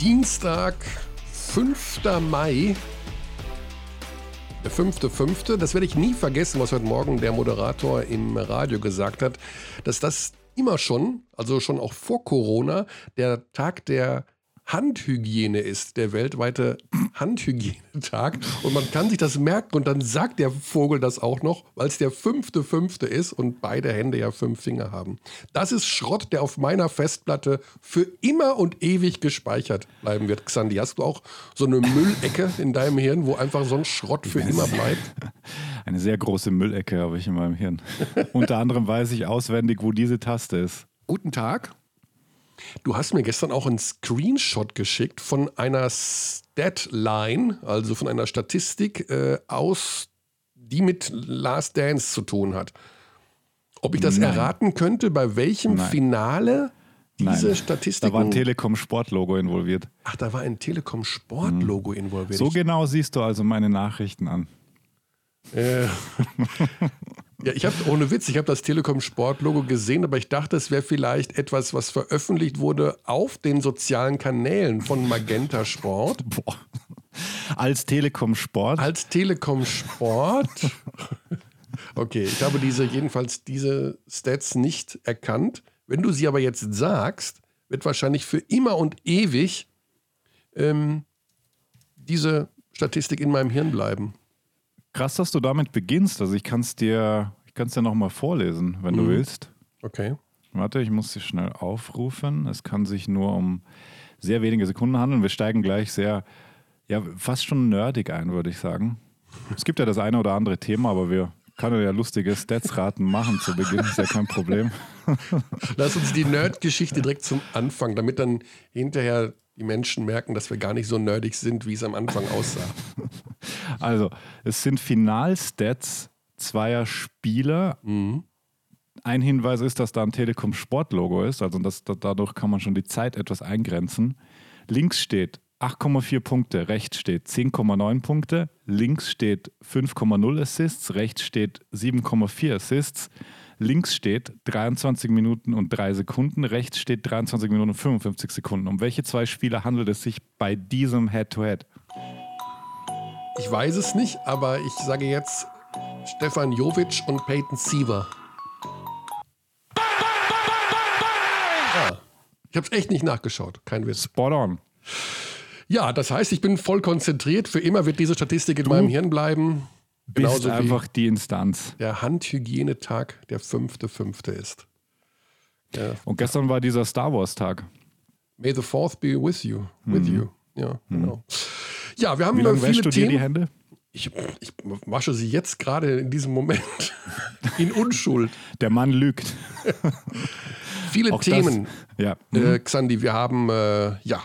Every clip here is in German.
Dienstag, 5. Mai. Der 5.5. Das werde ich nie vergessen, was heute Morgen der Moderator im Radio gesagt hat, dass das immer schon, also schon auch vor Corona, der Tag der Handhygiene ist, der weltweite Handhygienetag. Und man kann sich das merken und dann sagt der Vogel das auch noch, weil es der fünfte fünfte ist und beide Hände ja fünf Finger haben. Das ist Schrott, der auf meiner Festplatte für immer und ewig gespeichert bleiben wird. Xandi, hast du auch so eine Müllecke in deinem Hirn, wo einfach so ein Schrott für immer bleibt? Eine sehr große Müllecke habe ich in meinem Hirn. Unter anderem weiß ich auswendig, wo diese Taste ist. Guten Tag. Du hast mir gestern auch einen Screenshot geschickt von einer Statline, also von einer Statistik äh, aus, die mit Last Dance zu tun hat. Ob ich das Nein. erraten könnte, bei welchem Nein. Finale diese Nein. Statistik. Da war ein Telekom-Sport-Logo involviert. Ach, da war ein Telekom-Sport-Logo hm. involviert. So genau siehst du also meine Nachrichten an. Äh, Ja, ich habe ohne Witz, ich habe das Telekom Sport Logo gesehen, aber ich dachte, es wäre vielleicht etwas, was veröffentlicht wurde auf den sozialen Kanälen von Magenta Sport. Boah. Als Telekom Sport? Als Telekom Sport. Okay, ich habe diese jedenfalls diese Stats nicht erkannt. Wenn du sie aber jetzt sagst, wird wahrscheinlich für immer und ewig ähm, diese Statistik in meinem Hirn bleiben. Krass, dass du damit beginnst. Also ich kann es dir, ich kann es dir nochmal vorlesen, wenn mhm. du willst. Okay. Warte, ich muss sie schnell aufrufen. Es kann sich nur um sehr wenige Sekunden handeln. Wir steigen gleich sehr, ja, fast schon nerdig ein, würde ich sagen. Es gibt ja das eine oder andere Thema, aber wir können ja lustige Stats-Raten machen zu Beginn, ist ja kein Problem. Lass uns die Nerd-Geschichte direkt zum Anfang, damit dann hinterher die Menschen merken, dass wir gar nicht so nerdig sind, wie es am Anfang aussah. Also, es sind Finalstats zweier Spieler. Mhm. Ein Hinweis ist, dass da ein Telekom Sport-Logo ist, also das, dadurch kann man schon die Zeit etwas eingrenzen. Links steht 8,4 Punkte, rechts steht 10,9 Punkte, links steht 5,0 Assists, rechts steht 7,4 Assists. Links steht 23 Minuten und 3 Sekunden, rechts steht 23 Minuten und 55 Sekunden. Um welche zwei Spieler handelt es sich bei diesem Head-to-Head? -Head? Ich weiß es nicht, aber ich sage jetzt Stefan Jovic und Peyton Siever. Ja, ich habe es echt nicht nachgeschaut, kein Witz. Spot on. Ja, das heißt, ich bin voll konzentriert. Für immer wird diese Statistik in du meinem Hirn bleiben. Bist einfach die Instanz. Der Handhygienetag der fünfte fünfte ist. Ja. Und gestern war dieser Star Wars Tag. May the Fourth be with you. With mhm. you. Ja, mhm. genau. Ja, wir haben Wie lange viele du Themen. dir die Hände? Ich, ich wasche sie jetzt gerade in diesem Moment in Unschuld. Der Mann lügt. Viele Auch Themen, das, ja. Äh, mhm. äh, Xandi. Wir haben, äh, ja,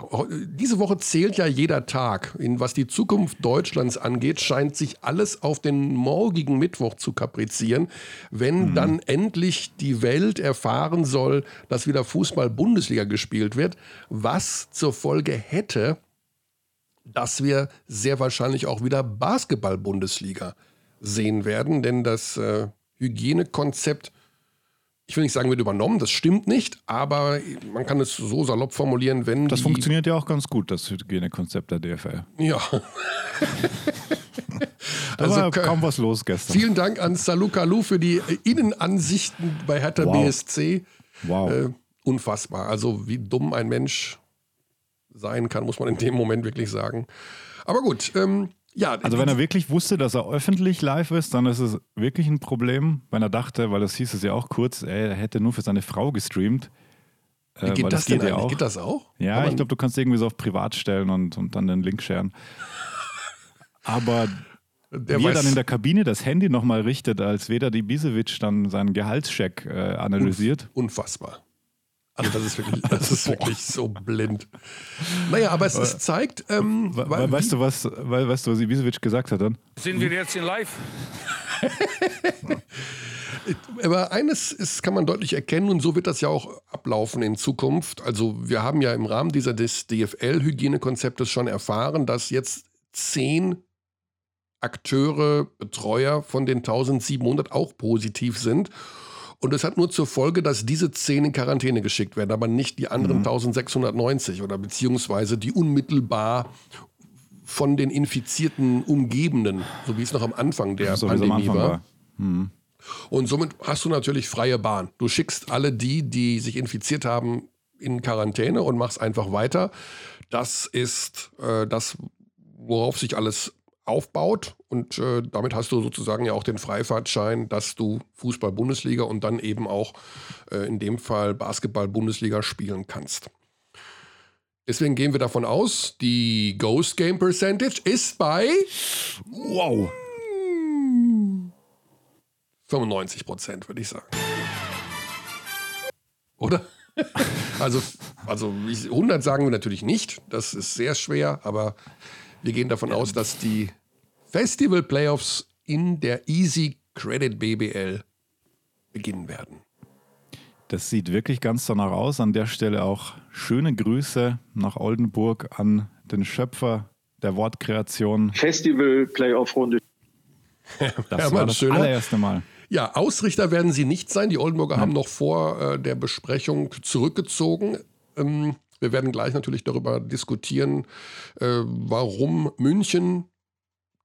diese Woche zählt ja jeder Tag. In, was die Zukunft Deutschlands angeht, scheint sich alles auf den morgigen Mittwoch zu kaprizieren, wenn mhm. dann endlich die Welt erfahren soll, dass wieder Fußball-Bundesliga gespielt wird, was zur Folge hätte, dass wir sehr wahrscheinlich auch wieder Basketball-Bundesliga sehen werden, denn das äh, Hygienekonzept ich will nicht sagen, wird übernommen, das stimmt nicht, aber man kann es so salopp formulieren, wenn. Das funktioniert ja auch ganz gut, das Hygienekonzept der DFL. Ja. also war kaum was los gestern. Vielen Dank an Salou Kalou für die Innenansichten bei Hertha wow. BSC. Wow. Äh, unfassbar. Also, wie dumm ein Mensch sein kann, muss man in dem Moment wirklich sagen. Aber gut, ähm, ja, also wenn er wirklich wusste, dass er öffentlich live ist, dann ist es wirklich ein Problem. Wenn er dachte, weil das hieß es ja auch kurz, er hätte nur für seine Frau gestreamt. Äh, geht das, das geht denn ja auch. Geht das auch? Ja, ich glaube, du kannst irgendwie so auf Privat stellen und, und dann den Link sharen. Aber der wie er dann in der Kabine das Handy nochmal richtet, als Weder die Bisevic dann seinen Gehaltscheck äh, analysiert. Unfassbar. Also das ist wirklich, das ist wirklich so blind. Naja, aber es, es zeigt. Ähm, We we weißt du, was, we weißt du, was Ibisevic gesagt hat dann? Sind wir jetzt in live? aber eines ist, kann man deutlich erkennen und so wird das ja auch ablaufen in Zukunft. Also wir haben ja im Rahmen dieser des DFL-Hygienekonzeptes schon erfahren, dass jetzt zehn Akteure, Betreuer von den 1700 auch positiv sind. Und es hat nur zur Folge, dass diese zehn in Quarantäne geschickt werden, aber nicht die anderen Mhm. 1690 oder beziehungsweise die unmittelbar von den Infizierten umgebenden, so wie es noch am Anfang der So am Pandemie Anfang war. war. Und somit hast du natürlich freie Bahn. Du schickst alle die, die sich infiziert haben, in Quarantäne und machst einfach weiter. Das ist äh, das, worauf sich alles aufbaut. Und äh, damit hast du sozusagen ja auch den Freifahrtschein, dass du Fußball-Bundesliga und dann eben auch äh, in dem Fall Basketball-Bundesliga spielen kannst. Deswegen gehen wir davon aus, die Ghost Game Percentage ist bei Wow. 95 Prozent, würde ich sagen. Oder? Also, also ich- 100 sagen wir natürlich nicht. Das ist sehr schwer, aber wir gehen davon aus, dass die Festival Playoffs in der Easy Credit BBL beginnen werden. Das sieht wirklich ganz danach aus. An der Stelle auch schöne Grüße nach Oldenburg an den Schöpfer der Wortkreation. Festival-Playoff-Runde. Das Hermann war das Schöner. allererste Mal. Ja, Ausrichter werden sie nicht sein. Die Oldenburger haben noch vor äh, der Besprechung zurückgezogen. Ähm, wir werden gleich natürlich darüber diskutieren, äh, warum München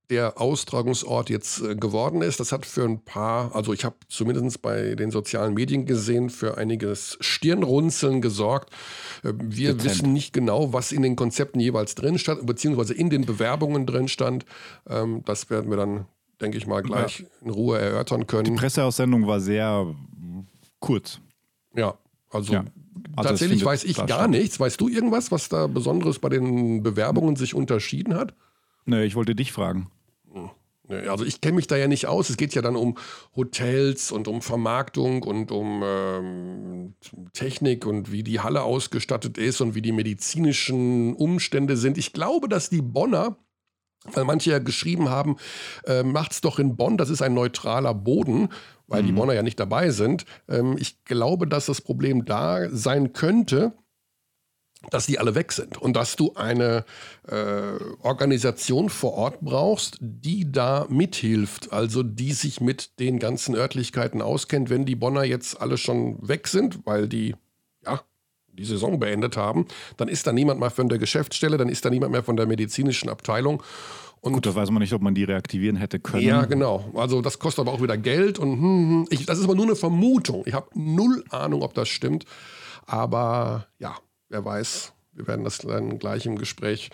der Austragungsort jetzt äh, geworden ist. Das hat für ein paar, also ich habe zumindest bei den sozialen Medien gesehen, für einiges Stirnrunzeln gesorgt. Äh, wir Dezent. wissen nicht genau, was in den Konzepten jeweils drin stand, beziehungsweise in den Bewerbungen drin stand. Ähm, das werden wir dann, denke ich mal, gleich in Ruhe erörtern können. Presseaussendung war sehr kurz. Ja, also Ja. Also tatsächlich weiß ich gar statt. nichts. Weißt du irgendwas, was da Besonderes bei den Bewerbungen sich unterschieden hat? Nee, ich wollte dich fragen. Nee, Also ich kenne mich da ja nicht aus. Es geht ja dann um Hotels und um Vermarktung und um ähm, Technik und wie die Halle ausgestattet ist und wie die medizinischen Umstände sind. Ich glaube, dass die Bonner, weil manche ja geschrieben haben, äh, macht's doch in Bonn, das ist ein neutraler Boden, weil die Bonner ja nicht dabei sind. Ähm, ich glaube, dass das Problem da sein könnte, dass die alle weg sind und dass du eine äh, Organisation vor Ort brauchst, die da mithilft, also die sich mit den ganzen Örtlichkeiten auskennt, wenn die Bonner jetzt alle schon weg sind, weil die die Saison beendet haben, dann ist da niemand mehr von der Geschäftsstelle, dann ist da niemand mehr von der medizinischen Abteilung und Gut, da weiß man nicht, ob man die reaktivieren hätte können. ja, genau. Also das kostet aber auch wieder Geld und hm, hm. ich, das ist aber nur eine Vermutung. Ich habe null Ahnung, ob das stimmt. Aber ja, wer weiß. Wir werden das dann gleich im Gespräch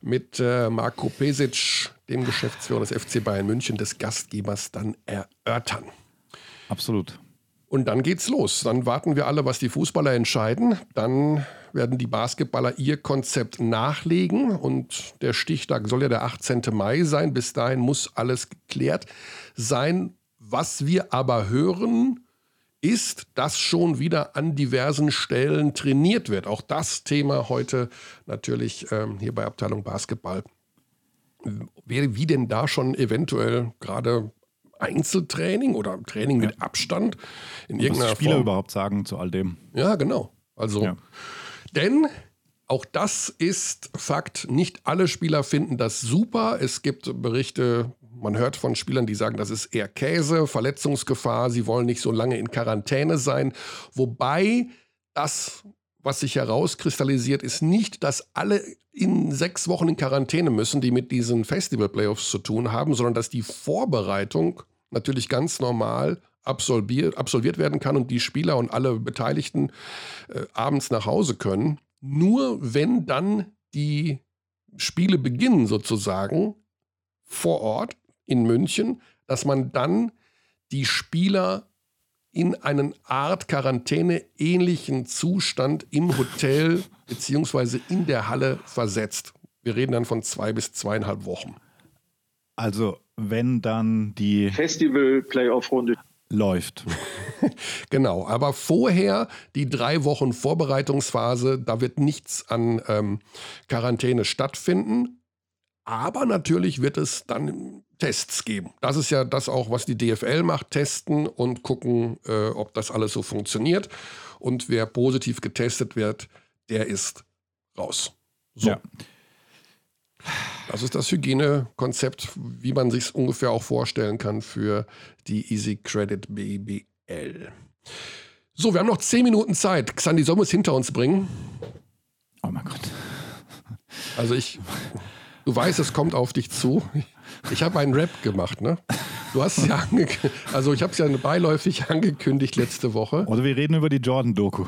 mit äh, Marco Pesic, dem Geschäftsführer des FC Bayern München, des Gastgebers, dann erörtern. Absolut. Und dann geht's los. Dann warten wir alle, was die Fußballer entscheiden. Dann werden die Basketballer ihr Konzept nachlegen. Und der Stichtag soll ja der 18. Mai sein. Bis dahin muss alles geklärt sein. Was wir aber hören, ist, dass schon wieder an diversen Stellen trainiert wird. Auch das Thema heute natürlich ähm, hier bei Abteilung Basketball. Wie, wie denn da schon eventuell gerade Einzeltraining oder Training mit Abstand in Was die irgendeiner Spieler Form. überhaupt sagen zu all dem. Ja, genau. Also, Ja. denn auch das ist Fakt. Nicht alle Spieler finden das super. Es gibt Berichte, man hört von Spielern, die sagen, das ist eher Käse, Verletzungsgefahr, sie wollen nicht so lange in Quarantäne sein. Wobei das, was sich herauskristallisiert, ist nicht, dass alle in sechs Wochen in Quarantäne müssen, die mit diesen Festival-Playoffs zu tun haben, sondern dass die Vorbereitung natürlich ganz normal absolviert, absolviert werden kann und die Spieler und alle Beteiligten äh, abends nach Hause können. Nur wenn dann die Spiele beginnen sozusagen vor Ort in München, dass man dann die Spieler in einen Art Quarantäne-ähnlichen Zustand im Hotel beziehungsweise in der Halle versetzt. Wir reden dann von zwei bis zweieinhalb Wochen. Also, wenn dann die Festival-Playoff-Runde. läuft. Genau, aber vorher die drei Wochen Vorbereitungsphase, da wird nichts an ähm, Quarantäne stattfinden. Aber natürlich wird es dann Tests geben. Das ist ja das auch, was die DFL macht, testen und gucken, äh, ob das alles so funktioniert. Und wer positiv getestet wird, der ist raus. So. Ja. Das ist das Hygienekonzept, wie man sich ungefähr auch vorstellen kann für die Easy Credit BBL. So, wir haben noch 10 Minuten Zeit. Xandi, wir es hinter uns bringen? Oh mein Gott. Also ich, du weißt, es kommt auf dich zu. Ich habe einen Rap gemacht, ne? Du hast es ja angekündigt, also ich habe es ja beiläufig angekündigt letzte Woche. Oder wir reden über die Jordan-Doku.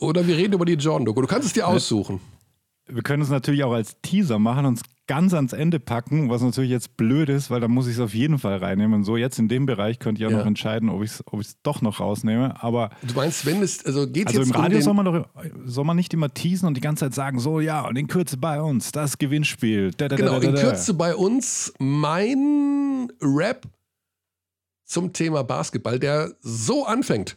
Oder wir reden über die Jordan-Doku. Du kannst es dir aussuchen. Wir können es natürlich auch als Teaser machen und es ganz ans Ende packen, was natürlich jetzt blöd ist, weil da muss ich es auf jeden Fall reinnehmen. Und so jetzt in dem Bereich könnt ihr auch Ja. noch entscheiden, ob ich es ob ich's doch noch rausnehme. Aber Du meinst, wenn es, also geht also jetzt im Radio um soll man doch soll man nicht immer teasen und die ganze Zeit sagen, so ja, und in Kürze bei uns, das Gewinnspiel. Da, da, genau, da, in. Kürze bei uns mein Rap zum Thema Basketball, der so anfängt.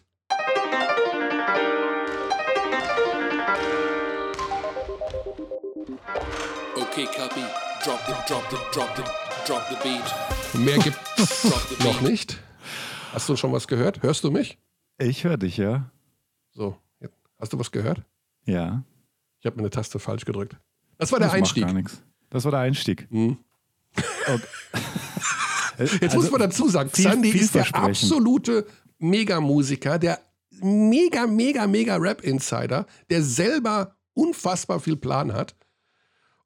Okay, copy. Drop the, drop the, drop the, drop the beat. Mehr gibt Drop the noch beat. nicht. Hast du schon was gehört? Hörst du mich? Ich höre dich, ja. So, hast du was gehört? Ja. Ich habe eine Taste falsch gedrückt. Das war der das macht Einstieg. gar nichts. Das war der Einstieg. Mhm. Okay. Jetzt muss man dazu sagen, viel- Xandi ist der absolute Megamusiker, der mega, mega, mega Rap-Insider, der selber unfassbar viel Plan hat.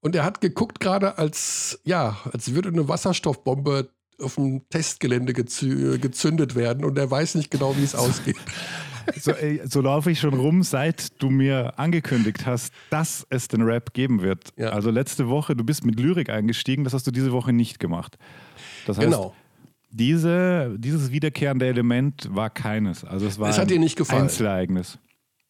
Und er hat geguckt gerade, als, ja, als würde eine Wasserstoffbombe auf dem Testgelände gezü gezündet werden und er weiß nicht genau, wie es ausgeht. So, ey, so laufe ich schon rum, seit du mir angekündigt hast, dass es den Rap geben wird. Ja. Also letzte Woche, du bist mit Lyrik eingestiegen, das hast du diese Woche nicht gemacht. Das heißt, Genau. diese, dieses wiederkehrende Element war keines. Also es war Es hat ein dir nicht gefallen. Einzelereignis.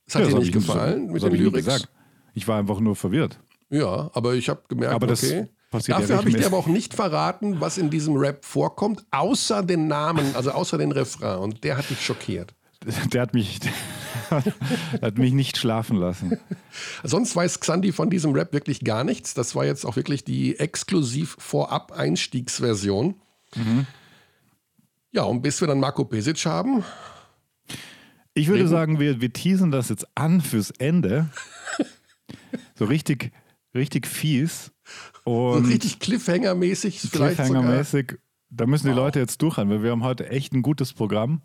Es hat Ja, dir nicht gefallen so- mit hab den Lyrics? Ich war einfach nur verwirrt. Ja, aber ich habe gemerkt, Aber das okay. passiert ja Dafür habe ich dir aber auch nicht verraten, was in diesem Rap vorkommt, außer den Namen, also außer den Refrain. Und der hat dich schockiert. Der hat mich, der hat mich nicht schlafen lassen. Sonst weiß Xandi von diesem Rap wirklich gar nichts. Das war jetzt auch wirklich die exklusiv vorab Einstiegsversion. Ja, und bis wir dann Marco Pesic haben, Ich würde Reden- sagen, wir, wir teasen das jetzt an fürs Ende. So richtig, richtig fies. so Und richtig Cliffhanger-mäßig vielleicht sogar. Cliffhanger-mäßig. Da müssen die Leute jetzt durchhalten, weil wir haben heute echt ein gutes Programm.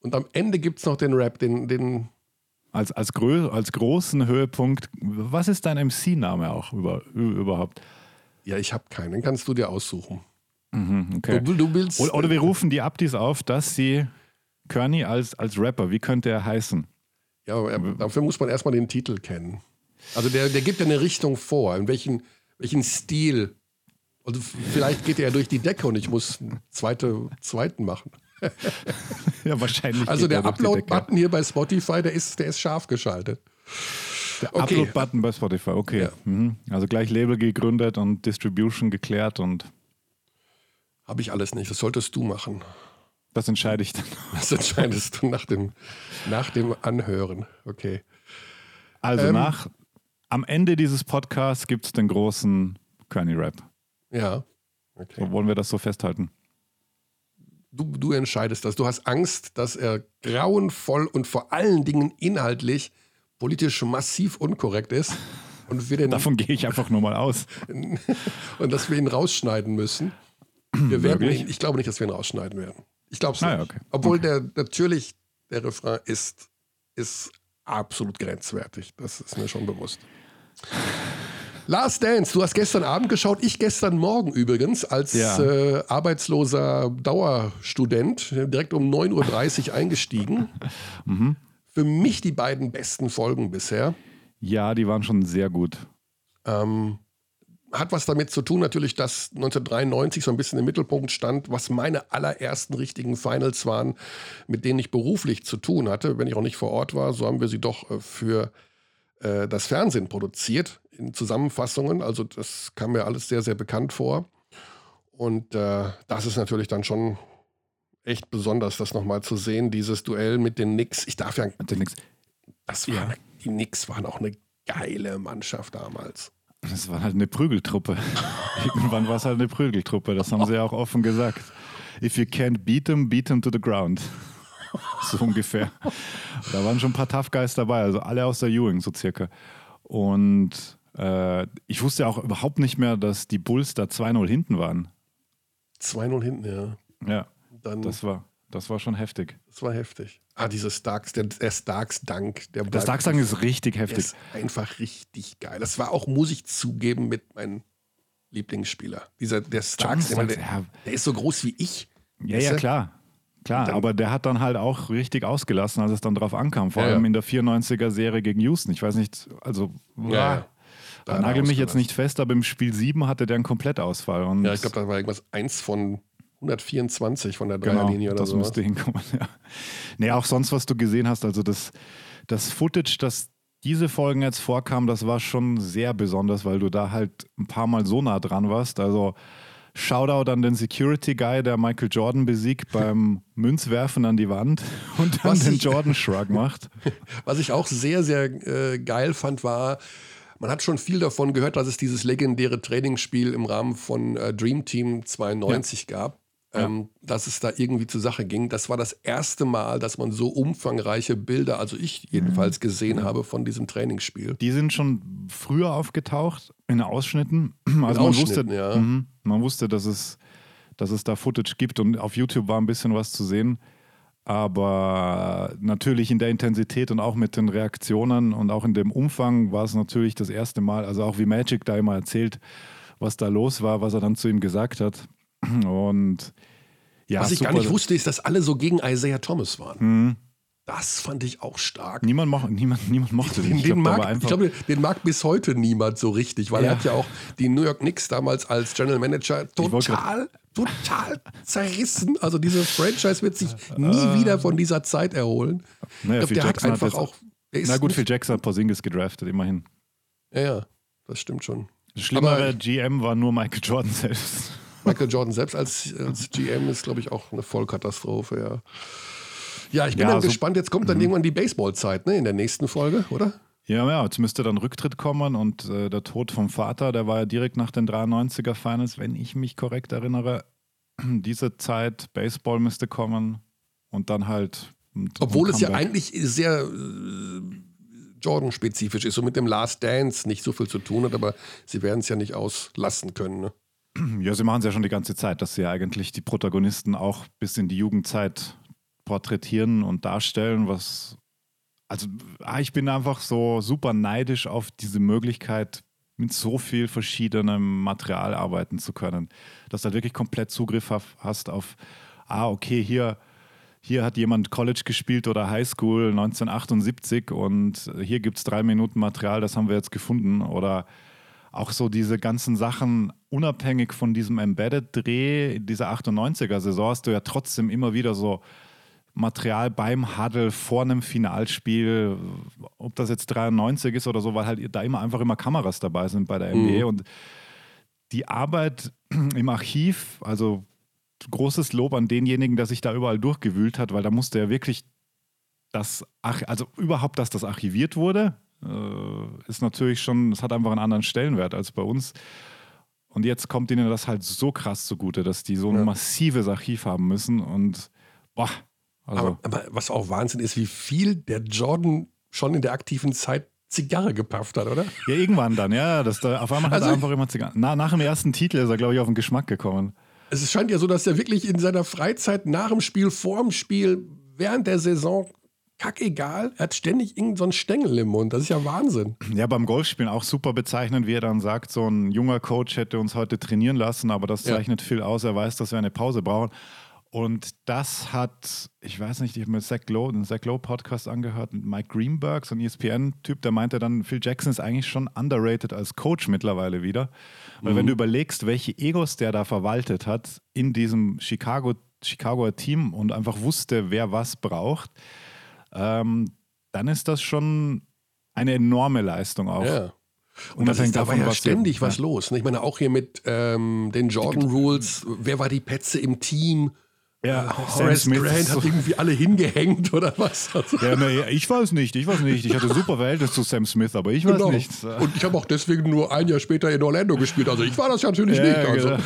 Und am Ende gibt es noch den Rap, den, den Als, als, grö als großen Höhepunkt. Was ist dein MC-Name auch über, überhaupt? ja, ich habe keinen, kannst du dir aussuchen. Mhm, okay. Du, du willst, Oder, oder wir rufen die Abdis auf, dass sie Kearney als, als Rapper, wie könnte er heißen? Ja, dafür muss man erstmal den Titel kennen. Also der, der gibt ja eine Richtung vor, in welchen, welchen Stil. Also f- vielleicht geht er ja durch die Decke und ich muss einen zweite, zweiten machen. Ja, wahrscheinlich. Also der er. Upload-Button hier bei Spotify, der ist, der ist scharf geschaltet. Der Okay. Upload-Button bei Spotify, okay. Ja. Mhm. Also gleich Label gegründet und Distribution geklärt und Habe ich alles nicht. Das solltest du machen. das entscheide ich dann. Das entscheidest du nach dem, nach dem Anhören. Okay. Also Ähm. nach, am Ende dieses Podcasts gibt es den großen Kearney-Rap. Ja. Okay. So wollen wir das so festhalten? Du, du entscheidest das. Du hast Angst, dass er grauenvoll und vor allen Dingen inhaltlich politisch massiv unkorrekt ist. Und wir, den, Davon gehe ich einfach nur mal aus. und dass wir ihn rausschneiden müssen. Wir werden ihn, ich glaube nicht, dass wir ihn rausschneiden werden. Ich glaube es Ah, nicht. okay. Obwohl der natürlich der Refrain ist, ist absolut grenzwertig. Das ist mir schon bewusst. Last Dance, du hast gestern Abend geschaut, ich gestern Morgen übrigens, als Ja. äh, arbeitsloser Dauerstudent, direkt um 9.30 Uhr eingestiegen. Mhm. Für mich die beiden besten Folgen bisher. Ja, die waren schon sehr gut. Ähm, hat was damit zu tun, natürlich, dass 1993 so ein bisschen im Mittelpunkt stand, was meine allerersten richtigen Finals waren, mit denen ich beruflich zu tun hatte. Wenn ich auch nicht vor Ort war, so haben wir sie doch äh, für äh, das Fernsehen produziert, in Zusammenfassungen. Also das kam mir alles sehr, sehr bekannt vor. Und äh, das ist natürlich dann schon echt besonders, das nochmal zu sehen, dieses Duell mit den Knicks. Ich darf ja, Hat ja nix. das war, Ja. die Knicks waren auch eine geile Mannschaft damals. Das war halt eine Prügeltruppe. Irgendwann war es halt eine Prügeltruppe. Das haben sie ja auch offen gesagt. If you can't beat them, beat them to the ground. So ungefähr. Da waren schon ein paar Tough Guys dabei, also alle aus der Ewing, so circa. Und äh, ich wusste auch überhaupt nicht mehr, dass die Bulls da 2-0 hinten waren. 2-0 hinten, ja. Ja, Dann das war, Das war schon heftig. Das war heftig. Ah, dieses Starks, der, der Starks-Dank. Der Der bleibt- Stark-Sang ist richtig heftig. ist einfach richtig geil. Das war auch, muss ich zugeben, mit meinem Lieblingsspieler. Dieser, der Starks, der, Starks, der, ja. der ist so groß wie ich. Ja, ja, klar. Klar, dann- aber der hat dann halt auch richtig ausgelassen, als es dann drauf ankam. Vor Ja, ja. allem in der 94er-Serie gegen Houston. Ich weiß nicht, also Ja, ja. Nagel mich jetzt nicht fest, aber im Spiel 7 hatte der einen Komplettausfall. Ja, ich glaube, da war irgendwas eins von 124 von der genau, Dreierlinie oder das so. müsste hinkommen. Ja. Nee, auch sonst, was du gesehen hast, also das, das Footage, das diese Folgen jetzt vorkam, das war schon sehr besonders, weil du da halt ein paar Mal so nah dran warst. Also Shoutout an den Security Guy, der Michael Jordan besiegt beim Münzwerfen an die Wand und dann Was den ich- Jordan Shrug macht. Was ich auch sehr, sehr äh, geil fand, war, man hat schon viel davon gehört, dass es dieses legendäre Trainingsspiel im Rahmen von äh, Dream Team 92 gab. Ähm, dass es da irgendwie zur Sache ging. Das war das erste Mal, dass man so umfangreiche Bilder, also ich jedenfalls gesehen habe von diesem Trainingsspiel. Die sind schon früher aufgetaucht in Ausschnitten. Also man Ausschnitten, wusste, ja. mhm, man wusste, dass es, dass es da Footage gibt und auf YouTube war ein bisschen was zu sehen. Aber natürlich in der Intensität und auch mit den Reaktionen und auch in dem Umfang war es natürlich das erste Mal, also auch wie Magic da immer erzählt, was da los war, was er dann zu ihm gesagt hat. Und ja, Was ich gar super. nicht wusste, ist, dass alle so gegen Isaiah Thomas waren. Mhm. Das fand ich auch stark. Niemand, mo niemand, niemand mochte den. Ich den, glaub, mag, ich glaube, den mag bis heute niemand so richtig, weil Ja. er hat ja auch die New York Knicks damals als General Manager total, total zerrissen. Also dieses Franchise wird sich nie Äh. wieder von dieser Zeit erholen. Naja, ich glaube, Phil der hat Jackson hat einfach jetzt- auch. Na gut, Phil Jackson hat Porzingis gedraftet, immerhin. Ja, ja, das stimmt schon. Der schlimmere Aber- GM war nur Michael Jordan selbst. Michael Jordan selbst als, als GM ist, glaube ich, auch eine Vollkatastrophe, ja. Ja, ich bin Ja, dann also- gespannt. Jetzt kommt dann irgendwann die Baseballzeit, ne, in der nächsten Folge, oder? Ja, ja, jetzt müsste dann Rücktritt kommen und äh, der Tod vom Vater, der war ja direkt nach den 93er Finals, wenn ich mich korrekt erinnere. Diese Zeit, Baseball müsste kommen und dann halt. ein- Obwohl ein es ja eigentlich sehr äh, Jordan-spezifisch ist und mit dem Last Dance nicht so viel zu tun hat, aber sie werden es ja nicht auslassen können. Ne? Ja, sie machen es ja schon die ganze Zeit, dass sie ja eigentlich die Protagonisten auch bis in die Jugendzeit porträtieren und darstellen, was. Also, ah, ich bin einfach so super neidisch auf diese Möglichkeit, mit so viel verschiedenem Material arbeiten zu können. Dass du halt wirklich komplett Zugriff hast auf, ah, okay, hier, hier hat jemand College gespielt oder Highschool 1978 und hier gibt es drei Minuten Material, das haben wir jetzt gefunden. Oder auch so diese ganzen Sachen, unabhängig von diesem Embedded-Dreh in dieser 98er-Saison, hast du ja trotzdem immer wieder so Material beim Huddle vor einem Finalspiel, ob das jetzt 93 ist oder so, weil halt da immer einfach immer Kameras dabei sind bei der NBA und die Arbeit im Archiv, also großes Lob an denjenigen, der sich da überall durchgewühlt hat, weil da musste ja wirklich das, also überhaupt, dass das archiviert wurde, äh, ist natürlich schon, es hat einfach einen anderen Stellenwert als bei uns. Und jetzt kommt ihnen das halt so krass zugute, dass die so ein Ja. massives Archiv haben müssen und boah, also Aber, aber was auch Wahnsinn ist, wie viel der Jordan schon in der aktiven Zeit Zigarre gepafft hat, oder? ja, irgendwann dann, ja, das da, auf einmal hat Also- er einfach immer Zigarren. Na, nach dem ersten Titel ist er, glaube ich, auf den Geschmack gekommen. Es scheint ja so, dass er wirklich in seiner Freizeit, nach dem Spiel, vor dem Spiel, während der Saison, kackegal, er hat ständig irgendeinen so einen Stängel im Mund. Das ist ja Wahnsinn. Ja, beim Golfspielen auch super bezeichnend, wie er dann sagt, so ein junger Coach hätte uns heute trainieren lassen, aber das Ja. zeichnet viel aus. Er weiß, dass wir eine Pause brauchen. Und das hat, ich weiß nicht, ich habe mir Zach Lowe, den Zach Lowe Podcast angehört mit Mike Greenberg, so ein ESPN-Typ, der meinte dann, Phil Jackson ist eigentlich schon underrated als Coach mittlerweile wieder. Weil wenn du überlegst, welche Egos der da verwaltet hat in diesem Chicago, Chicagoer Team und einfach wusste, wer was braucht, ähm, dann ist das schon eine enorme Leistung auch. Ja. Und Unabhängig das ist, da war davon, ja was ständig was ja. los. ne? Ich meine, auch hier mit ähm, den Jordan Rules, wer war die Petze im Team? Ja, Sam Horace Smith Grant hat irgendwie alle hingehängt oder was? Also, Ja, nee, ich weiß nicht, ich weiß nicht. Ich hatte super Verhältnis zu Sam Smith, aber ich weiß genau. nicht. Und ich habe auch deswegen nur ein Jahr später in Orlando gespielt. Also ich war das ja natürlich nicht. Ja, Also. genau.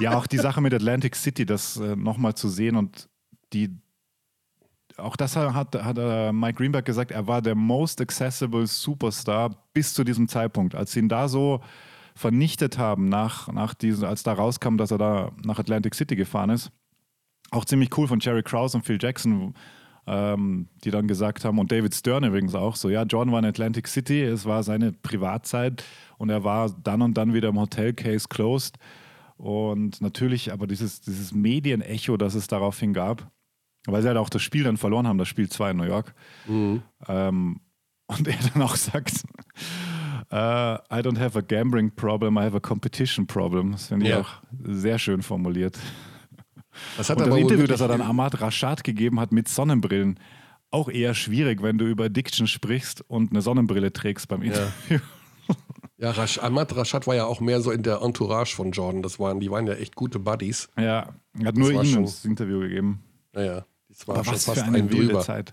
ja, auch die Sache mit Atlantic City, das äh, nochmal zu sehen und die, auch das hat, hat äh, Mike Greenberg gesagt, er war der most accessible Superstar bis zu diesem Zeitpunkt. Als sie ihn da so vernichtet haben, nach, nach diesem, als da rauskam, dass er da nach Atlantic City gefahren ist, auch ziemlich cool von Jerry Krause und Phil Jackson, ähm, die dann gesagt haben, und David Stern übrigens auch, so, ja, John war in Atlantic City, es war seine Privatzeit und er war dann und dann wieder im Hotel Case Closed. Und natürlich aber dieses, dieses Medienecho, das es daraufhin gab, weil sie halt auch das Spiel dann verloren haben, das Spiel 2 in New York. Mhm. Ähm, und er dann auch sagt, äh, I don't have a gambling problem, I have a competition problem. Das finde ich Ja. auch sehr schön formuliert. Das hat Und das Interview, das er dann Ahmad Rashad gegeben hat mit Sonnenbrillen, auch eher schwierig, wenn du über Addiction sprichst und eine Sonnenbrille trägst beim Interview. Ja, Rash, Ahmad Rashad war ja auch mehr so in der Entourage von Jordan. Das waren, die waren ja echt gute Buddies. Ja, er hat nur ihm das Interview gegeben. Naja, das war Aber schon was fast für eine ein wilde drüber. Zeit.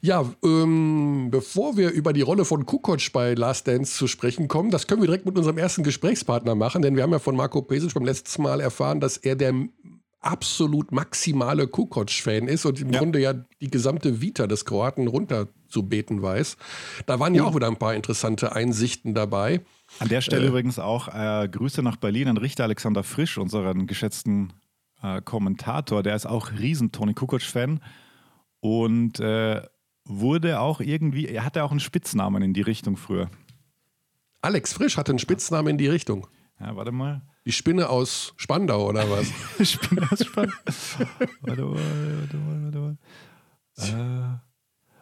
Ja, ähm, bevor wir über die Rolle von Kukoc bei Last Dance zu sprechen kommen, das können wir direkt mit unserem ersten Gesprächspartner machen, denn wir haben ja von Marco Pesic beim letzten Mal erfahren, dass er der absolut maximale Kukoc-Fan ist und im Ja. Grunde ja die gesamte Vita des Kroaten runterzubeten weiß. Da waren ja auch wieder ein paar interessante Einsichten dabei. An der Stelle Äh. übrigens auch äh, Grüße nach Berlin an Richter Alexander Frisch, unseren geschätzten äh, Kommentator. Der ist auch riesen Toni Kukoc-Fan und äh, wurde auch irgendwie, er hatte auch einen Spitznamen in die Richtung früher. Alex Frisch hatte einen Spitznamen in die Richtung. Ja, warte mal. Die Spinne aus Spandau oder was? Ich bin das spannend. warte mal, warte mal, warte mal. Äh,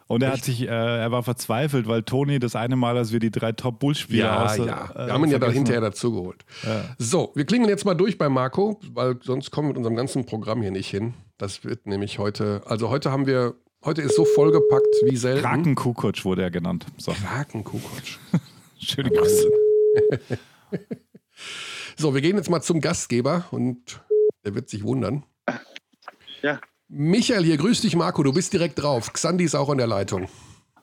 und er hat sich, äh, er war verzweifelt, weil Toni das eine Mal, als wir die drei Top-Bull-Spieler Ja, außer- ja. äh, Wir haben ihn ja dann vergessen hinterher dazugeholt. So, wir klingen jetzt mal durch bei Marco, weil sonst kommen wir mit unserem ganzen Programm hier nicht hin. Das wird nämlich heute, also heute haben wir, heute ist so vollgepackt wie selten. Kraken Kukoc wurde er genannt. So, Krakenkukoc. schöne Grüße. So, wir gehen jetzt mal zum Gastgeber und der wird sich wundern. Ja, Michael hier, grüß dich Marco, du bist direkt drauf. Xandi ist auch an der Leitung.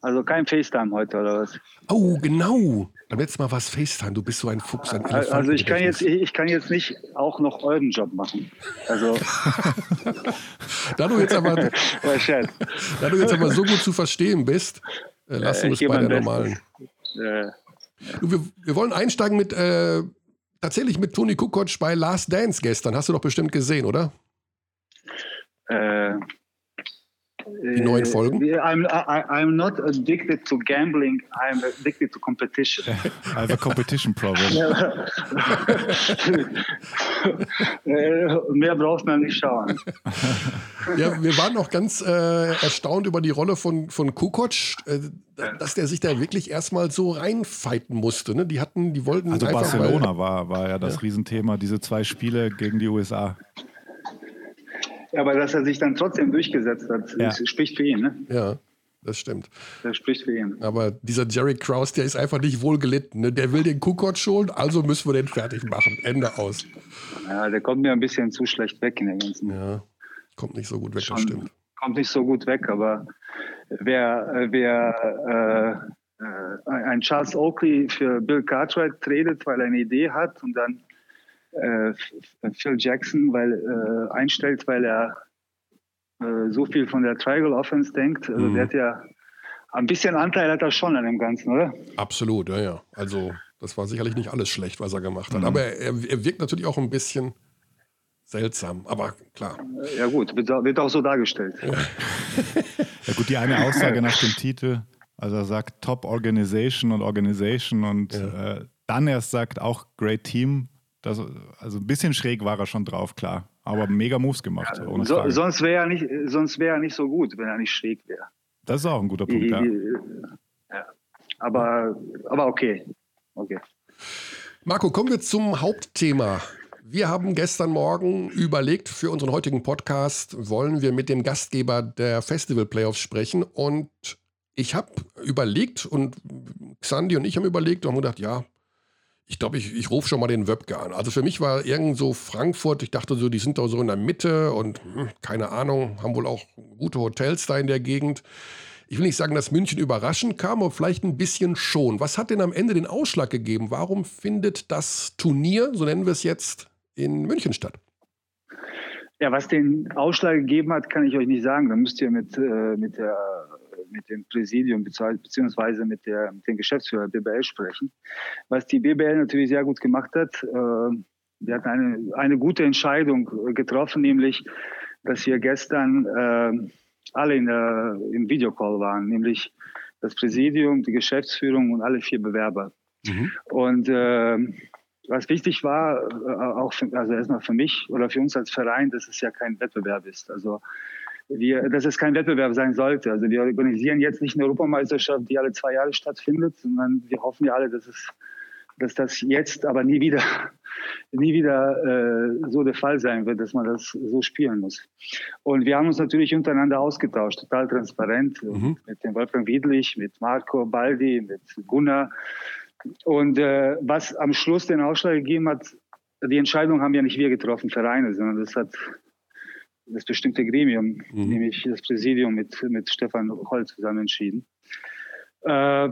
also kein FaceTime heute oder was? Oh, genau. Beim letzten Mal war es FaceTime, du bist so ein Fuchs, ein Elefant. Also ich kann jetzt, ich kann jetzt nicht auch noch euren Job machen. Also, Da du jetzt aber, da du jetzt aber so gut zu verstehen bist, äh, lassen wir ich es bei der normalen. Äh, Du, wir, wir wollen einsteigen mit äh, tatsächlich mit Toni Kukoc bei Last Dance gestern. Hast du doch bestimmt gesehen, oder? Äh, Die neuen Folgen? I'm, I, I'm not addicted to gambling, I'm addicted to competition. I have a competition problem. äh, mehr braucht man nicht schauen. Ja, wir waren auch ganz äh, erstaunt über die Rolle von, von Kukoc, äh, dass der sich da wirklich erstmal so reinfighten musste. Ne? Die hatten, die wollten Also einfach Barcelona war, war ja das Riesenthema, diese zwei Spiele gegen die USA. Aber dass er sich dann trotzdem durchgesetzt hat, Ja. das spricht für ihn. Ne? Ja, das stimmt. Das spricht für ihn. Aber dieser Jerry Krause, der ist einfach nicht wohl gelitten. Ne? Der will den Kukoc schon, also müssen wir den fertig machen. Ende aus. Ja, der kommt mir ein bisschen zu schlecht weg in der ganzen. Ja, kommt nicht so gut weg, das Schon- stimmt. Kommt nicht so gut weg, aber wer, äh, wer äh, äh, ein Charles Oakley für Bill Cartwright tradet, weil er eine Idee hat und dann äh, Phil Jackson weil, äh, einstellt, weil er äh, so viel von der Triangle Offense denkt, also Mhm. der hat ja ein bisschen Anteil hat er schon an dem Ganzen, oder? Absolut, ja, ja. Also, das war sicherlich nicht alles schlecht, was er gemacht Mhm. hat. Aber er, er wirkt natürlich auch ein bisschen seltsam. Aber klar. Ja gut, wird, auch so dargestellt. Ja gut, die eine Aussage nach dem Titel, also er sagt Top Organization und Organization und äh, dann erst sagt auch Great Team. Das, also ein bisschen schräg war er schon drauf, klar. Aber mega Moves gemacht. Ohne So, sonst wäre er nicht, sonst wäre er nicht so gut, wenn er nicht schräg wäre. das ist auch ein guter Punkt, ja. Ja. Aber, aber okay. okay. Marco, kommen wir zum Hauptthema. Wir haben gestern Morgen überlegt, für unseren heutigen Podcast wollen wir mit dem Gastgeber der Festival Playoffs sprechen. Und ich habe überlegt und Xandi und ich haben überlegt und haben gedacht, ja, ich glaube, ich, ich rufe schon mal den Wöbke an. Also für mich war irgend so Frankfurt, ich dachte so, die sind da so in der Mitte und hm, keine Ahnung, haben wohl auch gute Hotels da in der Gegend. Ich will nicht sagen, dass München überraschend kam, aber vielleicht ein bisschen schon. Was hat denn am Ende den Ausschlag gegeben? Warum findet das Turnier, so nennen wir es jetzt, in München statt? Ja, was den Ausschlag gegeben hat, kann ich euch nicht sagen. Da müsst ihr mit, äh, mit, der, mit dem Präsidium beziehungsweise mit, der, mit dem Geschäftsführer der BBL sprechen. Was die BBL natürlich sehr gut gemacht hat, äh, wir hatten eine, eine gute Entscheidung getroffen, nämlich, dass wir gestern äh, alle in der, im Videocall waren, nämlich das Präsidium, die Geschäftsführung und alle vier Bewerber. Mhm. Und äh, was wichtig war, äh, auch für, also erstmal für mich oder für uns als Verein, dass es ja kein Wettbewerb ist. Also wir, dass es kein Wettbewerb sein sollte. Also wir organisieren jetzt nicht eine Europameisterschaft, die alle zwei Jahre stattfindet, sondern wir hoffen ja alle, dass es dass das jetzt aber nie wieder, nie wieder äh, so der Fall sein wird, dass man das so spielen muss. Und wir haben uns natürlich untereinander ausgetauscht, total transparent, mhm. mit dem Wolfgang Wiedlich, mit Marco Baldi, mit Gunnar. Und äh, was am Schluss den Ausschlag gegeben hat, die Entscheidung haben ja nicht wir getroffen, Vereine, sondern das hat das bestimmte Gremium, mhm. nämlich das Präsidium mit, mit Stefan Holl zusammen entschieden. Äh,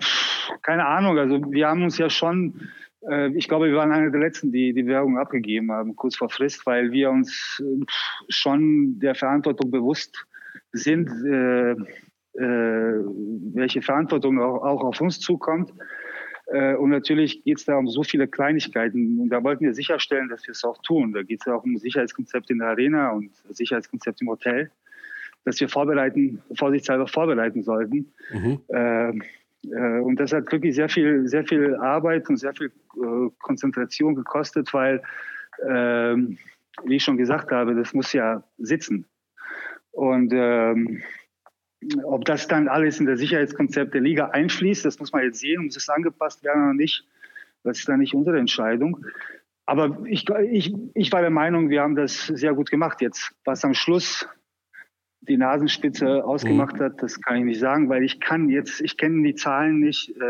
keine Ahnung, also wir haben uns ja schon, äh, ich glaube, wir waren einer der Letzten, die die Werbung abgegeben haben, kurz vor Frist, weil wir uns äh, schon der Verantwortung bewusst sind, äh, äh, welche Verantwortung auch, auch, auf uns zukommt. Äh, und natürlich geht es da um so viele Kleinigkeiten. Und da wollten wir sicherstellen, dass wir es auch tun. Da geht es ja auch um Sicherheitskonzept in der Arena und Sicherheitskonzept im Hotel dass wir vorbereiten, vorsichtshalber vorbereiten sollten. Mhm. Äh, äh, und das hat wirklich sehr viel, sehr viel Arbeit und sehr viel äh, Konzentration gekostet, weil, ähm, wie ich schon gesagt habe, das muss ja sitzen. Und ähm, ob das dann alles in das Sicherheitskonzept der Liga einfließt, das muss man jetzt sehen. Muss es angepasst werden oder nicht? Das ist dann nicht unsere Entscheidung. Aber ich, ich, ich war der Meinung, wir haben das sehr gut gemacht jetzt. Was am Schluss die Nasenspitze ausgemacht mhm. hat, das kann ich nicht sagen, weil ich kann jetzt, ich kenne die Zahlen nicht. Äh,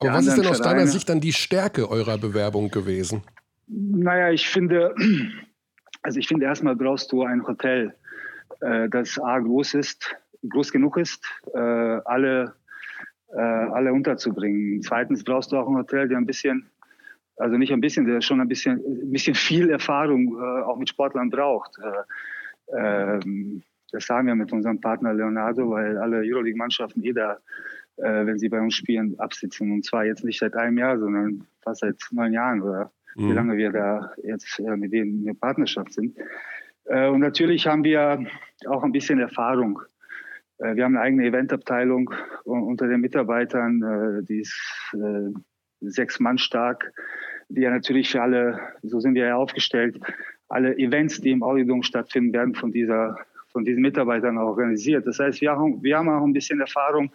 Aber was ist denn aus Vereine. deiner Sicht dann die Stärke eurer Bewerbung gewesen? Naja, ich finde, also ich finde erstmal brauchst du ein Hotel, äh, das A groß ist, groß genug ist, äh, alle, äh, alle unterzubringen. Zweitens brauchst du auch ein Hotel, der ein bisschen, also nicht ein bisschen, der schon ein bisschen, ein bisschen viel Erfahrung äh, auch mit Sportlern braucht. Äh, ähm, das haben wir mit unserem Partner Leonardo, weil alle Euroleague-Mannschaften jeder, äh, wenn sie bei uns spielen, absitzen. Und zwar jetzt nicht seit einem Jahr, sondern fast seit neun Jahren oder mhm. wie lange wir da jetzt äh, mit denen in der Partnerschaft sind. Und natürlich haben wir auch ein bisschen Erfahrung. Äh, wir haben eine eigene Eventabteilung unter den Mitarbeitern, äh, die ist äh, sechs Mann stark, die ja natürlich für alle, so sind wir ja aufgestellt, alle Events, die im Audiodom stattfinden, werden von dieser von diesen Mitarbeitern organisiert. Das heißt, wir haben, wir haben auch ein bisschen Erfahrung,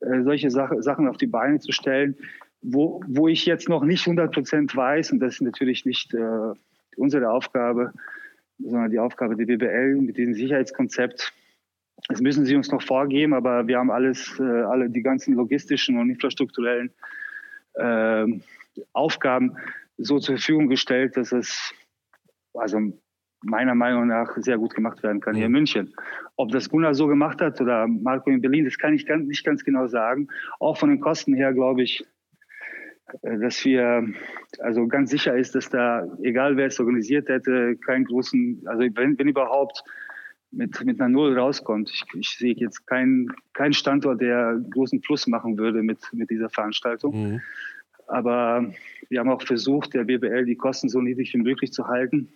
solche Sache, Sachen auf die Beine zu stellen, wo, wo ich jetzt noch nicht 100 Prozent weiß, und das ist natürlich nicht unsere Aufgabe, sondern die Aufgabe der BBL mit diesem Sicherheitskonzept. Das müssen sie uns noch vorgeben, aber wir haben alles, äh, alle die ganzen logistischen und infrastrukturellen äh, Aufgaben so zur Verfügung gestellt, dass es also meiner Meinung nach sehr gut gemacht werden kann hier in München. Ob das Gunnar so gemacht hat oder Marco in Berlin, das kann ich ganz, nicht ganz genau sagen. Auch von den Kosten her glaube ich, äh, dass wir, also ganz sicher ist, dass da, egal wer es organisiert hätte, keinen großen, also wenn, wenn überhaupt, mit, mit einer Null rauskommt. Ich, ich sehe jetzt keinen kein Standort, der großen Plus machen würde mit, mit dieser Veranstaltung. Mhm. Aber wir haben auch versucht, der BBL die Kosten so niedrig wie möglich zu halten.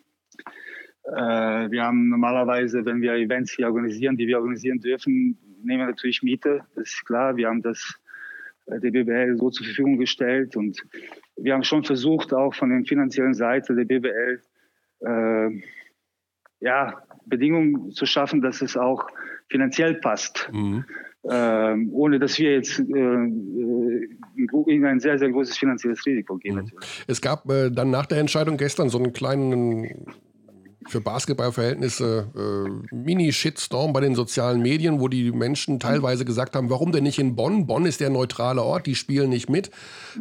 Äh, wir haben normalerweise, wenn wir Events hier organisieren, die wir organisieren dürfen, nehmen wir natürlich Miete. Das ist klar. Wir haben das äh, der BBL so zur Verfügung gestellt und wir haben schon versucht, auch von der finanziellen Seite der BBL äh, ja, Bedingungen zu schaffen, dass es auch finanziell passt. Mhm. Ähm, ohne dass wir jetzt äh, in ein sehr, sehr großes finanzielles Risiko gehen. Mhm. Es gab äh, dann nach der Entscheidung gestern so einen kleinen für Basketballverhältnisse äh, Mini-Shitstorm bei den sozialen Medien, wo die Menschen teilweise gesagt haben, warum denn nicht in Bonn? Bonn ist der neutrale Ort, die spielen nicht mit.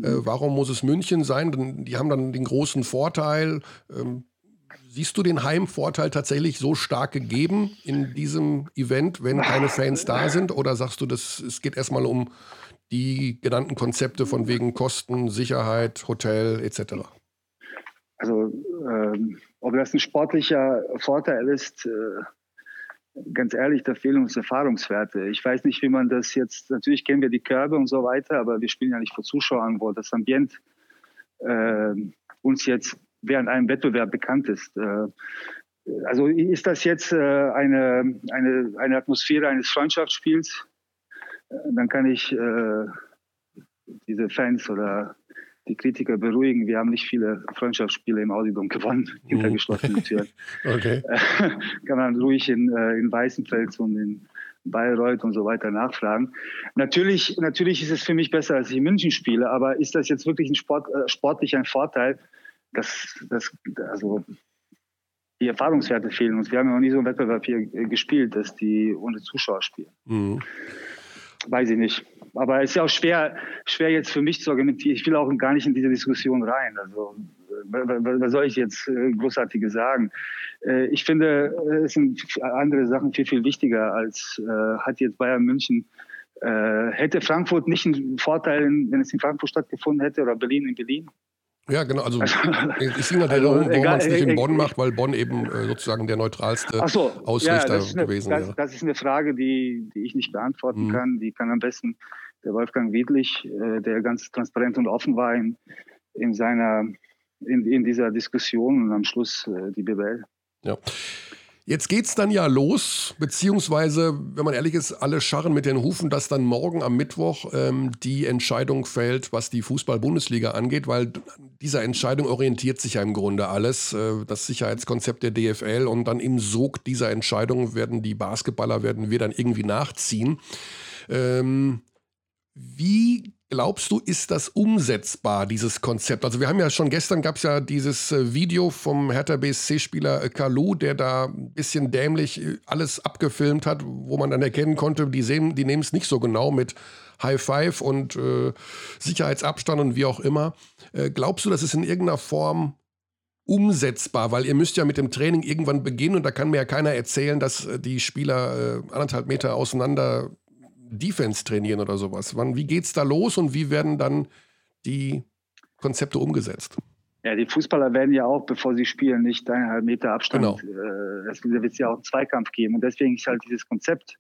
Äh, warum muss es München sein? Die haben dann den großen Vorteil. Ähm, siehst du den Heimvorteil tatsächlich so stark gegeben in diesem Event, wenn keine Fans da sind? Oder sagst du, das, es geht erstmal um die genannten Konzepte von wegen Kosten, Sicherheit, Hotel etc.? Also ähm, ob das ein sportlicher Vorteil ist, äh, ganz ehrlich, da fehlen uns Erfahrungswerte. Ich weiß nicht, wie man das jetzt, natürlich kennen wir die Körbe und so weiter, aber wir spielen ja nicht vor Zuschauern, wo das Ambient äh, uns jetzt während einem Wettbewerb bekannt ist. Äh, also ist das jetzt äh, eine, eine, eine Atmosphäre eines Freundschaftsspiels, äh, dann kann ich diese Fans oder die Kritiker beruhigen. Wir haben nicht viele Freundschaftsspiele im Audidom gewonnen, hinter Mhm. geschlossenen Türen. Okay. kann man ruhig in, in Weißenfels und in Bayreuth und so weiter nachfragen. Natürlich, natürlich ist es für mich besser, als ich in München spiele, aber ist das jetzt wirklich ein Sport, sportlich ein Vorteil? Das, das, also die Erfahrungswerte fehlen uns. Wir haben ja noch nie so einen Wettbewerb hier gespielt, dass die ohne Zuschauer spielen. Mhm. Weiß ich nicht. Aber es ist ja auch schwer, schwer jetzt für mich zu argumentieren. Ich will auch gar nicht in diese Diskussion rein. Also, wa- wa- was soll ich jetzt äh, Großartiges sagen? Äh, Ich finde, äh, es sind andere Sachen viel, viel wichtiger als hat jetzt Bayern München. Hätte Frankfurt nicht einen Vorteil, wenn es in Frankfurt stattgefunden hätte oder Berlin in Berlin? Ja, genau. Also es ging halt Also, darum, warum egal, man es nicht äh, in Bonn äh, macht, weil Bonn eben äh, sozusagen der neutralste so, Ausrichter das ist eine, gewesen das, wäre. das ist eine Frage, die, die ich nicht beantworten Mhm. kann. Die kann am besten der Wolfgang Wiedlich, äh, der ganz transparent und offen war in, in seiner in, in dieser Diskussion und am Schluss äh, die BWL. Ja. Jetzt geht's dann ja los, beziehungsweise, wenn man ehrlich ist, alle scharren mit den Hufen, dass dann morgen am Mittwoch ähm, die Entscheidung fällt, was die Fußball-Bundesliga angeht, weil dieser Entscheidung orientiert sich ja im Grunde alles. Äh, das Sicherheitskonzept der DFL und dann im Sog dieser Entscheidung werden die Basketballer, werden wir dann irgendwie nachziehen. Ähm, wie glaubst du, ist das umsetzbar, dieses Konzept? Also wir haben ja schon gestern gab es ja dieses äh, Video vom Hertha BSC-Spieler äh, Kalu, der da ein bisschen dämlich äh, alles abgefilmt hat, wo man dann erkennen konnte, die, die nehmen es nicht so genau mit High Five und äh, Sicherheitsabstand und wie auch immer. Äh, glaubst du, das ist in irgendeiner Form umsetzbar? Weil ihr müsst ja mit dem Training irgendwann beginnen und da kann mir ja keiner erzählen, dass die Spieler äh, anderthalb Meter auseinander Defense trainieren oder sowas. Wann, wie geht's da los und wie werden dann die Konzepte umgesetzt? Ja, die Fußballer werden ja auch, bevor sie spielen, nicht eineinhalb Meter Abstand. Genau. Äh, es da wird es ja auch einen Zweikampf geben. Und deswegen ist halt dieses Konzept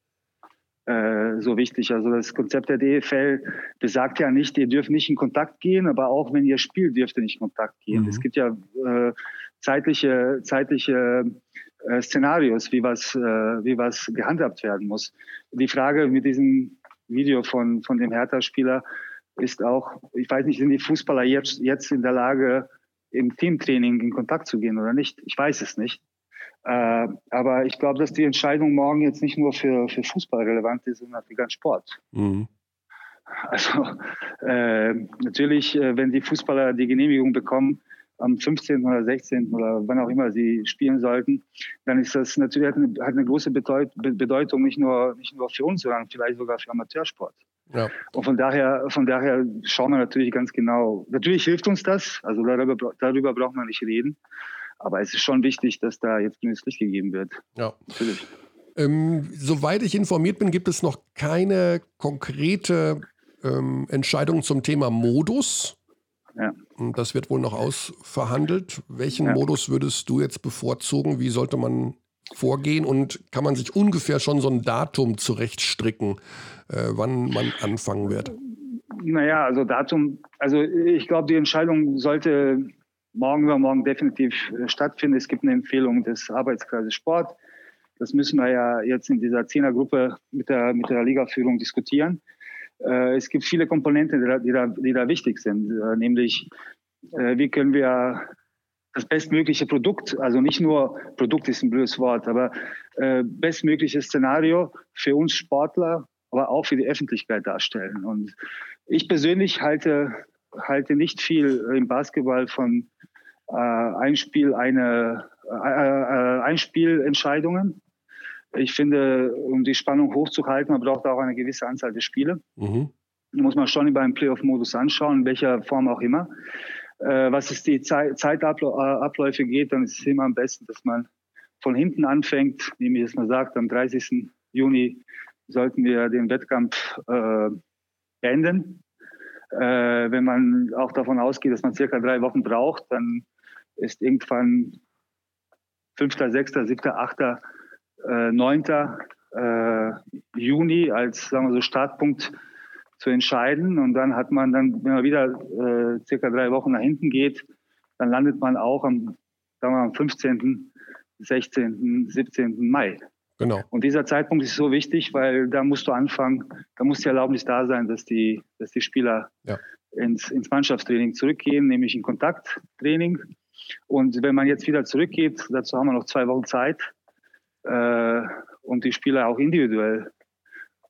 äh, so wichtig. Also das Konzept der DFL besagt ja nicht, ihr dürft nicht in Kontakt gehen, aber auch wenn ihr spielt, dürft ihr nicht in Kontakt gehen. Mhm. Es gibt ja äh, zeitliche, zeitliche äh, Szenarios, wie was, äh, wie was gehandhabt werden muss. Die Frage mit diesem Video von, von dem Hertha-Spieler ist auch, ich weiß nicht, sind die Fußballer jetzt, jetzt in der Lage, im Teamtraining in Kontakt zu gehen oder nicht? Ich weiß es nicht. Äh, aber ich glaube, dass die Entscheidung morgen jetzt nicht nur für, für Fußball relevant ist, sondern für ganz Sport. Mhm. Also äh, natürlich, äh, wenn die Fußballer die Genehmigung bekommen, am 15. oder 16. oder wann auch immer sie spielen sollten, dann ist das natürlich hat eine, hat eine große Bedeut Be- Bedeutung nicht nur nicht nur für uns, sondern vielleicht sogar für Amateursport. Ja. Und von daher von daher schauen wir natürlich ganz genau. Natürlich hilft uns das, also darüber darüber braucht man nicht reden, aber es ist schon wichtig, dass da jetzt grünes Licht gegeben wird. ja. Natürlich. Ähm, soweit ich informiert bin, gibt es noch keine konkrete ähm, Entscheidung zum Thema Modus. Ja. Und Das wird wohl noch ausverhandelt. Welchen Ja. Modus würdest du jetzt bevorzugen? Wie sollte man vorgehen? Und kann man sich ungefähr schon so ein Datum zurechtstricken, äh, wann man anfangen wird? Naja, also Datum, also ich glaube, die Entscheidung sollte morgen übermorgen definitiv äh, stattfinden. Es gibt eine Empfehlung des Arbeitskreises Sport. Das müssen wir ja jetzt in dieser Zehnergruppe mit der, mit der Ligaführung diskutieren. Äh, es gibt viele Komponenten, die da, die da, die da wichtig sind, äh, nämlich äh, wie können wir das bestmögliche Produkt, also nicht nur Produkt ist ein blödes Wort, aber bestmögliches Szenario für uns Sportler, aber auch für die Öffentlichkeit darstellen. Und ich persönlich halte, halte nicht viel im Basketball von äh, Einspiel eine äh, Einspielentscheidungen. Ich finde, um die Spannung hochzuhalten, man braucht auch eine gewisse Anzahl der Spiele. Mhm. Muss man schon über einen Playoff-Modus anschauen, in welcher Form auch immer. Äh, was es die Zei Zeitabläufe geht, dann ist es immer am besten, dass man von hinten anfängt, nämlich dass man sagt, am 30. Juni sollten wir den Wettkampf äh, beenden. Äh, wenn man auch davon ausgeht, dass man circa drei Wochen braucht, dann ist irgendwann 5., 6., 7., 8., äh, 9. Äh, Juni als sagen wir so Startpunkt zu entscheiden. Und dann hat man dann, wenn man wieder äh, circa drei Wochen nach hinten geht, dann landet man auch am, sagen wir, am 15., 16., 17. Mai. Genau. Und dieser Zeitpunkt ist so wichtig, weil da musst du anfangen, da muss die Erlaubnis da sein, dass die, dass die Spieler Ja. ins, ins Mannschaftstraining zurückgehen, nämlich in Kontakttraining. Und wenn man jetzt wieder zurückgeht, dazu haben wir noch zwei Wochen Zeit, äh, und die Spieler auch individuell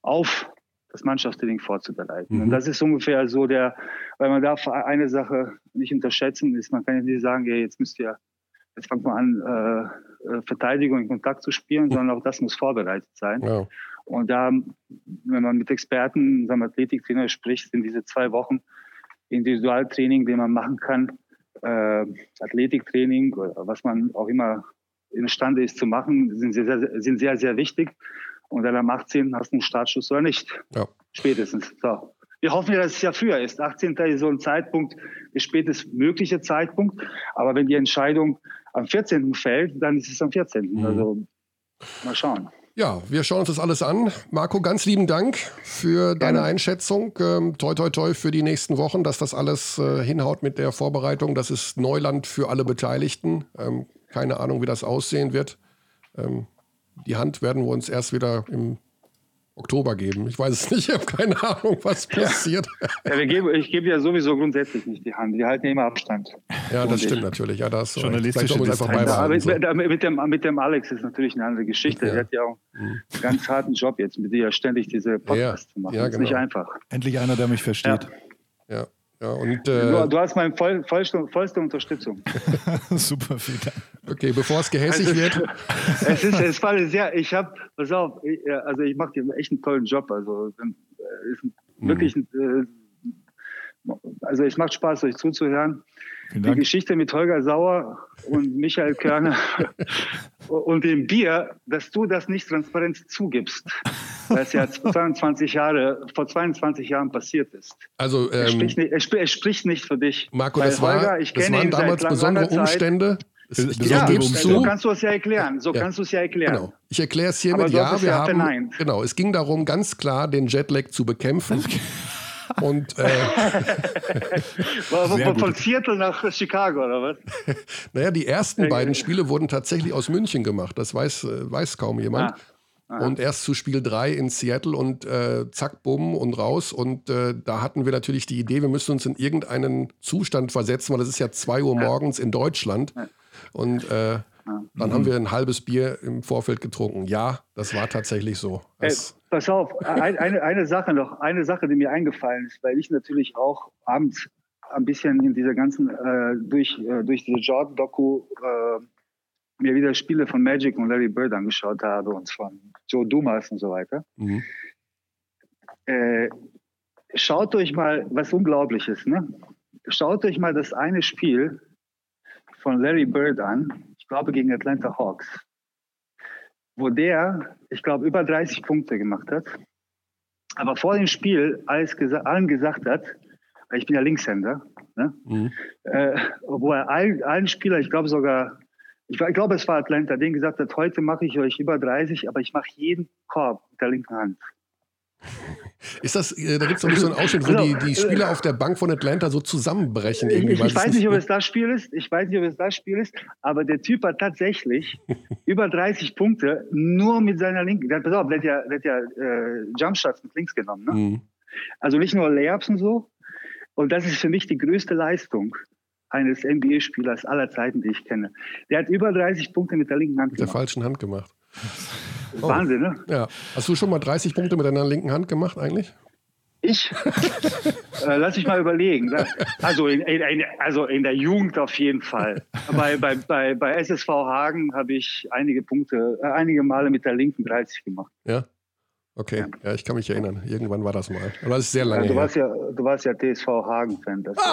auf das Mannschaftstraining vorzubereiten. Mhm. Und das ist ungefähr so der, weil man darf eine Sache nicht unterschätzen, ist, man kann ja nicht sagen, ja, jetzt müsst ihr, jetzt fangt mal an, äh, äh, Verteidigung in Kontakt zu spielen, sondern auch das muss vorbereitet sein. Ja. Und da, wenn man mit Experten, wir, Athletiktrainer spricht, sind diese zwei Wochen Individualtraining, den man machen kann, äh, Athletiktraining oder was man auch immer imstande ist zu machen, sind sehr, sehr, sind sehr, sehr wichtig. Und dann am 18. hast du einen Startschuss oder nicht. Ja. Spätestens. So. Wir hoffen ja, dass es ja früher ist. 18. ist so ein Zeitpunkt, der spätestmögliche Zeitpunkt. Aber wenn die Entscheidung am 14. fällt, dann ist es am 14. Mhm. Also mal schauen. Ja, wir schauen uns das alles an. Marco, ganz lieben Dank für deine Gerne. Einschätzung. Ähm, toi, toi, toi für die nächsten Wochen, dass das alles äh, hinhaut mit der Vorbereitung. Das ist Neuland für alle Beteiligten. Ähm, keine Ahnung, wie das aussehen wird. Ähm, die Hand werden wir uns erst wieder im Oktober geben. Ich weiß es nicht, ich habe keine Ahnung, was passiert. Ja, wir geben, ich gebe ja sowieso grundsätzlich nicht die Hand. Wir halten ja immer Abstand. Ja, das ich- stimmt natürlich. Ja, das Journalistische einfach Distanz. Aber beibehalten. mit, mit, dem, mit dem Alex ist natürlich eine andere Geschichte. Ja. Er hat ja auch einen ganz harten Job jetzt, mit dir ständig diese Podcasts zu machen. Ja, das ist nicht genau. einfach. Endlich einer, der mich versteht. Ja, ja, und Du, äh, du hast meine voll, vollste, vollste Unterstützung. Super, vielen Dank. okay, bevor es gehässig Also, wird. es ist, es war sehr, ich habe, pass auf, ich, äh, also ich mache dir echt einen tollen Job. Also äh, ist ein- Mhm. wirklich, ein, äh, also es macht Spaß, euch zuzuhören. Die. Geschichte mit Holger Sauer und Michael Körner und dem Bier, dass du das nicht transparent zugibst, was ja 22 Jahre, vor 22 Jahren passiert ist. Also, ähm, spricht, nicht, sp- es spricht nicht für dich. Marco, Weil das, war, Holger, ich das kenne waren ihn seit damals besondere. Umstände. Ich Umstände. so kannst du es ja erklären. So Ja. kannst du es ja erklären. Genau. Ich erkläre es hiermit. Aber Ja, wir ja haben. verneint. Genau, es ging darum, ganz klar den Jetlag zu bekämpfen. Und äh, Von, von Seattle nach Chicago, oder was? naja, die ersten beiden. Spiele wurden tatsächlich aus München gemacht. Das weiß, äh, weiß kaum jemand. Ah, Und erst zu Spiel 3 in Seattle und äh, zack, bumm und raus. Und äh, da hatten wir natürlich die Idee, wir müssen uns in irgendeinen Zustand versetzen, weil es ist ja 2 Uhr morgens in Deutschland. Und äh, dann haben wir ein halbes Bier im Vorfeld getrunken. Ja, das war tatsächlich so. Ey, pass auf, ein, eine, eine Sache noch, eine Sache, die mir eingefallen ist, weil ich natürlich auch abends ein bisschen in dieser ganzen, äh, durch, äh, durch diese Jordan-Doku äh, mir wieder Spiele von Magic und Larry Bird angeschaut habe und von Joe Dumas und so weiter. mhm. Äh, schaut euch mal was Unglaubliches, ne? Schaut euch mal das eine Spiel von Larry Bird an, ich glaube gegen Atlanta Hawks, wo der, ich glaube, über 30 Punkte gemacht hat, aber vor dem Spiel alles gesa allen gesagt hat, ich bin ja Linkshänder, ne? Mhm. äh, wo er allen, allen Spielern, ich glaube sogar, ich, glaube, es war Atlanta, denen gesagt hat, heute mache ich euch über 30, aber ich mache jeden Korb mit der linken Hand. Ist das, äh, da gibt es doch so einen Ausschnitt, wo die, die Spieler auf der Bank von Atlanta so zusammenbrechen. Ich, Irgendwie, ich, ich weiß nicht, ob es das Spiel ist. Ich weiß nicht, ob es das Spiel ist. Aber der Typ hat tatsächlich über 30 Punkte nur mit seiner linken. Der, pass auf, der hat ja, der hat ja äh, Jumpshots mit links genommen. Ne? Mhm. Also nicht nur Layups und so. Und das ist für mich die größte Leistung eines NBA-Spielers aller Zeiten, die ich kenne. Der hat über 30 Punkte mit der linken Hand Mit der gemacht. falschen Hand gemacht. Oh. Wahnsinn, ne? Ja. Hast du schon mal 30 Punkte mit deiner linken Hand gemacht eigentlich? Ich? äh, lass mich mal überlegen. ne? Also in, in, in, also in der Jugend auf jeden Fall. Bei, bei, bei, bei SSV Hagen habe ich einige Punkte, äh, einige Male mit der linken 30 gemacht. Ja. Okay, ja, ich kann mich erinnern. Irgendwann war das mal. Aber das ist sehr lange Also du, her. warst ja, du warst ja TSV Hagen-Fan. Das-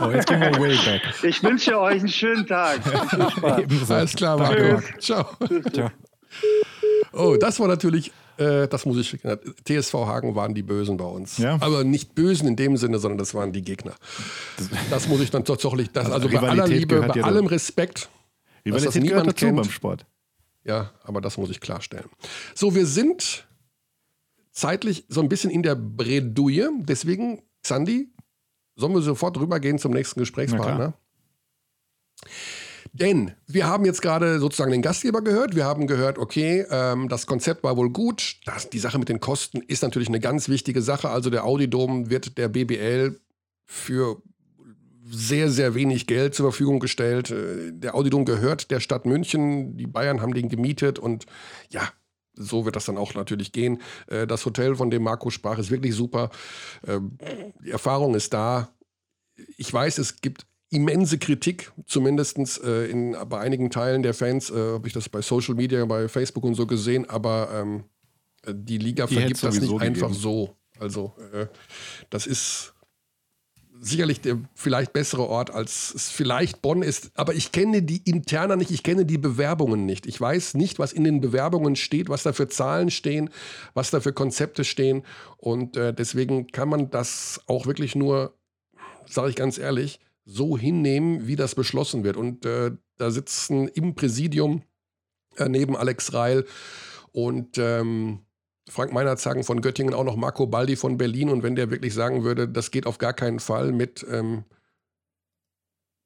Oh, jetzt gehen wir way back. Ich wünsche euch einen schönen Tag. Ebenso. Alles klar, Marco. Ciao. Ciao. Oh, das war natürlich, äh, das muss ich, TSV Hagen waren die Bösen bei uns. Ja. Aber nicht Bösen in dem Sinne, sondern das waren die Gegner. Das muss ich dann tatsächlich, das, also, bei Rivalität aller Liebe, bei ja allem. Respekt, dass das Rivalität gehört niemand dazu kennt. beim Sport. Ja, aber das muss ich klarstellen. So, wir sind zeitlich so ein bisschen in der Bredouille. Deswegen, Xandi, Sollen wir sofort rübergehen zum nächsten Gesprächspartner? Denn wir haben jetzt gerade sozusagen den Gastgeber gehört. Wir haben gehört, okay, ähm, das Konzept war wohl gut. Das, die Sache mit den Kosten ist natürlich eine ganz wichtige Sache. Also der Audidom wird der BBL für sehr, sehr wenig Geld zur Verfügung gestellt. Äh, Der Audidom gehört der Stadt München. Die Bayern haben den gemietet und ja, so wird das dann auch natürlich gehen. Äh, Das Hotel, von dem Marco sprach, ist wirklich super. Ähm, Die Erfahrung ist da. Ich weiß, es gibt immense Kritik, zumindest äh, in, bei einigen Teilen der Fans, äh, habe ich das bei Social Media, bei Facebook und so gesehen, aber ähm, äh, die Liga Die vergibt das nicht sowieso einfach gegeben. so. Also äh, das ist sicherlich der vielleicht bessere Ort als es vielleicht Bonn ist, aber ich kenne die Interna nicht, ich kenne die Bewerbungen nicht. Ich weiß nicht, was in den Bewerbungen steht, was da für Zahlen stehen, was da für Konzepte stehen und äh, deswegen kann man das auch wirklich nur, sage ich ganz ehrlich, so hinnehmen, wie das beschlossen wird. Und äh, da sitzen im Präsidium äh, neben Alex Reil und ähm, Frank Meinerzagen von Göttingen, auch noch Marco Baldi von Berlin. Und wenn der wirklich sagen würde, das geht auf gar keinen Fall mit, ähm,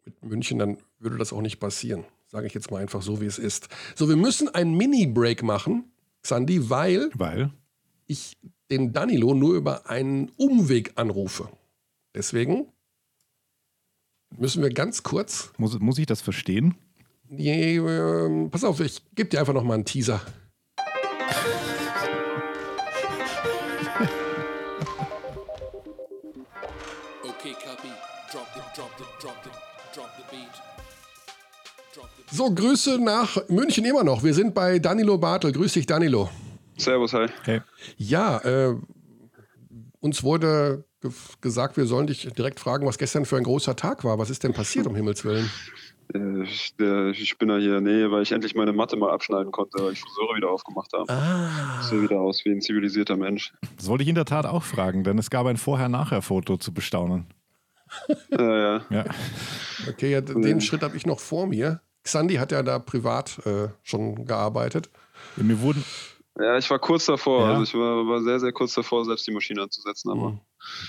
mit München, dann würde das auch nicht passieren. Sage ich jetzt mal einfach so, wie es ist. So, wir müssen einen Mini-Break machen, Sandy, weil Weil? ich den Danilo nur über einen Umweg anrufe. Deswegen müssen wir ganz kurz. Muss, muss ich das verstehen? Nee, ähm, pass auf, ich gebe dir einfach noch mal einen Teaser. So, Grüße nach München immer noch. Wir sind bei Danilo Bartel. Grüß dich, Danilo. Servus, hi. Hey. Ja, äh, uns wurde ge gesagt, wir sollen dich direkt fragen, was gestern für ein großer Tag war. Was ist denn passiert, um Himmels Willen? Äh, Ich, der, ich bin ja hier in der Nähe, weil ich endlich meine Matte mal abschneiden konnte, weil ich Friseure wieder aufgemacht habe. Ah. Ich sehe wieder aus wie ein zivilisierter Mensch. Das wollte ich in der Tat auch fragen, denn es gab ein Vorher-Nachher-Foto zu bestaunen. Äh, ja. Ja. Okay, ja, den Schritt habe ich noch vor mir. Xandi hat ja da privat äh, schon gearbeitet. Ja, Mir wurden, ja, ich war kurz davor. Ja. Also ich war, war sehr, sehr kurz davor, selbst die Maschine anzusetzen. Aber Mhm.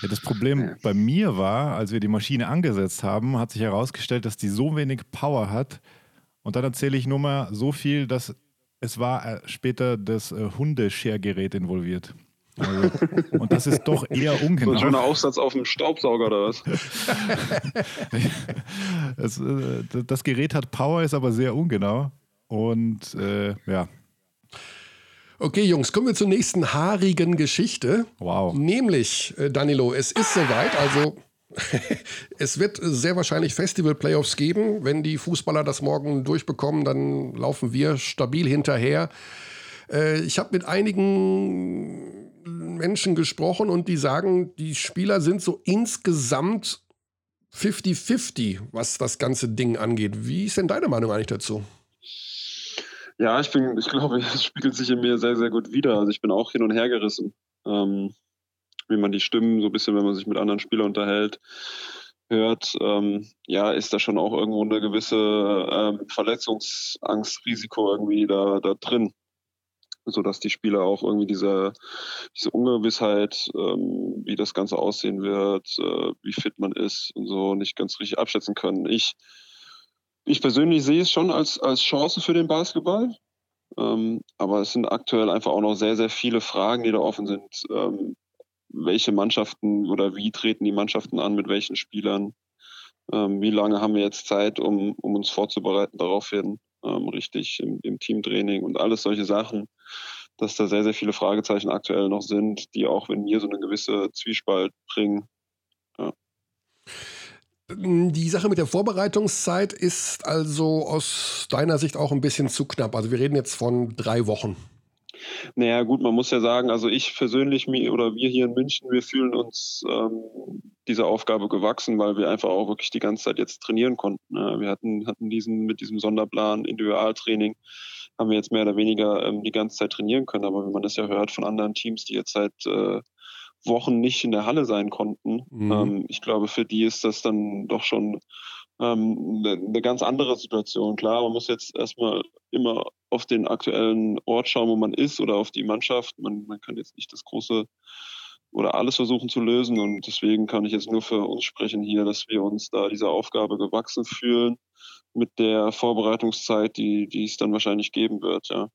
ja, das Problem bei mir war, als wir die Maschine angesetzt haben, hat sich herausgestellt, dass die so wenig Power hat. Und dann erzähle ich nur mal so viel, dass es war äh, später das äh, Hundeschergerät involviert. Also, und das ist doch eher so ein schöner ungenau. Aufsatz auf dem Staubsauger oder was? Es, äh, das Gerät hat Power, ist aber sehr ungenau. Und äh, ja, Okay, Jungs, kommen wir zur nächsten haarigen Geschichte. wow. Nämlich, äh, Danilo, es ist soweit, also es wird sehr wahrscheinlich Festival-Playoffs geben. Wenn die Fußballer das morgen durchbekommen, dann laufen wir stabil hinterher. Äh, ich habe mit einigen Menschen gesprochen und die sagen, die Spieler sind so insgesamt 50-50, was das ganze Ding angeht. Wie ist denn deine Meinung eigentlich dazu? Ja, ich bin, ich glaube, es spiegelt sich in mir sehr, sehr gut wider. Also ich bin auch hin und her gerissen. Ähm, wie man die Stimmen so ein bisschen, wenn man sich mit anderen Spielern unterhält, hört, ähm, ja, ist da schon auch irgendwo eine gewisse ähm, Verletzungsangstrisiko irgendwie da, da drin. Sodass die Spieler auch irgendwie diese, diese Ungewissheit, ähm, wie das Ganze aussehen wird, äh, wie fit man ist und so nicht ganz richtig abschätzen können. Ich ich persönlich sehe es schon als, als Chance für den Basketball. Ähm, aber es sind aktuell einfach auch noch sehr, sehr viele Fragen, die da offen sind. Ähm, welche Mannschaften oder wie treten die Mannschaften an, mit welchen Spielern? Ähm, wie lange haben wir jetzt Zeit, um, um uns vorzubereiten daraufhin, ähm, richtig im, im Teamtraining und alles solche Sachen, dass da sehr, sehr viele Fragezeichen aktuell noch sind, die auch in mir so eine gewisse Zwiespalt bringen. Die Sache mit der Vorbereitungszeit ist also aus deiner Sicht auch ein bisschen zu knapp. Also wir reden jetzt von drei Wochen. Naja, gut, man muss ja sagen, also ich persönlich oder wir hier in München, wir fühlen uns ähm, dieser Aufgabe gewachsen, weil wir einfach auch wirklich die ganze Zeit jetzt trainieren konnten. ne? Wir hatten, hatten diesen mit diesem Sonderplan, Individualtraining, haben wir jetzt mehr oder weniger ähm, die ganze Zeit trainieren können. Aber wenn man das ja hört von anderen Teams, die jetzt seit äh, Wochen nicht in der Halle sein konnten, Mhm. ähm, ich glaube, für die ist das dann doch schon ähm, eine, eine ganz andere Situation. Klar, man muss jetzt erstmal immer auf den aktuellen Ort schauen, wo man ist oder auf die Mannschaft. Man, man kann jetzt nicht das große oder alles versuchen zu lösen. Und deswegen kann ich jetzt nur für uns sprechen hier, dass wir uns da dieser Aufgabe gewachsen fühlen mit der Vorbereitungszeit, die, die es dann wahrscheinlich geben wird, ja.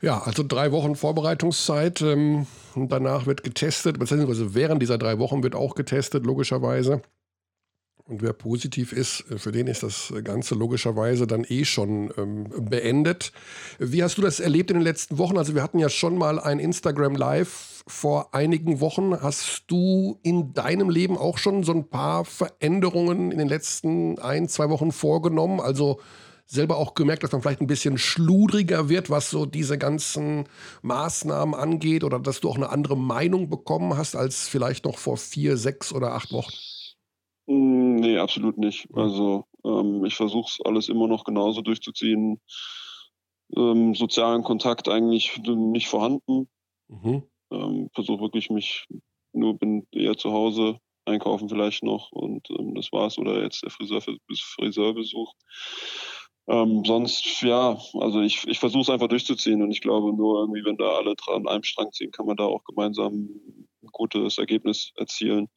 Ja, also drei Wochen Vorbereitungszeit. Ähm, danach wird getestet, beziehungsweise während dieser drei Wochen wird auch getestet, logischerweise. Und wer positiv ist, äh, für den ist das Ganze logischerweise dann eh schon ähm, beendet. Wie hast du das erlebt in den letzten Wochen? Also wir hatten ja schon mal ein Instagram Live vor einigen Wochen. Hast du in deinem Leben auch schon so ein paar Veränderungen in den letzten ein, zwei Wochen vorgenommen? Also selber auch gemerkt, dass man vielleicht ein bisschen schludriger wird, was so diese ganzen Maßnahmen angeht oder dass du auch eine andere Meinung bekommen hast als vielleicht noch vor vier, sechs oder acht Wochen? Nee, absolut nicht. Also ähm, ich versuche es alles immer noch genauso durchzuziehen. Ähm, sozialen Kontakt eigentlich nicht vorhanden. Mhm. Ähm, versuche wirklich mich, nur bin eher zu Hause, einkaufen vielleicht noch und ähm, das war's. Oder jetzt der Friseur, Friseurbesuch. Ähm, sonst, ja, also ich, ich versuche es einfach durchzuziehen und ich glaube nur irgendwie, wenn da alle dran an einem Strang ziehen, kann man da auch gemeinsam ein gutes Ergebnis erzielen.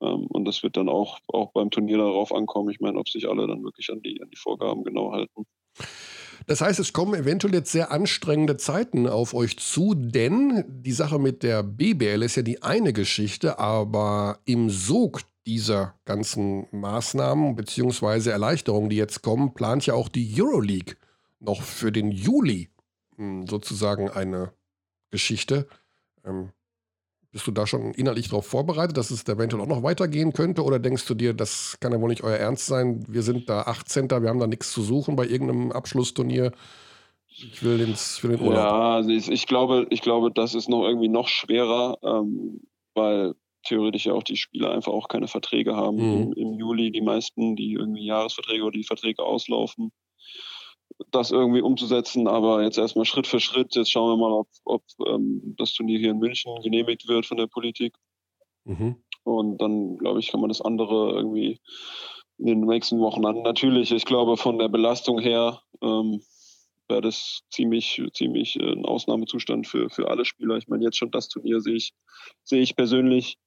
Ähm, und das wird dann auch, auch beim Turnier darauf ankommen. Ich meine, ob sich alle dann wirklich an die, an die Vorgaben genau halten. Das heißt, es kommen eventuell jetzt sehr anstrengende Zeiten auf euch zu, denn die Sache mit der BBL ist ja die eine Geschichte, aber im Sog dieser ganzen Maßnahmen bzw. Erleichterungen, die jetzt kommen, plant ja auch die Euroleague noch für den Juli hm, sozusagen eine Geschichte. Ähm, bist du da schon innerlich darauf vorbereitet, dass es eventuell auch noch weitergehen könnte? Oder denkst du dir, das kann ja wohl nicht euer Ernst sein? Wir sind da 18. Wir haben da nichts zu suchen bei irgendeinem Abschlussturnier. Ich will, ins, will den Urlaub. Ja, also ich, ich, glaube, ich glaube, das ist noch irgendwie noch schwerer, ähm, weil theoretisch ja auch die Spieler einfach auch keine Verträge haben mhm. im, im, Juli. Die meisten, die irgendwie Jahresverträge oder die Verträge auslaufen, das irgendwie umzusetzen. Aber jetzt erstmal Schritt für Schritt. Jetzt schauen wir mal, ob, ob ähm, das Turnier hier in München genehmigt wird von der Politik. Mhm. Und dann, glaube ich, kann man das andere irgendwie in den nächsten Wochen an. Natürlich, ich glaube, von der Belastung her ähm, wäre das ziemlich, ziemlich äh, ein Ausnahmezustand für, für alle Spieler. Ich meine, jetzt schon das Turnier sehe ich, sehe ich persönlich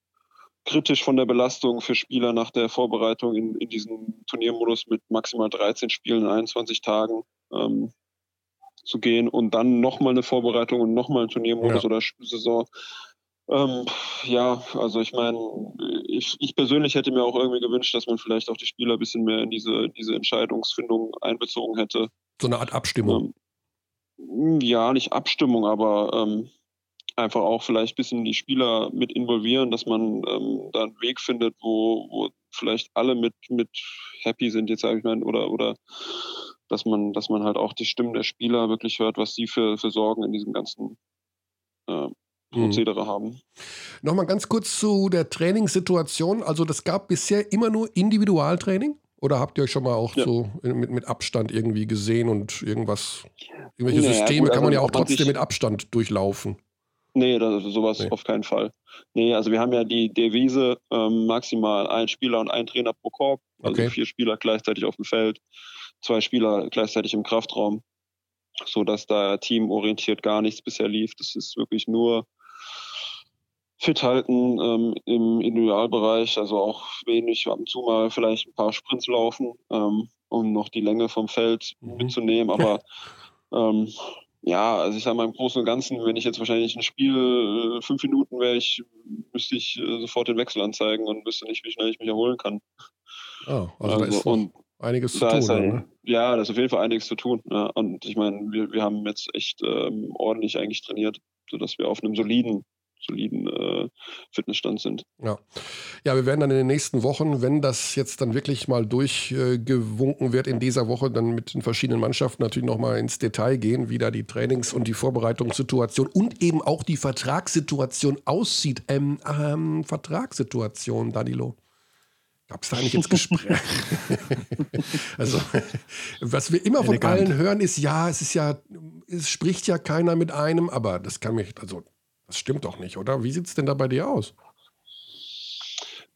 kritisch von der Belastung für Spieler nach der Vorbereitung in, in diesem Turniermodus mit maximal 13 Spielen in 21 Tagen ähm, zu gehen und dann nochmal eine Vorbereitung und nochmal ein Turniermodus ja. oder Saison. Ähm, ja, also ich meine, ich, ich, persönlich hätte mir auch irgendwie gewünscht, dass man vielleicht auch die Spieler ein bisschen mehr in diese, diese Entscheidungsfindung einbezogen hätte. So eine Art Abstimmung. Ähm, ja, nicht Abstimmung, aber ähm, einfach auch vielleicht ein bisschen die Spieler mit involvieren, dass man ähm, da einen Weg findet, wo, wo vielleicht alle mit, mit happy sind, jetzt sage ich mal, oder, oder dass man, dass man halt auch die Stimmen der Spieler wirklich hört, was sie für, für Sorgen in diesem ganzen äh, Prozedere mhm. haben. Nochmal ganz kurz zu der Trainingssituation. Also das gab bisher immer nur Individualtraining? Oder habt ihr euch schon mal auch ja. so mit, mit Abstand irgendwie gesehen und irgendwas, irgendwelche naja, Systeme gut, kann man also ja auch trotzdem mit Abstand durchlaufen? Nee, das, sowas nee. auf keinen Fall. Nee, also wir haben ja die Devise ähm, maximal ein Spieler und ein Trainer pro Korb, also okay. vier Spieler gleichzeitig auf dem Feld, zwei Spieler gleichzeitig im Kraftraum, so dass da teamorientiert gar nichts bisher lief. Das ist wirklich nur fit halten ähm, im Individualbereich, also auch wenig ab und zu mal vielleicht ein paar Sprints laufen, ähm, um noch die Länge vom Feld mhm. mitzunehmen, aber ähm, ja, also ich sage mal im Großen und Ganzen, wenn ich jetzt wahrscheinlich ein Spiel äh, fünf Minuten wäre, ich müsste ich äh, sofort den Wechsel anzeigen und wüsste nicht, wie schnell ich mich erholen kann. Oh, also, also da ist und einiges zu tun. Ist, ne? Ja, da ist auf jeden Fall einiges zu tun. Ja. Und ich meine, wir, wir haben jetzt echt ähm, ordentlich eigentlich trainiert, sodass wir auf einem soliden soliden äh, Fitnessstand sind. Ja. ja, wir werden dann in den nächsten Wochen, wenn das jetzt dann wirklich mal durchgewunken äh, wird in dieser Woche, dann mit den verschiedenen Mannschaften natürlich nochmal ins Detail gehen, wie da die Trainings- und die Vorbereitungssituation und eben auch die Vertragssituation aussieht. Ähm, ähm, Vertragssituation, Danilo. Gab es da eigentlich ins Gespräch? also, was wir immer von Elegant. allen hören, ist, ja, es ist ja, es spricht ja keiner mit einem, aber das kann mich, also das stimmt doch nicht, oder? Wie sieht es denn da bei dir aus?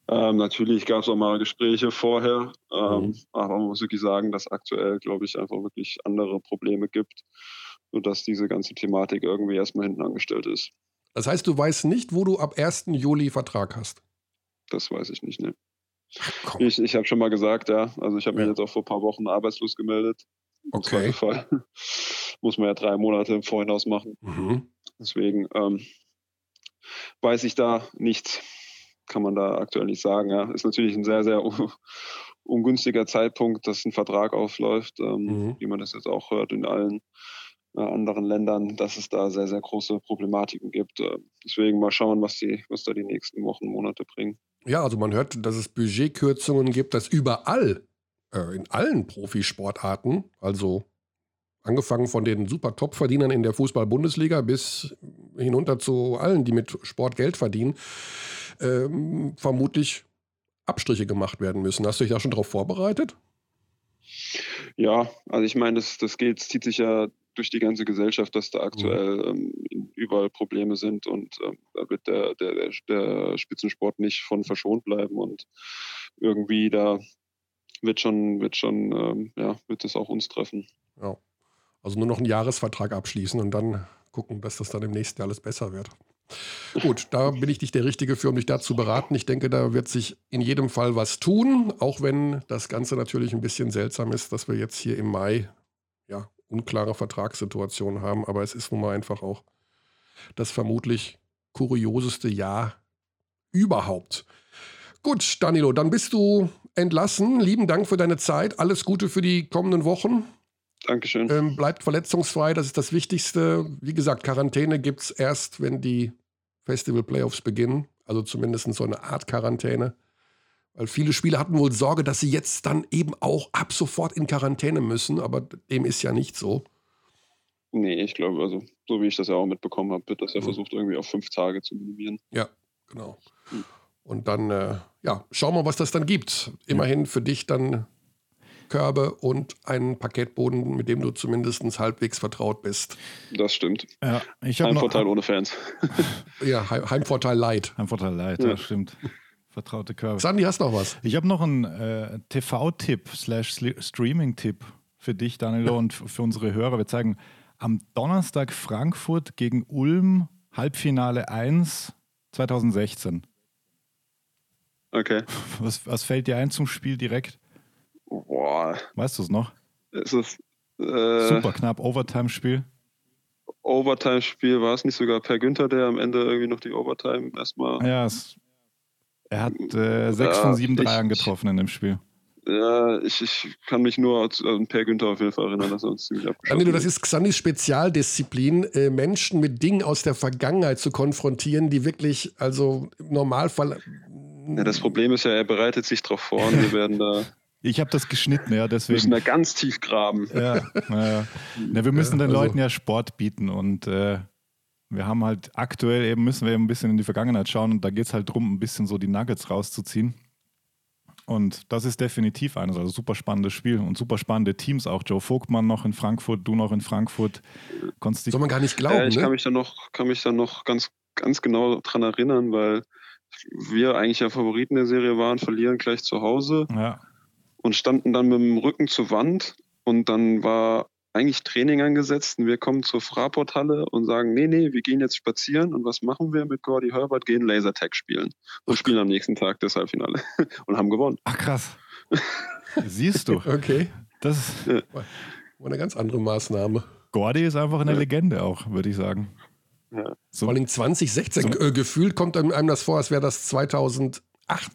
Ähm, natürlich gab es auch mal Gespräche vorher, ähm, mhm. aber man muss wirklich sagen, dass aktuell, glaube ich, einfach wirklich andere Probleme gibt, sodass diese ganze Thematik irgendwie erstmal hinten angestellt ist. Das heißt, du weißt nicht, wo du ab 1. Juli Vertrag hast. Das weiß ich nicht, ne. Komm. Ich, ich habe schon mal gesagt, ja. Also ich habe Ja. mich jetzt auch vor ein paar Wochen arbeitslos gemeldet. Okay. Muss man ja drei Monate im Vorhinaus machen. Mhm. Deswegen ähm, weiß ich da nichts. Kann man da aktuell nicht sagen. Ja. Ist natürlich ein sehr, sehr un- ungünstiger Zeitpunkt, dass ein Vertrag aufläuft, ähm, Mhm. wie man das jetzt auch hört in allen äh, anderen Ländern, dass es da sehr, sehr große Problematiken gibt. Äh, deswegen mal schauen, was, die, was da die nächsten Wochen, Monate bringen. Ja, also man hört, dass es Budgetkürzungen gibt, dass überall, äh, in allen Profisportarten, also angefangen von den super Top-Verdienern in der Fußball-Bundesliga bis hinunter zu allen, die mit Sport Geld verdienen, ähm, vermutlich Abstriche gemacht werden müssen. Hast du dich da schon darauf vorbereitet? Ja, also ich meine, das, das geht, zieht sich ja durch die ganze Gesellschaft, dass da aktuell ähm, überall Probleme sind und ähm, da wird der, der, der, der Spitzensport nicht von verschont bleiben und irgendwie da wird schon, wird schon, ähm, ja, wird es auch uns treffen. Ja. Also nur noch einen Jahresvertrag abschließen und dann gucken, dass das dann im nächsten Jahr alles besser wird. Gut, da bin ich nicht der Richtige für, um dich da zu beraten. Ich denke, da wird sich in jedem Fall was tun, auch wenn das Ganze natürlich ein bisschen seltsam ist, dass wir jetzt hier im Mai ja, unklare Vertragssituationen haben. Aber es ist nun mal einfach auch das vermutlich kurioseste Jahr überhaupt. Gut, Danilo, dann bist du entlassen. Lieben Dank für deine Zeit. Alles Gute für die kommenden Wochen. Dankeschön. Ähm, bleibt verletzungsfrei, das ist das Wichtigste. Wie gesagt, Quarantäne gibt es erst, wenn die Festival-Playoffs beginnen. Also zumindest so eine Art Quarantäne. Weil viele Spieler hatten wohl Sorge, dass sie jetzt dann eben auch ab sofort in Quarantäne müssen, aber dem ist ja nicht so. Nee, ich glaube, also so wie ich das ja auch mitbekommen habe, wird das ja Mhm. versucht, irgendwie auf fünf Tage zu minimieren. Ja, genau. Hm. Und dann, äh, ja, schauen wir, was das dann gibt. Immerhin für dich dann Körbe und einen Paketboden, mit dem du zumindest halbwegs vertraut bist. Das stimmt. Ja, ich habe Ein noch Vorteil ohne Fans. Ja, Heim- Heimvorteil Light. ein Vorteil leid, Ja. ja, stimmt. Vertraute Körbe. Sandy, hast noch was? Ich habe noch einen äh, TV-Tipp slash Streaming-Tipp für dich, Danilo, und für unsere Hörer. Wir zeigen am Donnerstag Frankfurt gegen Ulm, Halbfinale 1 2016. Okay. Was, was fällt dir ein zum Spiel direkt? Boah, Weißt du es noch? ist es äh, Super knapp, Overtime-Spiel. Overtime-Spiel? War es nicht sogar Per Günther, der am Ende irgendwie noch die Overtime erstmal. Ja, es, er hat äh, sechs Ja, von sieben Dreiern getroffen in dem Spiel. Ja, ich, ich kann mich nur an Per Günther auf jeden Fall erinnern, dass er uns ziemlich abgeschossen Danilo, das hat. ist Xandis Spezialdisziplin, äh, Menschen mit Dingen aus der Vergangenheit zu konfrontieren, die wirklich, also im Normalfall. Ja, das Problem ist ja, er bereitet sich drauf vor und wir werden da, Ich habe das geschnitten, ja, müssen deswegen. da ganz tief graben. Ja, ja. Na, wir müssen Ja, den also- Leuten ja Sport bieten und äh, wir haben halt aktuell eben, müssen wir eben ein bisschen in die Vergangenheit schauen und da geht es halt darum, ein bisschen so die Nuggets rauszuziehen. Und das ist definitiv eines, also super spannendes Spiel und super spannende Teams auch. Joe Vogtmann noch in Frankfurt, du noch in Frankfurt. Konntest Soll man gar nicht glauben, ich kann ne? mich da noch, kann mich da noch ganz, ganz genau dran erinnern, weil wir eigentlich ja Favoriten der Serie waren, verlieren gleich zu Hause ja, und standen dann mit dem Rücken zur Wand und dann war eigentlich Training angesetzt und wir kommen zur Fraport-Halle und sagen, nee, nee, wir gehen jetzt spazieren und was machen wir mit Gordy Herbert? Gehen Lasertag spielen und spielen am nächsten Tag das Halbfinale und haben gewonnen. ach krass. Siehst du, Okay, das war eine ganz andere Maßnahme. Gordy ist einfach eine Legende auch, würde ich sagen. Ja. So, Vor allem 2016, äh, gefühlt kommt einem das vor, als wäre das 2008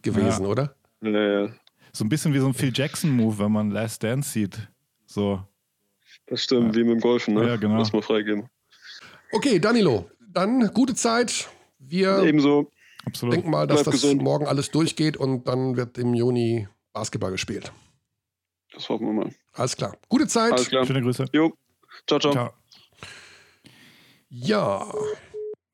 gewesen, Ja. oder? So ein bisschen wie so ein Phil Jackson-Move, wenn man Last Dance sieht. So, das stimmt, Ja. wie mit dem Golfen, ne? Ja, genau. Lass mal freigeben. Okay, Danilo, dann gute Zeit. Wir Ebenso. absolut. denken mal, dass Bleib das gesund. morgen alles durchgeht und dann wird im Juni Basketball gespielt. Das hoffen wir mal. Alles klar. Gute Zeit. Alles klar. Schöne Grüße. Jo. Ciao, ciao. Ciao. Ja,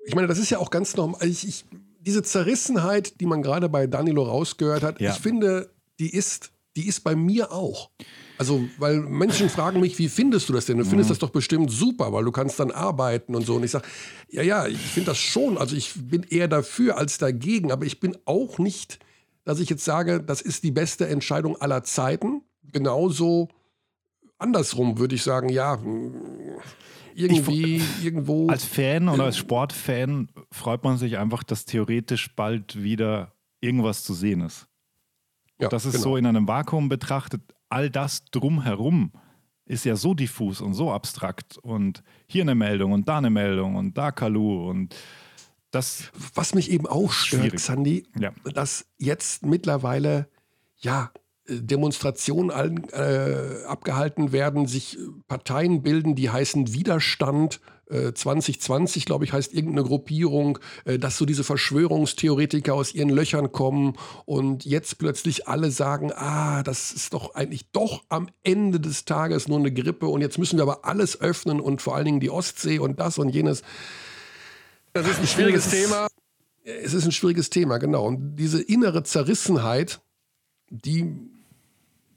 ich meine, das ist ja auch ganz normal. Ich, ich, diese Zerrissenheit, die man gerade bei Danilo rausgehört hat, Ja. ich finde, die ist, die ist bei mir auch. Also, weil Menschen fragen mich, wie findest du das denn? Du findest das doch bestimmt super, weil du kannst dann arbeiten und so. Und ich sage, ja, ja, ich finde das schon. Also ich bin eher dafür als dagegen, aber ich bin auch nicht, dass ich jetzt sage, das ist die beste Entscheidung aller Zeiten. Genauso andersrum würde ich sagen, ja, irgendwie irgendwo. Als Fan oder als Sportfan freut man sich einfach, dass theoretisch bald wieder irgendwas zu sehen ist. Ja, das ist genau. so in einem Vakuum betrachtet, all das drumherum ist ja so diffus und so abstrakt. Und hier eine Meldung und da eine Meldung und da Kalu und das. Was mich eben auch stört. Xandi, Ja. dass jetzt mittlerweile ja Demonstrationen allen, äh, abgehalten werden, sich äh, Parteien bilden, die heißen Widerstand. äh, 2020, glaube ich, heißt irgendeine Gruppierung, äh, dass so diese Verschwörungstheoretiker aus ihren Löchern kommen und jetzt plötzlich alle sagen, ah, das ist doch eigentlich doch am Ende des Tages nur eine Grippe und jetzt müssen wir aber alles öffnen und vor allen Dingen die Ostsee und das und jenes. Das ist ein schwieriges Thema. Es ist ein schwieriges Thema, genau. Und diese innere Zerrissenheit, die,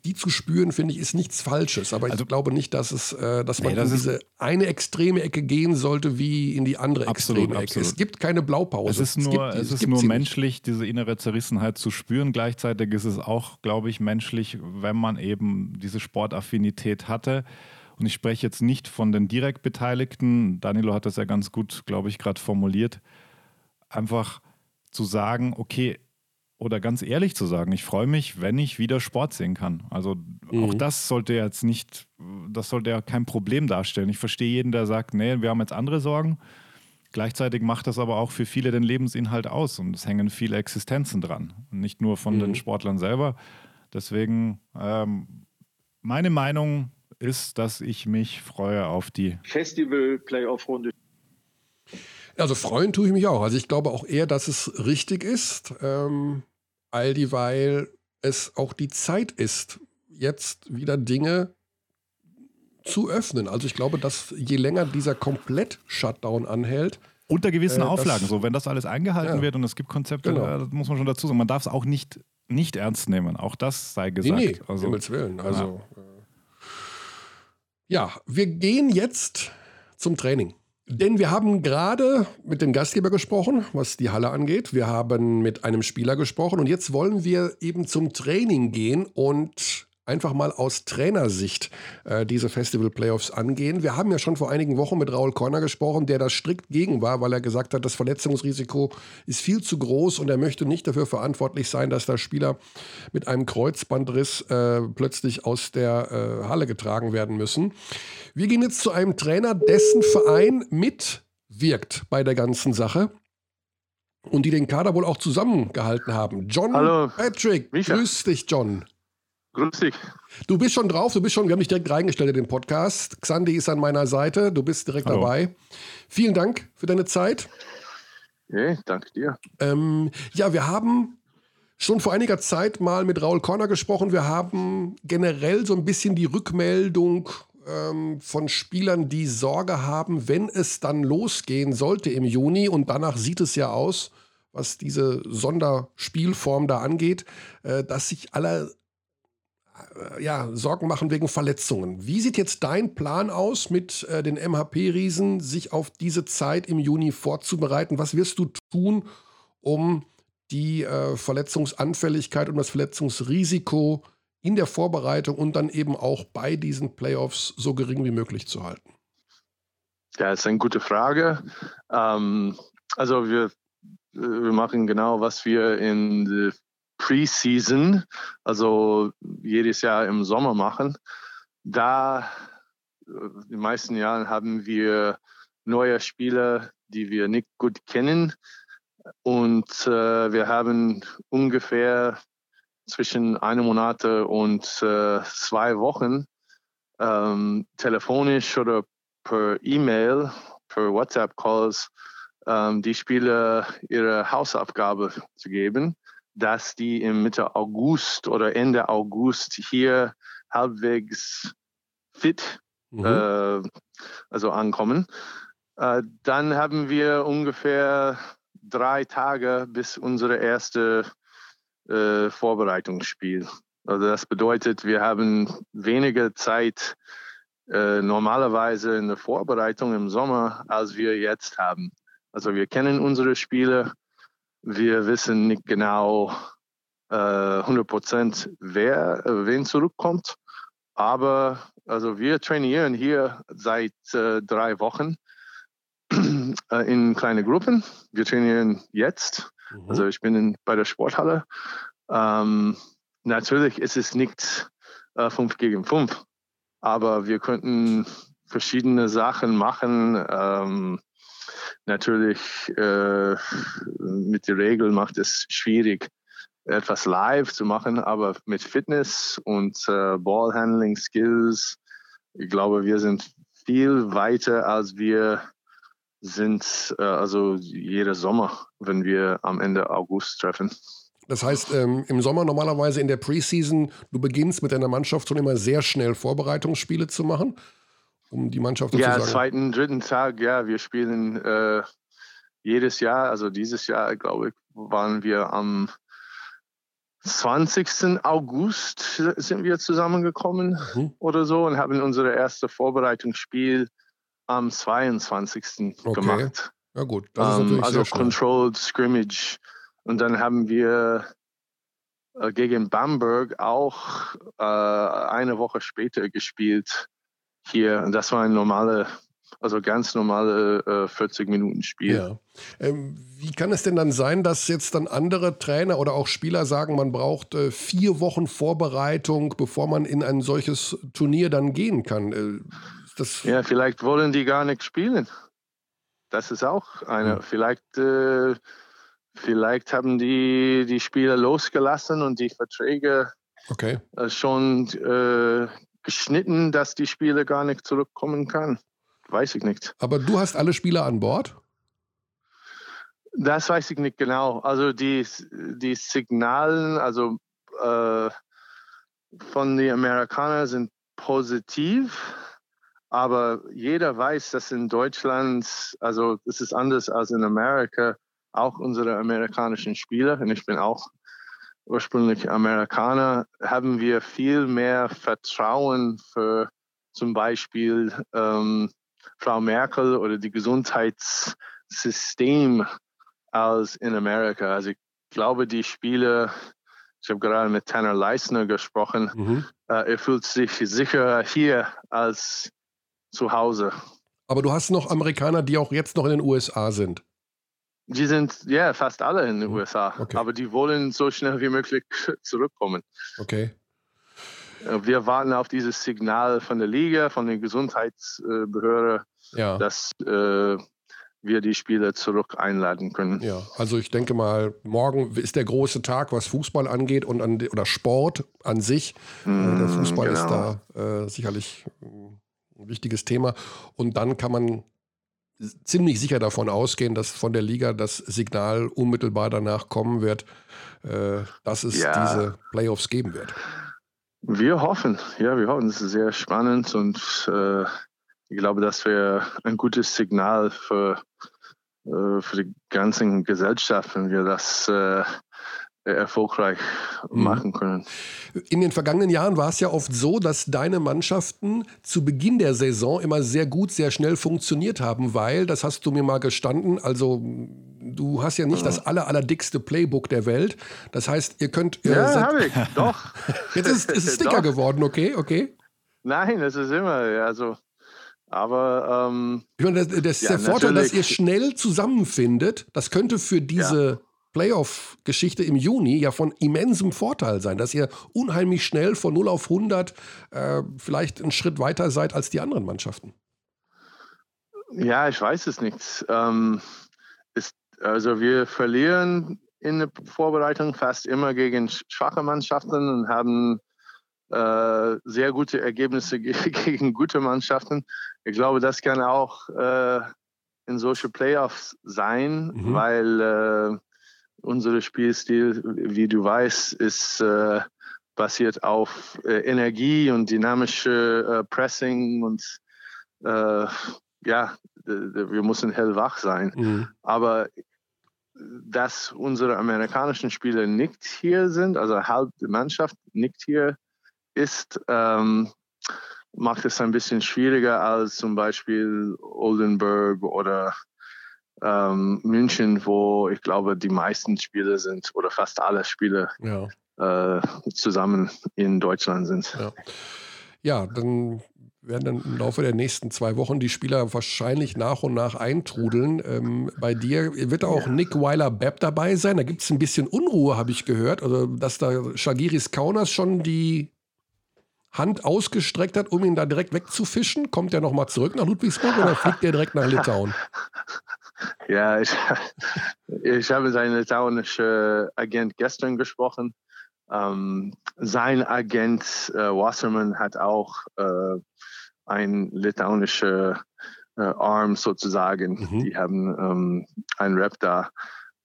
die zu spüren, finde ich, ist nichts Falsches. Aber Also- ich glaube nicht, dass, es, äh, dass man Nee, das in diese eine extreme Ecke gehen sollte, wie in die andere Absolut, extreme Ecke. absolut. Es gibt keine Blaupause. Es ist nur, gibt die- es ist nur sie nicht. menschlich, diese innere Zerrissenheit zu spüren. Gleichzeitig ist es auch, glaube ich, menschlich, wenn man eben diese Sportaffinität hatte. Und ich spreche jetzt nicht von den direkt Beteiligten. Danilo hat das ja ganz gut, glaube ich, gerade formuliert. Einfach zu sagen, okay, oder ganz ehrlich zu sagen, ich freue mich, wenn ich wieder Sport sehen kann. Also Mhm. auch das sollte jetzt nicht, das sollte ja kein Problem darstellen. Ich verstehe jeden, der sagt, nee, wir haben jetzt andere Sorgen. Gleichzeitig macht das aber auch für viele den Lebensinhalt aus und es hängen viele Existenzen dran. Und nicht nur von Mhm. den Sportlern selber. Deswegen, ähm, meine Meinung ist, dass ich mich freue auf die Festival-Playoff-Runde Also freuen tue ich mich auch. Also ich glaube auch eher, dass es richtig ist, ähm, all dieweil es auch die Zeit ist, jetzt wieder Dinge zu öffnen. Also ich glaube, dass je länger dieser Komplett-Shutdown anhält, unter gewissen Äh, das- Auflagen. So, wenn das alles eingehalten Ja. wird und es gibt Konzepte, Genau. das muss man schon dazu sagen. Man darf es auch nicht, nicht ernst nehmen. Auch das sei Nee, gesagt. nee, um also, Himmels Willen. Also, äh, ja, wir gehen jetzt zum Training. Denn wir haben gerade mit dem Gastgeber gesprochen, was die Halle angeht. Wir haben mit einem Spieler gesprochen und jetzt wollen wir eben zum Training gehen und einfach mal aus Trainersicht äh, diese Festival-Playoffs angehen. Wir haben ja schon vor einigen Wochen mit Raul Korner gesprochen, der da strikt gegen war, weil er gesagt hat, das Verletzungsrisiko ist viel zu groß und er möchte nicht dafür verantwortlich sein, dass da Spieler mit einem Kreuzbandriss äh, plötzlich aus der äh, Halle getragen werden müssen. Wir gehen jetzt zu einem Trainer, dessen Verein mitwirkt bei der ganzen Sache und die den Kader wohl auch zusammengehalten haben. John Hallo, Patrick, Micha. grüß dich, John. Grüß dich. Du bist schon drauf, du bist schon, wir haben dich direkt reingestellt in den Podcast. Xandi ist an meiner Seite, du bist direkt Hallo. dabei. Vielen Dank für deine Zeit. Hey, danke dir. Ähm, ja, wir haben schon vor einiger Zeit mal mit Raul Korner gesprochen. Wir haben generell so ein bisschen die Rückmeldung ähm, von Spielern, die Sorge haben, wenn es dann losgehen sollte im Juni. Und danach sieht es ja aus, was diese Sonderspielform da angeht, äh, dass sich alle ja, Sorgen machen wegen Verletzungen. Wie sieht jetzt dein Plan aus mit äh, den MHP-Riesen, sich auf diese Zeit im Juni vorzubereiten? Was wirst du tun, um die äh, Verletzungsanfälligkeit und das Verletzungsrisiko in der Vorbereitung und dann eben auch bei diesen Playoffs so gering wie möglich zu halten? Ja, ist eine gute Frage. Ähm, also wir, wir machen genau, was wir in der Preseason, also jedes Jahr im Sommer machen. Da äh, in den meisten Jahren haben wir neue Spieler, die wir nicht gut kennen. Und äh, wir haben ungefähr zwischen einem Monat und äh, zwei Wochen ähm, telefonisch oder per E-Mail, per WhatsApp-Calls ähm, die Spieler ihre Hausaufgabe zu geben, dass die im Mitte August oder Ende August hier halbwegs fit Mhm. äh, also ankommen. Äh, dann haben wir ungefähr drei Tage bis unsere erste äh, Vorbereitungsspiel. Also das bedeutet, wir haben weniger Zeit äh, normalerweise in der Vorbereitung im Sommer, als wir jetzt haben. Also wir kennen unsere Spiele, wir wissen nicht genau äh, 100 Prozent, wer, äh, wen zurückkommt, aber Also wir trainieren hier seit äh, drei Wochen äh, in kleine Gruppen. Wir trainieren jetzt. Mhm. Also ich bin in, bei der Sporthalle. Ähm, natürlich ist es nicht äh, 5 gegen 5, aber wir könnten verschiedene Sachen machen. Ähm, natürlich äh, mit der Regel macht es schwierig, etwas live zu machen, aber mit Fitness und äh, Ballhandling Skills, ich glaube, wir sind viel weiter, als wir sind, äh, also jeder Sommer, wenn wir am Ende August treffen. Das heißt, ähm, im Sommer normalerweise in der Preseason, du beginnst mit deiner Mannschaft schon immer sehr schnell Vorbereitungsspiele zu machen, um die Mannschaft Ja, sozusagen. zweiten, dritten Tag, ja, wir spielen äh, jedes Jahr, also dieses Jahr, glaube ich, waren wir am 20. August sind wir zusammengekommen Mhm. oder so und haben unser erstes Vorbereitungsspiel am 22. Okay. gemacht. Ja gut, ist Ähm, also. Controlled Scrimmage. Und dann haben wir äh, gegen Bamberg auch äh, eine Woche später gespielt hier. Und das war ein normale, also ganz normale äh, 40 Minuten Spiel. Ja. Ähm, wie kann es denn dann sein, dass jetzt dann andere Trainer oder auch Spieler sagen, man braucht äh, vier Wochen Vorbereitung, bevor man in ein solches Turnier dann gehen kann? Äh, das, Ja, vielleicht wollen die gar nicht spielen. Das ist auch eine. Hm. Vielleicht, äh, vielleicht haben die die Spieler losgelassen und die Verträge Okay. äh, schon äh, geschnitten, dass die Spieler gar nicht zurückkommen kann. Weiß ich nicht. Aber du hast alle Spieler an Bord? Das weiß ich nicht genau. Also die, die Signalen, also äh, von den Amerikanern sind positiv, aber jeder weiß, dass in Deutschland, also es ist anders als in Amerika, auch unsere amerikanischen Spieler, und ich bin auch ursprünglich Amerikaner, haben wir viel mehr Vertrauen für zum Beispiel ähm, Frau Merkel oder die Gesundheitssystem als in Amerika. Also ich glaube, die Spieler, ich habe gerade mit Tanner Leisner gesprochen, Mhm. äh, er fühlt sich sicherer hier als zu Hause. Aber du hast noch Amerikaner, die auch jetzt noch in den USA sind. Die sind ja fast alle in den Mhm. USA, Okay. aber die wollen so schnell wie möglich zurückkommen. Okay. Äh, Wir warten auf dieses Signal von der Liga, von den Gesundheitsbehörden, Ja. dass äh, wir die Spieler zurück einladen können. Ja, also ich denke mal, morgen ist der große Tag, was Fußball angeht und an, oder Sport an sich. Äh, der Mm, Fußball ist genau. da äh, sicherlich ein wichtiges Thema. Und dann kann man ziemlich sicher davon ausgehen, dass von der Liga das Signal unmittelbar danach kommen wird, äh, dass es Ja. diese Playoffs geben wird. Wir hoffen, ja, wir hoffen, es ist sehr spannend und äh, ich glaube, das wäre ein gutes Signal für, äh, für die ganze Gesellschaft, wenn wir das äh, erfolgreich Mhm. machen können. In den vergangenen Jahren war es ja oft so, dass deine Mannschaften zu Beginn der Saison immer sehr gut, sehr schnell funktioniert haben, weil, das hast du mir mal gestanden, also du hast ja nicht das aller, allerdickste Playbook der Welt. Das heißt, ihr könnt. Äh, Ja, habe ich, doch. jetzt ist es ist Doch. geworden, okay, okay. Nein, es ist immer, ja, also, aber ähm, Ich meine, das, das ist Ja, der Vorteil, dass ihr schnell zusammenfindet. Das könnte für diese Playoff-Geschichte im Juni ja von immensem Vorteil sein, dass ihr unheimlich schnell von 0 auf 100 äh, vielleicht einen Schritt weiter seid als die anderen Mannschaften. Ja, ich weiß es nicht. Ähm, ist, also wir verlieren in der Vorbereitung fast immer gegen sch- schwache Mannschaften und haben äh, sehr gute Ergebnisse ge gegen gute Mannschaften. Ich glaube, das kann auch äh, in solche Playoffs sein, Mhm. weil äh, unser Spielstil, wie du weißt, ist äh, basiert auf äh, Energie und dynamische äh, Pressing und äh, ja, wir müssen hellwach sein. Mhm. Aber dass unsere amerikanischen Spieler nicht hier sind, also halb die Mannschaft nicht hier ist, ähm, macht es ein bisschen schwieriger als zum Beispiel Oldenburg oder ähm, München, wo ich glaube, die meisten Spieler sind oder fast alle Spieler Ja. äh, zusammen in Deutschland sind. Ja. Ja, dann werden dann im Laufe der nächsten zwei Wochen die Spieler wahrscheinlich nach und nach eintrudeln. Ähm, bei dir wird auch Nick Weiler-Bepp dabei sein. Da gibt es ein bisschen Unruhe, habe ich gehört. Also, dass da Shagiris Kaunas schon die Hand ausgestreckt hat, um ihn da direkt wegzufischen. Kommt er nochmal zurück nach Ludwigsburg oder fliegt er direkt nach Litauen? Ja, ich, ich habe seinen litauischen Agent gestern gesprochen. Ähm, sein Agent äh, Wasserman hat auch äh, ein litauischer äh, Arm sozusagen. Mhm. Die haben ähm, einen Rep da.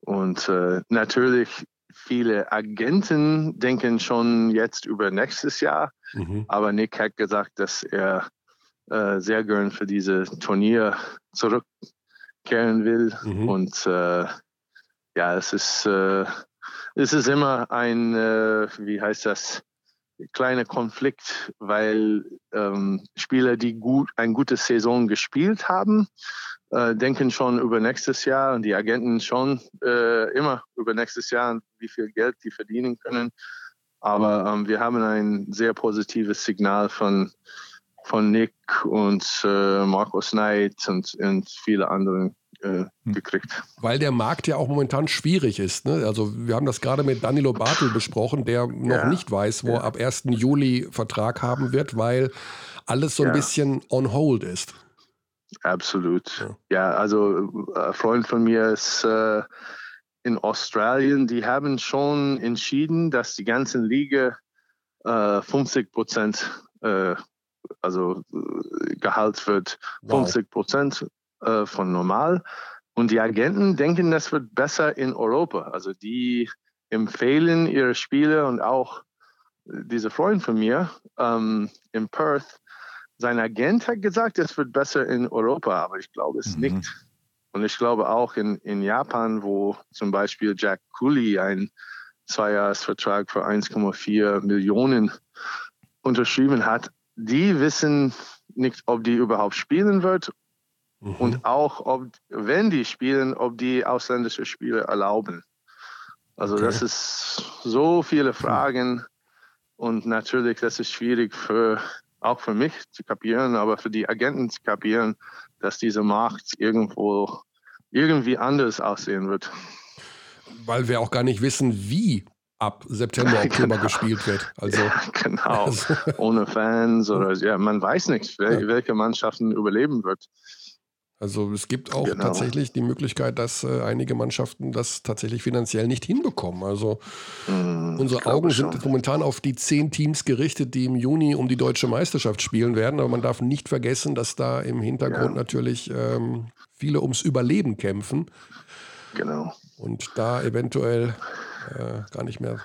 Und äh, natürlich viele Agenten denken schon jetzt über nächstes Jahr. Mhm. Aber Nick hat gesagt, dass er äh, sehr gern für diese Turnier zurückkehren will. Mhm. Und äh, ja, es ist, äh, es ist immer ein, äh, wie heißt das, kleiner Konflikt, weil ähm, Spieler, die gut eine gute Saison gespielt haben, äh, denken schon über nächstes Jahr und die Agenten schon äh, immer über nächstes Jahr, wie viel Geld die verdienen können. Aber ähm, wir haben ein sehr positives Signal von, von Nick und äh, Markus Knight und, und viele anderen äh, hm. gekriegt. Weil der Markt ja auch momentan schwierig ist. Ne? Also wir haben das gerade mit Danilo Bartel besprochen, der noch ja. nicht weiß, wo ja. er ab 1. Juli Vertrag haben wird, weil alles so ein ja. bisschen on hold ist. Absolut. Ja, also ein Freund von mir ist äh, in Australien, die haben schon entschieden, dass die ganze Liga äh, 50 Prozent, äh, also äh, Gehalt wird 50 Prozent äh, von normal. Und die Agenten denken, das wird besser in Europa. Also die empfehlen ihre Spiele und auch dieser Freund von mir ähm, in Perth, sein Agent hat gesagt, es wird besser in Europa, aber ich glaube es mhm. nicht. Und ich glaube auch in, in Japan, wo zum Beispiel Jack Cooley einen Zweijahresvertrag für 1,4 Millionen unterschrieben hat, die wissen nicht, ob die überhaupt spielen wird mhm. und auch, ob, wenn die spielen, ob die ausländische Spiele erlauben. Also okay. das ist so viele Fragen und natürlich, das ist schwierig für auch für mich zu kapieren, aber für die Agenten zu kapieren, dass diese Markt irgendwo irgendwie anders aussehen wird. Weil wir auch gar nicht wissen, wie ab September, Oktober genau. gespielt wird. Also, ja, genau. Also. Ohne Fans oder ja, man weiß nicht, welche, welche Mannschaften überleben wird. Also es gibt auch genau. tatsächlich die Möglichkeit, dass äh, einige Mannschaften das tatsächlich finanziell nicht hinbekommen. Also mm, unsere Augen sind schon. momentan auf die zehn Teams gerichtet, die im Juni um die deutsche Meisterschaft spielen werden. Aber man darf nicht vergessen, dass da im Hintergrund ja. natürlich ähm, viele ums Überleben kämpfen. Genau. Und da eventuell äh, gar nicht mehr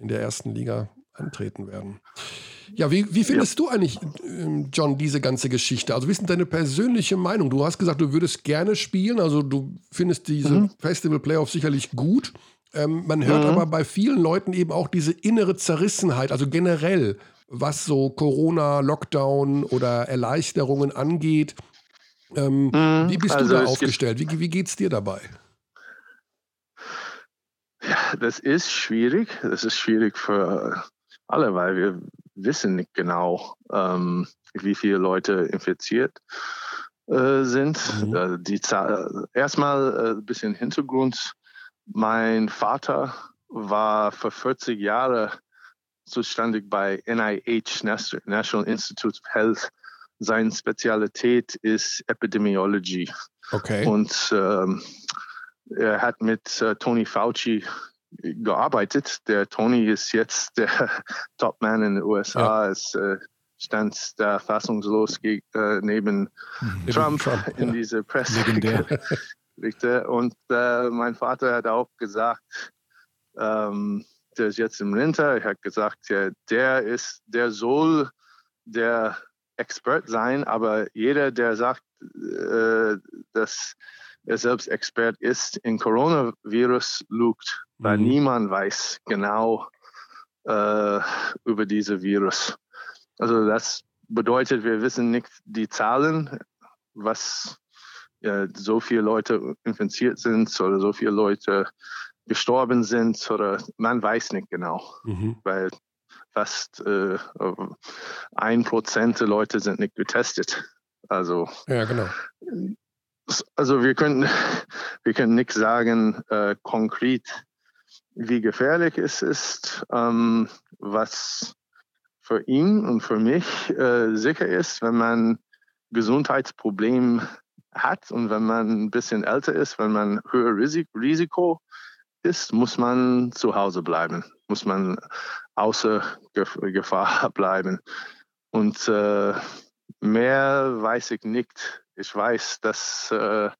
in der ersten Liga antreten werden. Ja, wie, wie findest ja. du eigentlich, ähm, John, diese ganze Geschichte? Also, wie ist denn deine persönliche Meinung? Du hast gesagt, du würdest gerne spielen, also du findest diese mhm. Festival-Playoffs sicherlich gut. Ähm, man hört mhm. aber bei vielen Leuten eben auch diese innere Zerrissenheit, also generell, was so Corona, Lockdown oder Erleichterungen angeht. Ähm, mhm. Wie bist also du da aufgestellt? Wie, wie geht es dir dabei? Ja, das ist schwierig. Das ist schwierig für alle, weil wir wissen nicht genau, ähm, wie viele Leute infiziert äh, sind. Mhm. Äh, die Zahl, erstmal äh, ein bisschen Hintergrund. Mein Vater war für 40 Jahre zuständig bei NIH, National Institute of Health. Seine Spezialität ist Epidemiology. Okay. Und ähm, er hat mit äh, Tony Fauci gearbeitet. Der Tony ist jetzt der Topman in den USA. Ja. Es äh, stand da fassungslos äh, neben, neben Trump, Trump, in ja. diese Presse. Und äh, mein Vater hat auch gesagt, ähm, der ist jetzt im Winter. Er hat gesagt, ja, der ist, der soll der Expert sein, aber jeder, der sagt, äh, dass er selbst Expert ist, in Coronavirus lugt, weil mhm. niemand weiß genau äh, über diese Virus. Also das bedeutet, wir wissen nicht die Zahlen, was ja, so viele Leute infiziert sind oder so viele Leute gestorben sind oder man weiß nicht genau, mhm. weil fast äh, ein Prozent der Leute sind nicht getestet. Also Ja, genau. Also wir können, wir können nicht sagen äh, konkret, wie gefährlich es ist. Ähm, was für ihn und für mich äh, sicher ist, wenn man Gesundheitsproblem hat und wenn man ein bisschen älter ist, wenn man höher Risik Risiko ist, muss man zu Hause bleiben, muss man außer Gef Gefahr bleiben. Und äh, mehr weiß ich nicht. Ich weiß, dass äh,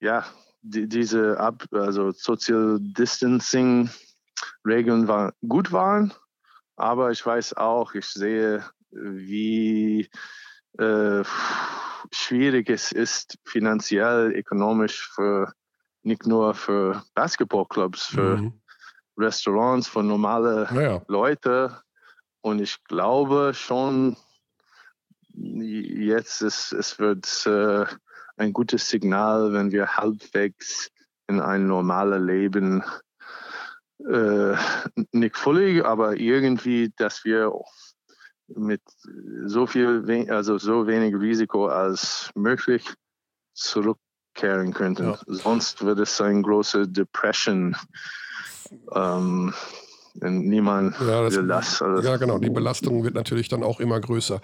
ja die, diese Ab also Social Distancing Regeln war, gut waren, aber ich weiß auch, ich sehe, wie äh, schwierig es ist, finanziell, ökonomisch für nicht nur für Basketballclubs, für Mhm. Restaurants, für normale Naja. Leute. Und ich glaube schon, jetzt ist es wird äh, ein gutes Signal, wenn wir halbwegs in ein normales Leben äh, nicht völlig, aber irgendwie, dass wir mit so viel, also so wenig Risiko als möglich zurückkehren könnten. Ja. Sonst wird es eine große Depression. Ähm, niemand Ja, das- das. Also, Ja, genau. Die Belastung wird natürlich dann auch immer größer.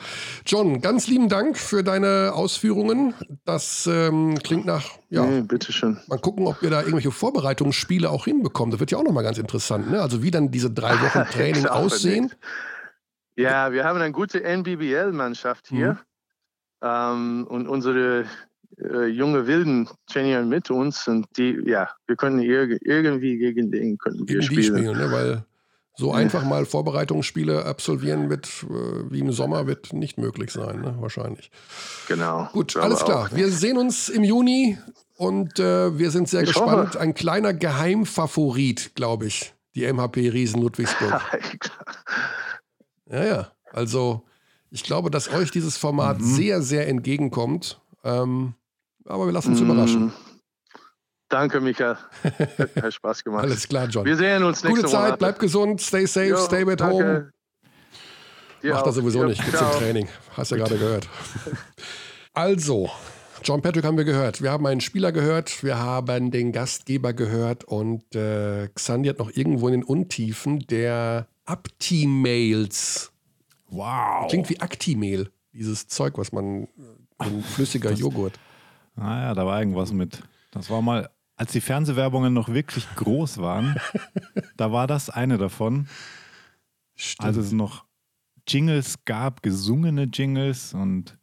John, ganz lieben Dank für deine Ausführungen. Das ähm, klingt nach, ja, Nee, bitteschön. mal gucken, ob wir da irgendwelche Vorbereitungsspiele auch hinbekommen. Das wird ja auch nochmal ganz interessant, ne? Also wie dann diese drei Wochen Training aussehen. Ja, wir haben eine gute NBBL-Mannschaft hier. Mhm. Ähm, und unsere äh, junge Wilden trainieren mit uns. Und die, ja, wir können irg irgendwie gegen den könnten wir Gegen spielen. spielen, ne? Weil so einfach mal Vorbereitungsspiele absolvieren wird, äh, wie im Sommer, wird nicht möglich sein, ne? Wahrscheinlich. Genau. Gut, alles klar. Wir sehen uns im Juni und äh, wir sind sehr Ich gespannt. hoffe. Ein kleiner Geheimfavorit, glaube ich. Die MHP Riesen Ludwigsburg. Ja, ja. Also, ich glaube, dass euch dieses Format Mhm. sehr, sehr entgegenkommt. Ähm, aber wir lassen uns Mm, überraschen. Danke, Michael. Hat, hat Spaß gemacht. Alles klar, John. Wir sehen uns nächste Gute Zeit, Monate. bleib gesund, stay safe, Jo, stay at danke. home. Dir Macht auch. das sowieso Jo, nicht, gibt's im. Training. Hast du ja gerade gehört. Also, John Patrick haben wir gehört. Wir haben einen Spieler gehört, wir haben den Gastgeber gehört und äh, Xandi hat noch irgendwo in den Untiefen der Apti-Mails. Wow. Klingt wie Actimel, dieses Zeug, was man, äh, ein flüssiger Joghurt. Naja, da war irgendwas mit. Das war mal, als die Fernsehwerbungen noch wirklich groß waren, da war das eine davon. Als es noch Jingles gab, gesungene Jingles und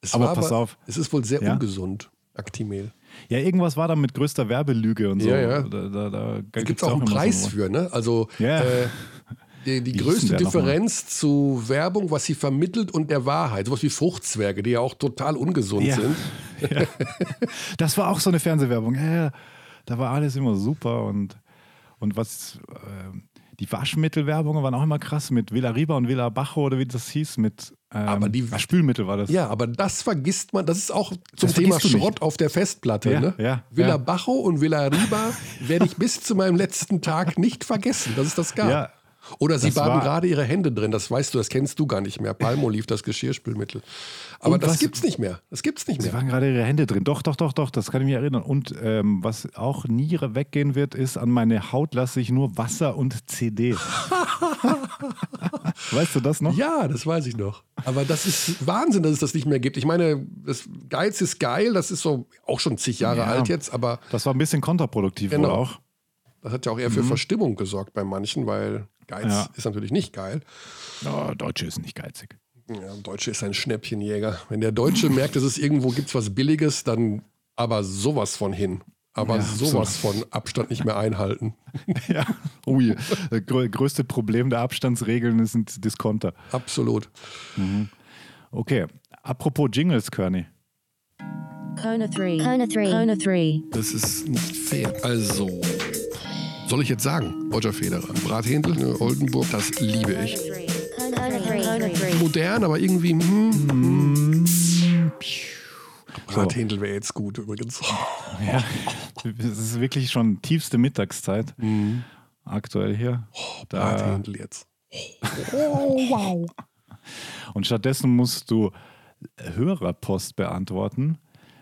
Es aber pass auf. Es ist wohl sehr Ja? ungesund, Actimel. ja, irgendwas war da mit größter Werbelüge und so. Ja, ja. Da, da, da, Da gibt es auch einen immer so Preis für, ne? Also Ja. äh, die, die größte? Differenz zu Werbung, was sie vermittelt und der Wahrheit. Sowas wie Fruchtzwerge, die ja auch total ungesund Ja. sind. Ja. Das war auch so eine Fernsehwerbung. Ja. Da war alles immer super und, und was ähm, die Waschmittelwerbungen waren auch immer krass mit Villa Riba und Villa Bajo oder wie das hieß, mit ähm, Aber die- Spülmittel war das. Ja, aber das vergisst man, das ist auch zum Das Thema. Schrott auf der Festplatte. Ja, ne? ja, Villa ja. Bajo und Villa Riba werde ich bis zu meinem letzten Tag nicht vergessen, dass es das gab. Ja. Oder sie Das baden war- gerade ihre Hände drin, das weißt du, das kennst du gar nicht mehr. Palmolive, das Geschirrspülmittel. Aber Und das was- gibt's nicht mehr. Das gibt's nicht Sie mehr. waren gerade ihre Hände drin. Doch, doch, doch, doch, das kann ich mich erinnern. Und ähm, was auch nie weggehen wird, ist, an meine Haut lasse ich nur Wasser und CD. weißt du das noch? Ja, das weiß ich noch. Aber das ist Wahnsinn, dass es das nicht mehr gibt. Ich meine, das Geiz ist geil, das ist so auch schon zig Jahre Ja. alt jetzt, aber Das war ein bisschen kontraproduktiv Genau. auch. das hat ja auch eher für Verstimmung gesorgt bei manchen, weil Geiz Mhm. Ja. ist natürlich nicht geil. Ja, Deutsche ist nicht geizig. Ja, Deutsche ist ein Schnäppchenjäger. Wenn der Deutsche merkt, dass es irgendwo gibt was Billiges, dann aber sowas von hin. Aber Ja, sowas von Abstand nicht mehr einhalten. Ja, ui. Das grö- größte Problem der Abstandsregeln sind Diskonter. Absolut. Okay, apropos Jingles, Körny. Kona 3. Kona 3. Kona 3. Das ist nicht fair. Also, soll ich jetzt sagen, Roger Federer, Brathändel, Oldenburg, das liebe ich. Kona 3. Kona 3. Modern, aber irgendwie, hm, Brathändel wäre jetzt gut übrigens. Ja, es ist wirklich schon tiefste Mittagszeit aktuell hier. Da, Brathändel jetzt. Und stattdessen musst du Hörerpost beantworten.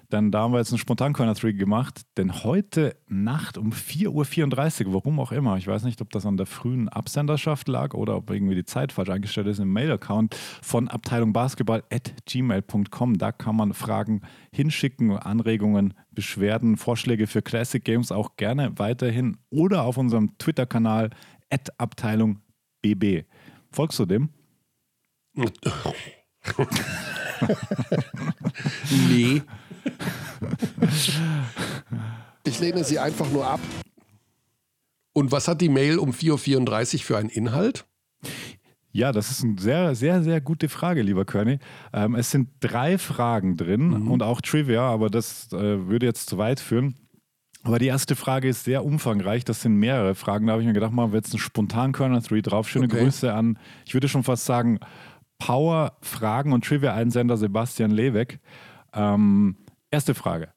Dann da haben wir jetzt einen spontan corner tree gemacht, denn heute Nacht um 4.34 Uhr, warum auch immer, ich weiß nicht, ob das an der frühen Absenderschaft lag oder ob irgendwie die Zeit falsch eingestellt ist im Mail-Account von Abteilung Basketball at gmail.com. Da kann man Fragen hinschicken, Anregungen, Beschwerden, Vorschläge für Classic Games auch gerne weiterhin oder auf unserem Twitter-Kanal at Abteilung BB. Folgst du dem? nee. Ich lehne sie einfach nur ab. Und was hat die Mail um 4.34 Uhr für einen Inhalt? Ja, das ist eine sehr, sehr, sehr gute Frage, lieber Körny. Ähm, es sind drei Fragen drin mhm. und auch Trivia, aber das äh, würde jetzt zu weit führen. Aber die erste Frage ist sehr umfangreich. Das sind mehrere Fragen. Da habe ich mir gedacht, machen wir jetzt einen spontan Corner 3 drauf. Schöne okay. Grüße an, ich würde schon fast sagen, Power Fragen und Trivia-Einsender Sebastian Leweck. Ähm, erste Frage.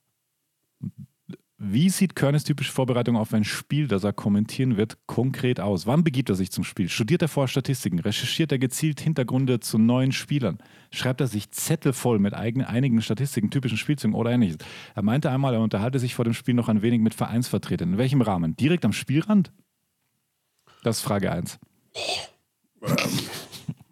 Wie sieht Körnes typische Vorbereitung auf ein Spiel, das er kommentieren wird, konkret aus? Wann begibt er sich zum Spiel? Studiert er vor Statistiken? Recherchiert er gezielt Hintergründe zu neuen Spielern? Schreibt er sich Zettel voll mit eigenen, einigen Statistiken, typischen Spielzügen oder ähnliches? Er meinte einmal, er unterhalte sich vor dem Spiel noch ein wenig mit Vereinsvertretern. In welchem Rahmen? Direkt am Spielrand? Das ist Frage 1.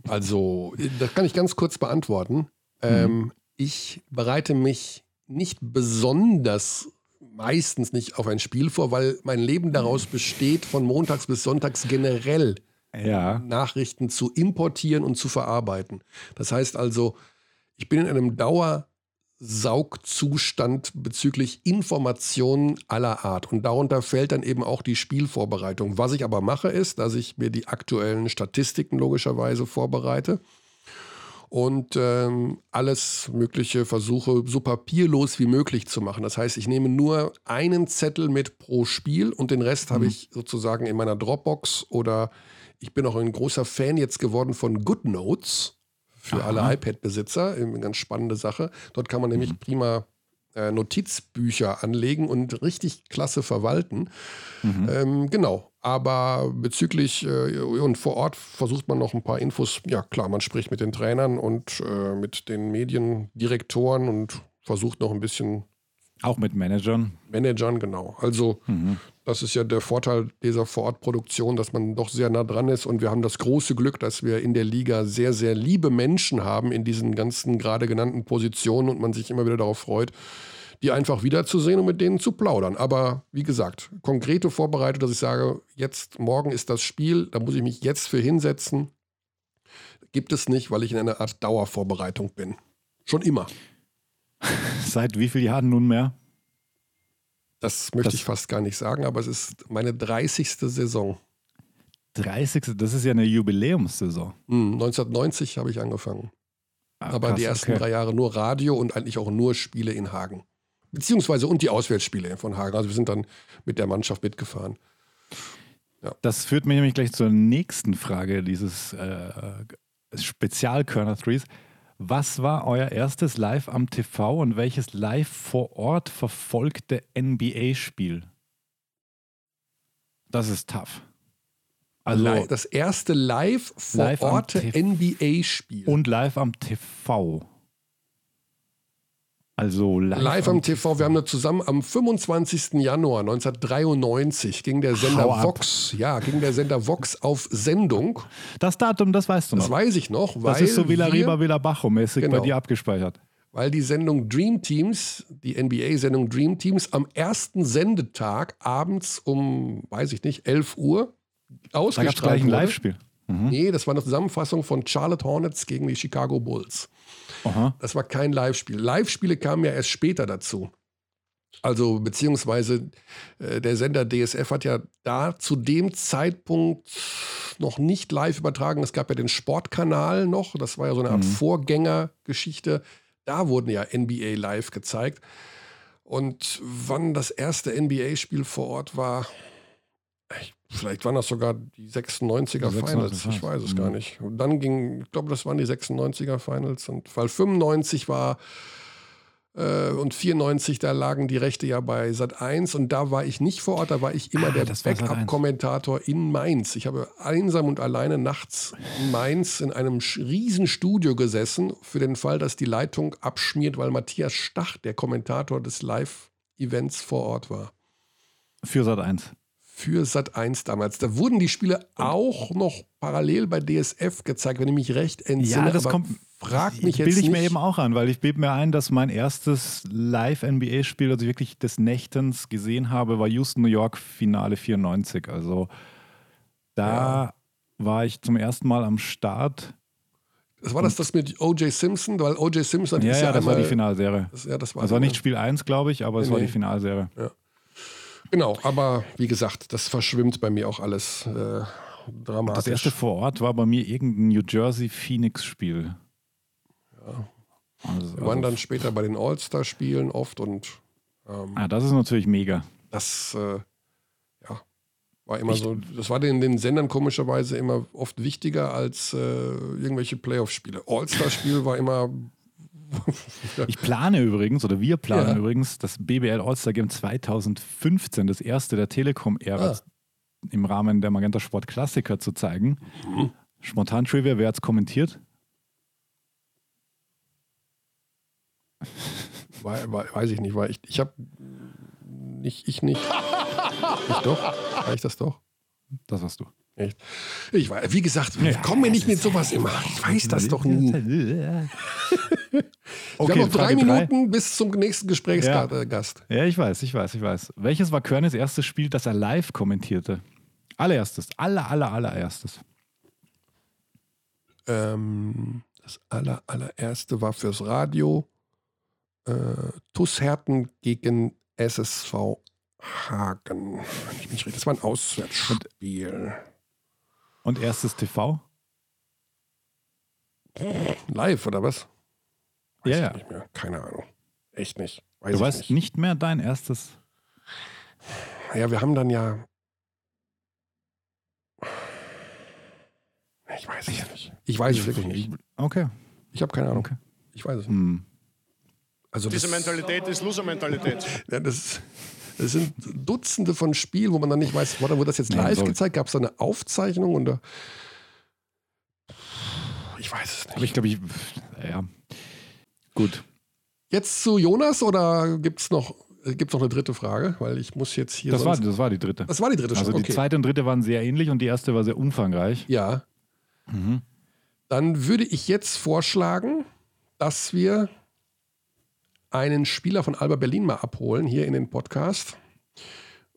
Also, das kann ich ganz kurz beantworten. Mhm. Ähm, ich bereite mich nicht besonders, meistens nicht auf ein Spiel vor, weil mein Leben daraus besteht, von montags bis sonntags generell ja. Nachrichten zu importieren und zu verarbeiten. Das heißt also, ich bin in einem Dauer Saugzustand bezüglich Informationen aller Art. Und darunter fällt dann eben auch die Spielvorbereitung. Was ich aber mache, ist, dass ich mir die aktuellen Statistiken logischerweise vorbereite und ähm, alles Mögliche versuche, so papierlos wie möglich zu machen. Das heißt, ich nehme nur einen Zettel mit pro Spiel und den Rest mhm. habe ich sozusagen in meiner Dropbox oder ich bin auch ein großer Fan jetzt geworden von GoodNotes für Aha. alle iPad-Besitzer. Eine ganz spannende Sache. Dort kann man nämlich mhm. prima äh, Notizbücher anlegen und richtig klasse verwalten. Mhm. Ähm, genau. Aber bezüglich äh, und vor Ort versucht man noch ein paar Infos. Ja, klar, man spricht mit den Trainern und äh, mit den Mediendirektoren und versucht noch ein bisschen. Auch mit Managern. Managern, genau. Also mhm. Das ist ja der Vorteil dieser Vorortproduktion, dass man doch sehr nah dran ist. Und wir haben das große Glück, dass wir in der Liga sehr, sehr liebe Menschen haben in diesen ganzen gerade genannten Positionen und man sich immer wieder darauf freut, die einfach wiederzusehen und mit denen zu plaudern. Aber wie gesagt, konkrete Vorbereitung, dass ich sage, jetzt, morgen ist das Spiel, da muss ich mich jetzt für hinsetzen, gibt es nicht, weil ich in einer Art Dauervorbereitung bin. Schon immer. Seit wie vielen Jahren nunmehr? Das möchte das, ich fast gar nicht sagen, aber es ist meine 30. Saison. 30. Das ist ja eine Jubiläumssaison. Hm, 1990 habe ich angefangen. Ah, aber krass, die ersten okay. drei Jahre nur Radio und eigentlich auch nur Spiele in Hagen. Beziehungsweise und die Auswärtsspiele von Hagen. Also wir sind dann mit der Mannschaft mitgefahren. Ja. Das führt mich nämlich gleich zur nächsten Frage dieses äh, Spezialkörner Threes. Was war euer erstes Live am TV und welches live vor Ort verfolgte NBA-Spiel? Das ist tough. Also das erste live vor live Ort NBA-Spiel. Und live am TV. Also live, live am TV. Wir haben da zusammen am 25. Januar 1993 ging der Sender Vox, ja, ging der Sender Vox auf Sendung. Das Datum, das weißt du noch. Das weiß ich noch. das ist so Villa Riba, Villa Bajo mäßig genau, bei dir abgespeichert. Weil die Sendung Dream Teams, die NBA-Sendung Dream Teams, am ersten Sendetag abends um, weiß ich nicht, 11 Uhr ausgestrahlt Da gleich ein Live-Spiel. Mhm. Nee, das war eine Zusammenfassung von Charlotte Hornets gegen die Chicago Bulls. Aha. Das war kein Live-Spiel. Live-Spiele kamen ja erst später dazu. Also beziehungsweise äh, der Sender DSF hat ja da zu dem Zeitpunkt noch nicht live übertragen. Es gab ja den Sportkanal noch. Das war ja so eine Art mhm. Vorgängergeschichte. Da wurden ja NBA live gezeigt. Und wann das erste NBA-Spiel vor Ort war, Vielleicht waren das sogar die 96er die Finals, ich weiß es mhm. gar nicht. Und dann ging, ich glaube, das waren die 96er Finals. Und weil 95 war Äh, und 94, da lagen die Rechte ja bei Sat 1 und da war ich nicht vor Ort, da war ich immer Ah, der das war Sat.1. Backup-Kommentator in Mainz. Ich habe einsam und alleine nachts in Mainz in einem sch- riesen Studio gesessen, für den Fall, dass die Leitung abschmiert, weil Matthias Stach, der Kommentator des Live-Events vor Ort war. Für Sat 1. Für Sat 1 damals. Da wurden die Spiele auch noch parallel bei DSF gezeigt, wenn ich mich recht entsinne. Ja, das kommt. Frag mich ich jetzt bilde ich mir eben auch an, weil ich bilde mir ein, dass mein erstes Live-NBA-Spiel, das ich wirklich des Nächtens gesehen habe, war Houston, New York, Finale 94. Also da war ich zum ersten Mal am Start. Das war das das mit O.J. Simpson, weil O.J. Simpson Ja, ja, ja das war die Finalserie. Das, ja, das war, Das war nicht Spiel 1, glaube ich, aber es Nee, war die Finalserie. Genau, aber wie gesagt, das verschwimmt bei mir auch alles äh, dramatisch. Das erste vor Ort war bei mir irgendein New Jersey Phoenix-Spiel. Also, Wir waren dann später bei den All-Star-Spielen oft und ähm, ah, das ist natürlich mega. das äh, ja, war immer so, das war den, den Sendern komischerweise immer oft wichtiger als äh, irgendwelche Playoff-Spiele. All-Star-Spiel war immer Ich plane übrigens, oder wir planen Ja. übrigens, das BBL All-Star Game 2015, das erste der Telekom-Ära, Ah. im Rahmen der Magenta Sport Klassiker zu zeigen. Mhm. Spontan Trivia, wer hat es kommentiert? Weiß ich nicht, weil ich, ich habe nicht, ich nicht. ich doch? War ich das doch? Das warst du. Echt? Ich weiß, wie gesagt, komm mir nicht mit sowas immer. Ich weiß das doch nie. Wir Okay, haben noch drei Frage drei. Minuten bis zum nächsten Gesprächsgast. Ja, ich weiß, ich weiß, ich weiß. Welches war Körnes erstes Spiel, das er live kommentierte? Allererstes, aller, aller, allererstes. Ähm, das aller, allererste war fürs Radio. Äh, TuS Herten gegen SSV Hagen. Wenn ich mich richtig, das war ein Auswärtsspiel. Und erstes TV? Live oder was? Weiß Ja, ich ja. nicht mehr. Keine Ahnung. Echt nicht. Weiß Du ich weißt nicht. nicht mehr dein erstes. Ja, wir haben dann ja. Ich weiß es nicht. Ich weiß es wirklich nicht. Okay. Ich habe keine Ahnung. Okay. Ich weiß es nicht. Hm. Also Diese Mentalität ist Loser-Mentalität. ja, das, das sind Dutzende von Spielen, wo man dann nicht weiß, wurde, das jetzt live so- gezeigt? Gab es da eine Aufzeichnung? Und da, ich weiß es Aber nicht. ich glaube, ich. Ja. Gut. Jetzt zu Jonas oder gibt es noch, gibt's noch eine dritte Frage? Weil ich muss jetzt hier. Das war, das war die dritte. das war die dritte Also schon. die Okay. zweite und dritte waren sehr ähnlich und die erste war sehr umfangreich. Ja. Mhm. Dann würde ich jetzt vorschlagen, dass wir einen Spieler von Alba Berlin mal abholen hier in den Podcast.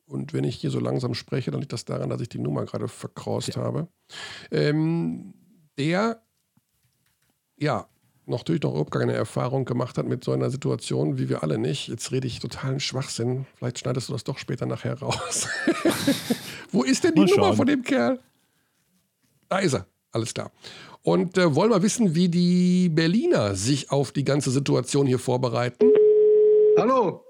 Und wenn ich hier so langsam spreche, dann liegt das daran, dass ich die Nummer gerade verkraust habe. Ähm, der ja noch natürlich noch überhaupt keine Erfahrung gemacht hat mit so einer Situation, wie wir alle nicht. Jetzt rede ich totalen Schwachsinn. Vielleicht schneidest du das doch später nachher raus. Wo ist denn die Mal Nummer schauen. von dem Kerl? Da ist er. Alles klar. Und äh, wollen wir wissen, wie die Berliner sich auf die ganze Situation hier vorbereiten? Hallo.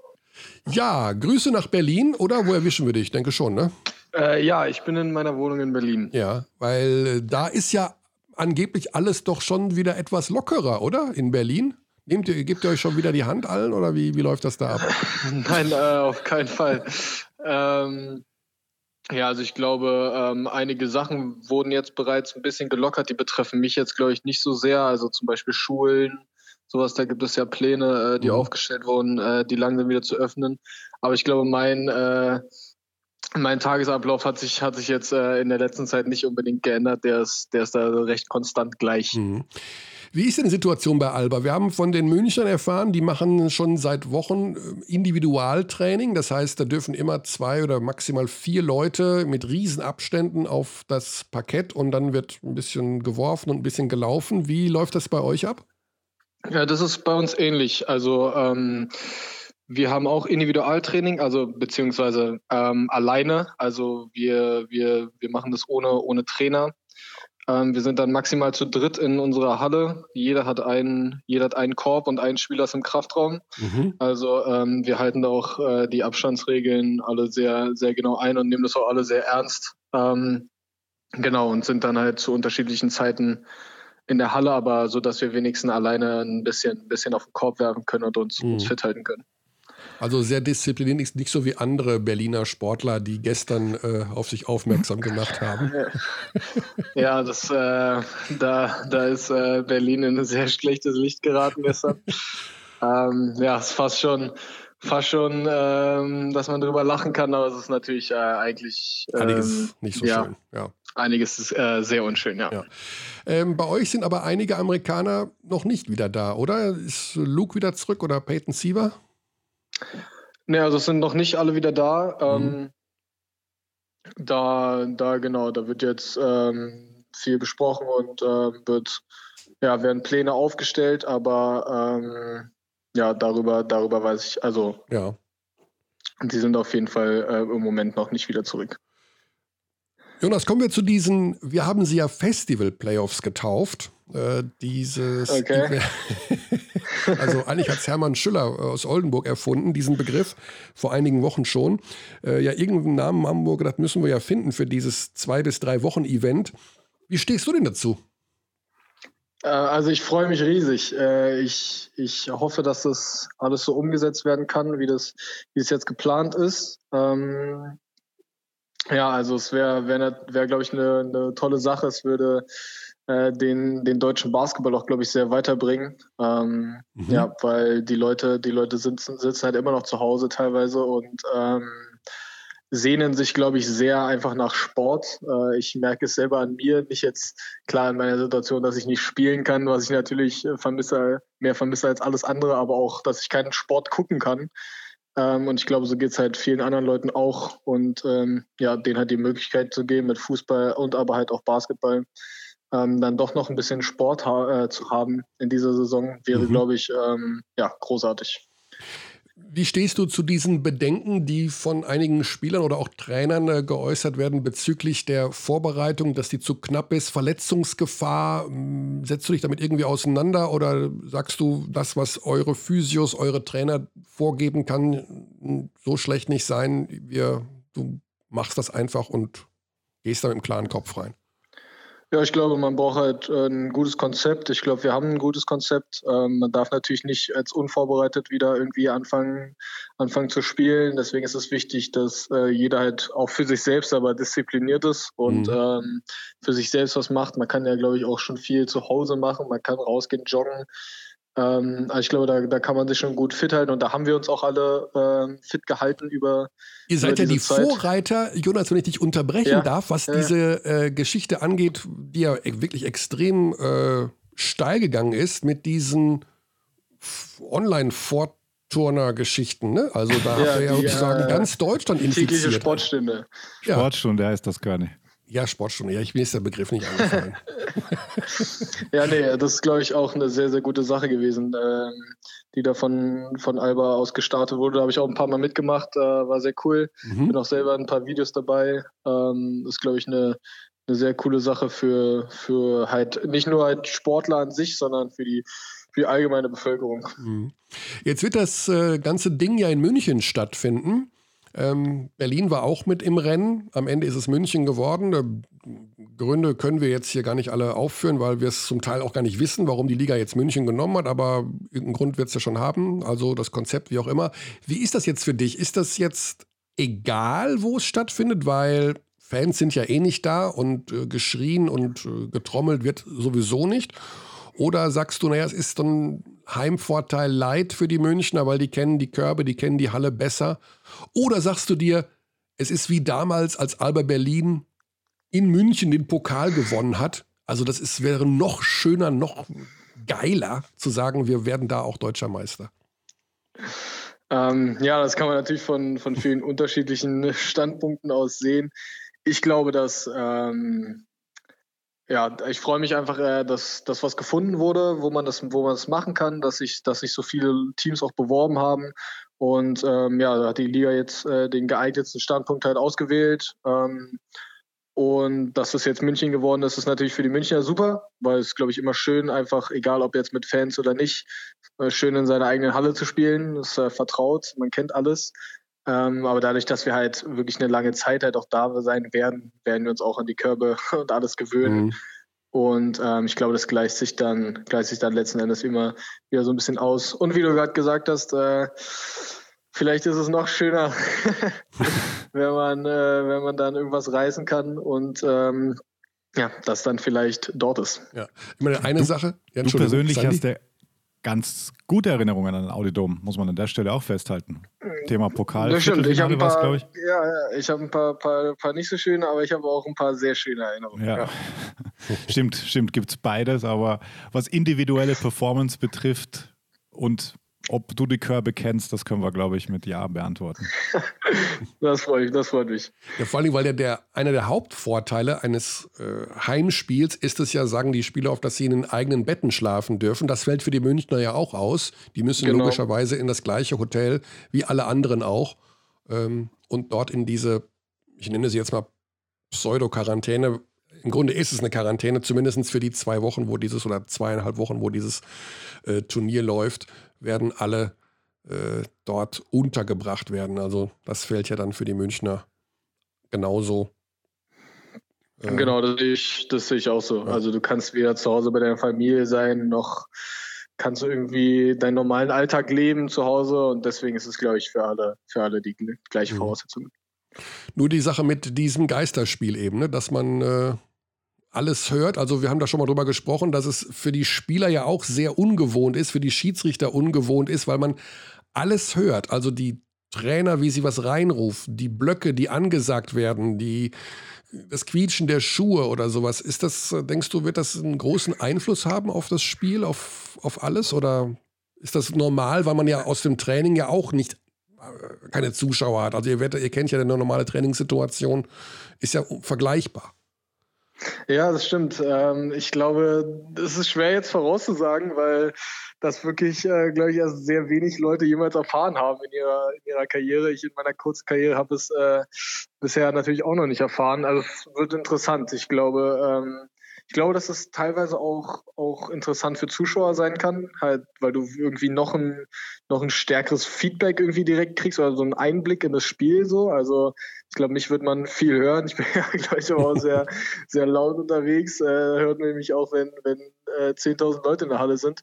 Ja, Grüße nach Berlin oder wo erwischen wir dich? Ich denke schon, ne? Äh, ja, ich bin in meiner Wohnung in Berlin. Ja, weil äh, da ist ja angeblich alles doch schon wieder etwas lockerer, oder? In Berlin? Nehmt ihr, gebt ihr euch schon wieder die Hand allen oder wie, wie läuft das da ab? Nein, äh, auf keinen Fall. Ähm, ja, also ich glaube, ähm, einige Sachen wurden jetzt bereits ein bisschen gelockert. Die betreffen mich jetzt, glaube ich, nicht so sehr. Also zum Beispiel Schulen, sowas, da gibt es ja Pläne, äh, die Mhm. aufgestellt wurden, äh, die langsam wieder zu öffnen. Aber ich glaube, mein, äh, mein Tagesablauf hat sich, hat sich jetzt äh, in der letzten Zeit nicht unbedingt geändert. Der ist, der ist da recht konstant gleich. Mhm. Wie ist denn die Situation bei Alba? Wir haben von den Münchnern erfahren, die machen schon seit Wochen äh, Individualtraining. Das heißt, da dürfen immer zwei oder maximal vier Leute mit Riesenabständen auf das Parkett und dann wird ein bisschen geworfen und ein bisschen gelaufen. Wie läuft das bei euch ab? Ja, das ist bei uns ähnlich. Also ähm, wir haben auch Individualtraining, also beziehungsweise ähm, alleine. Also wir, wir, wir machen das ohne, ohne Trainer. Ähm, wir sind dann maximal zu dritt in unserer Halle. Jeder hat einen, jeder hat einen Korb und einen Spieler ist im Kraftraum. Mhm. Also ähm, wir halten da auch äh, die Abstandsregeln alle sehr, sehr genau ein und nehmen das auch alle sehr ernst. Ähm, genau, und sind dann halt zu unterschiedlichen Zeiten in der Halle, aber so, dass wir wenigstens alleine ein bisschen, ein bisschen auf den Korb werfen können und uns, uns fit halten können. Also sehr diszipliniert, nicht, nicht so wie andere Berliner Sportler, die gestern äh, auf sich aufmerksam gemacht haben. Ja, das, äh, da, da ist äh, Berlin in ein sehr schlechtes Licht geraten gestern. ähm, ja, es ist fast schon, fast schon, ähm, dass man drüber lachen kann, aber es ist natürlich äh, eigentlich ähm, Einiges nicht so ja, schön. Ja. Einiges ist äh, sehr unschön, ja. Ja. Ähm, bei euch sind aber einige Amerikaner noch nicht wieder da, oder? Ist Luke wieder zurück oder Peyton Siever? Ne, also es sind noch nicht alle wieder da. Mhm. Ähm, da, da genau, da wird jetzt ähm, viel besprochen und ähm, wird, ja, werden Pläne aufgestellt, aber ähm, ja, darüber, darüber weiß ich, also Ja. die sind auf jeden Fall äh, im Moment noch nicht wieder zurück. Jonas, kommen wir zu diesen, wir haben sie ja Festival-Playoffs getauft. Äh, dieses. Okay. also eigentlich hat es Hermann Schüller aus Oldenburg erfunden, diesen Begriff, vor einigen Wochen schon. Äh, ja, irgendeinen Namen haben wir gedacht, müssen wir ja finden für dieses zwei bis drei Wochen Event. Wie stehst du denn dazu? Äh, also ich freue mich riesig. Äh, ich, ich hoffe, dass das alles so umgesetzt werden kann, wie das, wie es jetzt geplant ist. Ähm, ja, also es wäre, wär, wär, glaube ich, eine ne tolle Sache. Es würde äh, den, den deutschen Basketball auch, glaube ich, sehr weiterbringen. Ähm, Mhm. Ja, weil die Leute, die Leute sitzen, sitzen halt immer noch zu Hause teilweise und ähm, sehnen sich, glaube ich, sehr einfach nach Sport. Äh, ich merke es selber an mir, nicht jetzt klar in meiner Situation, dass ich nicht spielen kann, was ich natürlich vermisse, mehr vermisse als alles andere, aber auch, dass ich keinen Sport gucken kann. Ähm, und ich glaube, so geht es halt vielen anderen Leuten auch. Und ähm, ja, denen halt die Möglichkeit zu geben, mit Fußball und aber halt auch Basketball ähm, dann doch noch ein bisschen Sport ha äh, zu haben in dieser Saison, wäre, Mhm. glaube ich, ähm, ja, großartig. Wie stehst du zu diesen Bedenken, die von einigen Spielern oder auch Trainern äh, geäußert werden bezüglich der Vorbereitung, dass die zu knapp ist, Verletzungsgefahr? M, Setzt du dich damit irgendwie auseinander oder sagst du, das, was eure Physios, eure Trainer vorgeben kann, so schlecht nicht sein, wir, du machst das einfach und gehst da mit einem klaren Kopf rein? Ja, ich glaube, man braucht halt äh, ein gutes Konzept. Ich glaube, wir haben ein gutes Konzept. Ähm, man darf natürlich nicht als unvorbereitet wieder irgendwie anfangen, anfangen zu spielen. Deswegen ist es wichtig, dass äh, jeder halt auch für sich selbst aber diszipliniert ist und Mhm. ähm, für sich selbst was macht. Man kann ja, glaube ich, auch schon viel zu Hause machen. Man kann rausgehen, joggen. Ähm, also ich glaube, da, da kann man sich schon gut fit halten und da haben wir uns auch alle ähm, fit gehalten über. Ihr seid über ja die Zeit. Vorreiter, Jonas, wenn ich dich unterbrechen Ja, darf, was ja. diese äh, Geschichte angeht, die ja e- wirklich extrem äh, steil gegangen ist mit diesen F- Online-Vorturner-Geschichten. Ne? Also da Ja, habt ihr ja sozusagen äh, ganz Deutschland Tägliche infiziert. Sportstunde. Ja. Sportstunde heißt das gar nicht. Ja, Sportstunde. Ja, ich, mir ist der Begriff nicht eingefallen. Ja, nee, das ist, glaube ich, auch eine sehr, sehr gute Sache gewesen, ähm, die da von, von Alba aus gestartet wurde. Da habe ich auch ein paar Mal mitgemacht, äh, war sehr cool. Mhm. Bin auch selber in ein paar Videos dabei. Ähm, ist, glaube ich, eine, eine sehr coole Sache für, für halt nicht nur halt Sportler an sich, sondern für die, für die allgemeine Bevölkerung. Mhm. Jetzt wird das äh, ganze Ding ja in München stattfinden. Ähm, Berlin war auch mit im Rennen. Am Ende ist es München geworden. Äh, Gründe können wir jetzt hier gar nicht alle aufführen, weil wir es zum Teil auch gar nicht wissen, warum die Liga jetzt München genommen hat. Aber irgendeinen Grund wird es ja schon haben. Also das Konzept, wie auch immer. Wie ist das jetzt für dich? Ist das jetzt egal, wo es stattfindet? Weil Fans sind ja eh nicht da und äh, geschrien und äh, getrommelt wird sowieso nicht. Oder sagst du, naja, es ist ein Heimvorteil Leid für die Münchner, weil die kennen die Körbe, die kennen die Halle besser? Oder sagst du dir, es ist wie damals, als Alba Berlin in München den Pokal gewonnen hat? Also das ist, wäre noch schöner, noch geiler zu sagen, wir werden da auch deutscher Meister. Ähm, ja, das kann man natürlich von, von vielen unterschiedlichen Standpunkten aus sehen. Ich glaube, dass ähm, ja, ich freue mich einfach, äh, dass das was gefunden wurde, wo man das, wo man das machen kann, dass sich, dass sich so viele Teams auch beworben haben. Und ähm, ja, da hat die Liga jetzt äh, den geeignetsten Standpunkt halt ausgewählt. Ähm, und dass das jetzt München geworden ist, ist natürlich für die Münchner super, weil es, glaube ich, immer schön, einfach, egal ob jetzt mit Fans oder nicht, äh, schön in seiner eigenen Halle zu spielen. Das ist äh, vertraut, man kennt alles. Ähm, aber dadurch, dass wir halt wirklich eine lange Zeit halt auch da sein werden, werden wir uns auch an die Körbe und alles gewöhnen. Mhm. Und ähm, ich glaube, das gleicht sich dann, gleicht sich dann letzten Endes immer wieder so ein bisschen aus. Und wie du gerade gesagt hast, äh, vielleicht ist es noch schöner, wenn man, äh, wenn man dann irgendwas reißen kann und ähm, ja, das dann vielleicht dort ist. Ja. Ich meine, eine Du- Sache. Ja, Du persönlich Sandy? hast ja ganz gute Erinnerungen an den Audidom, muss man an der Stelle auch festhalten. Thema Pokal, Das stimmt. Ich habe ein paar, ich. ja, ja, ich habe ein paar, paar, paar nicht so schöne, aber ich habe auch ein paar sehr schöne Erinnerungen. Ja. stimmt, stimmt, gibt es beides, aber was individuelle Performance betrifft und ob du die Körbe kennst, das können wir, glaube ich, mit Ja beantworten. Das freut mich, das freut mich. Ja, vor allem, weil der, der, einer der Hauptvorteile eines äh, Heimspiels ist es ja, sagen die Spieler oft, dass sie in den eigenen Betten schlafen dürfen. Das fällt für die Münchner ja auch aus. Die müssen Genau. logischerweise in das gleiche Hotel wie alle anderen auch ähm, und dort in diese, ich nenne sie jetzt mal Pseudo-Quarantäne. Im Grunde ist es eine Quarantäne, zumindest für die zwei Wochen, wo dieses oder zweieinhalb Wochen, wo dieses äh, Turnier läuft, werden alle äh, dort untergebracht werden. Also das fällt ja dann für die Münchner genauso. Äh, Genau, das sehe ich, das sehe ich auch so. Ja. Also du kannst weder zu Hause bei deiner Familie sein, noch kannst du irgendwie deinen normalen Alltag leben zu Hause und deswegen ist es, glaube ich, für alle, für alle die gl- gleiche Mhm. Voraussetzung. Nur die Sache mit diesem Geisterspiel eben, ne? dass man äh, alles hört. Also wir haben da schon mal drüber gesprochen, dass es für die Spieler ja auch sehr ungewohnt ist, für die Schiedsrichter ungewohnt ist, weil man alles hört. Also die Trainer, wie sie was reinrufen, die Blöcke, die angesagt werden, die, das Quietschen der Schuhe oder sowas. Ist das, denkst du, wird das einen großen Einfluss haben auf das Spiel, auf, auf alles? Oder ist das normal, weil man ja aus dem Training ja auch nicht äh, keine Zuschauer hat? Also ihr, werdet, ihr kennt ja eine normale Trainingssituation, ist ja vergleichbar. Ja, das stimmt. Ähm, ich glaube, es ist schwer jetzt vorauszusagen, weil das wirklich, äh, glaube ich, erst sehr wenig Leute jemals erfahren haben in ihrer, in ihrer Karriere. Ich in meiner kurzen Karriere habe es äh, bisher natürlich auch noch nicht erfahren. Also es wird interessant. Ich glaube, ähm, ich glaube, dass es teilweise auch, auch interessant für Zuschauer sein kann, halt, weil du irgendwie noch ein, noch ein stärkeres Feedback irgendwie direkt kriegst oder so einen Einblick in das Spiel so. Also ich glaube, mich wird man viel hören. Ich bin ja, glaube ich, aber auch sehr, sehr laut unterwegs. Äh, hört man mich auch, wenn, wenn äh, 10.000 Leute in der Halle sind.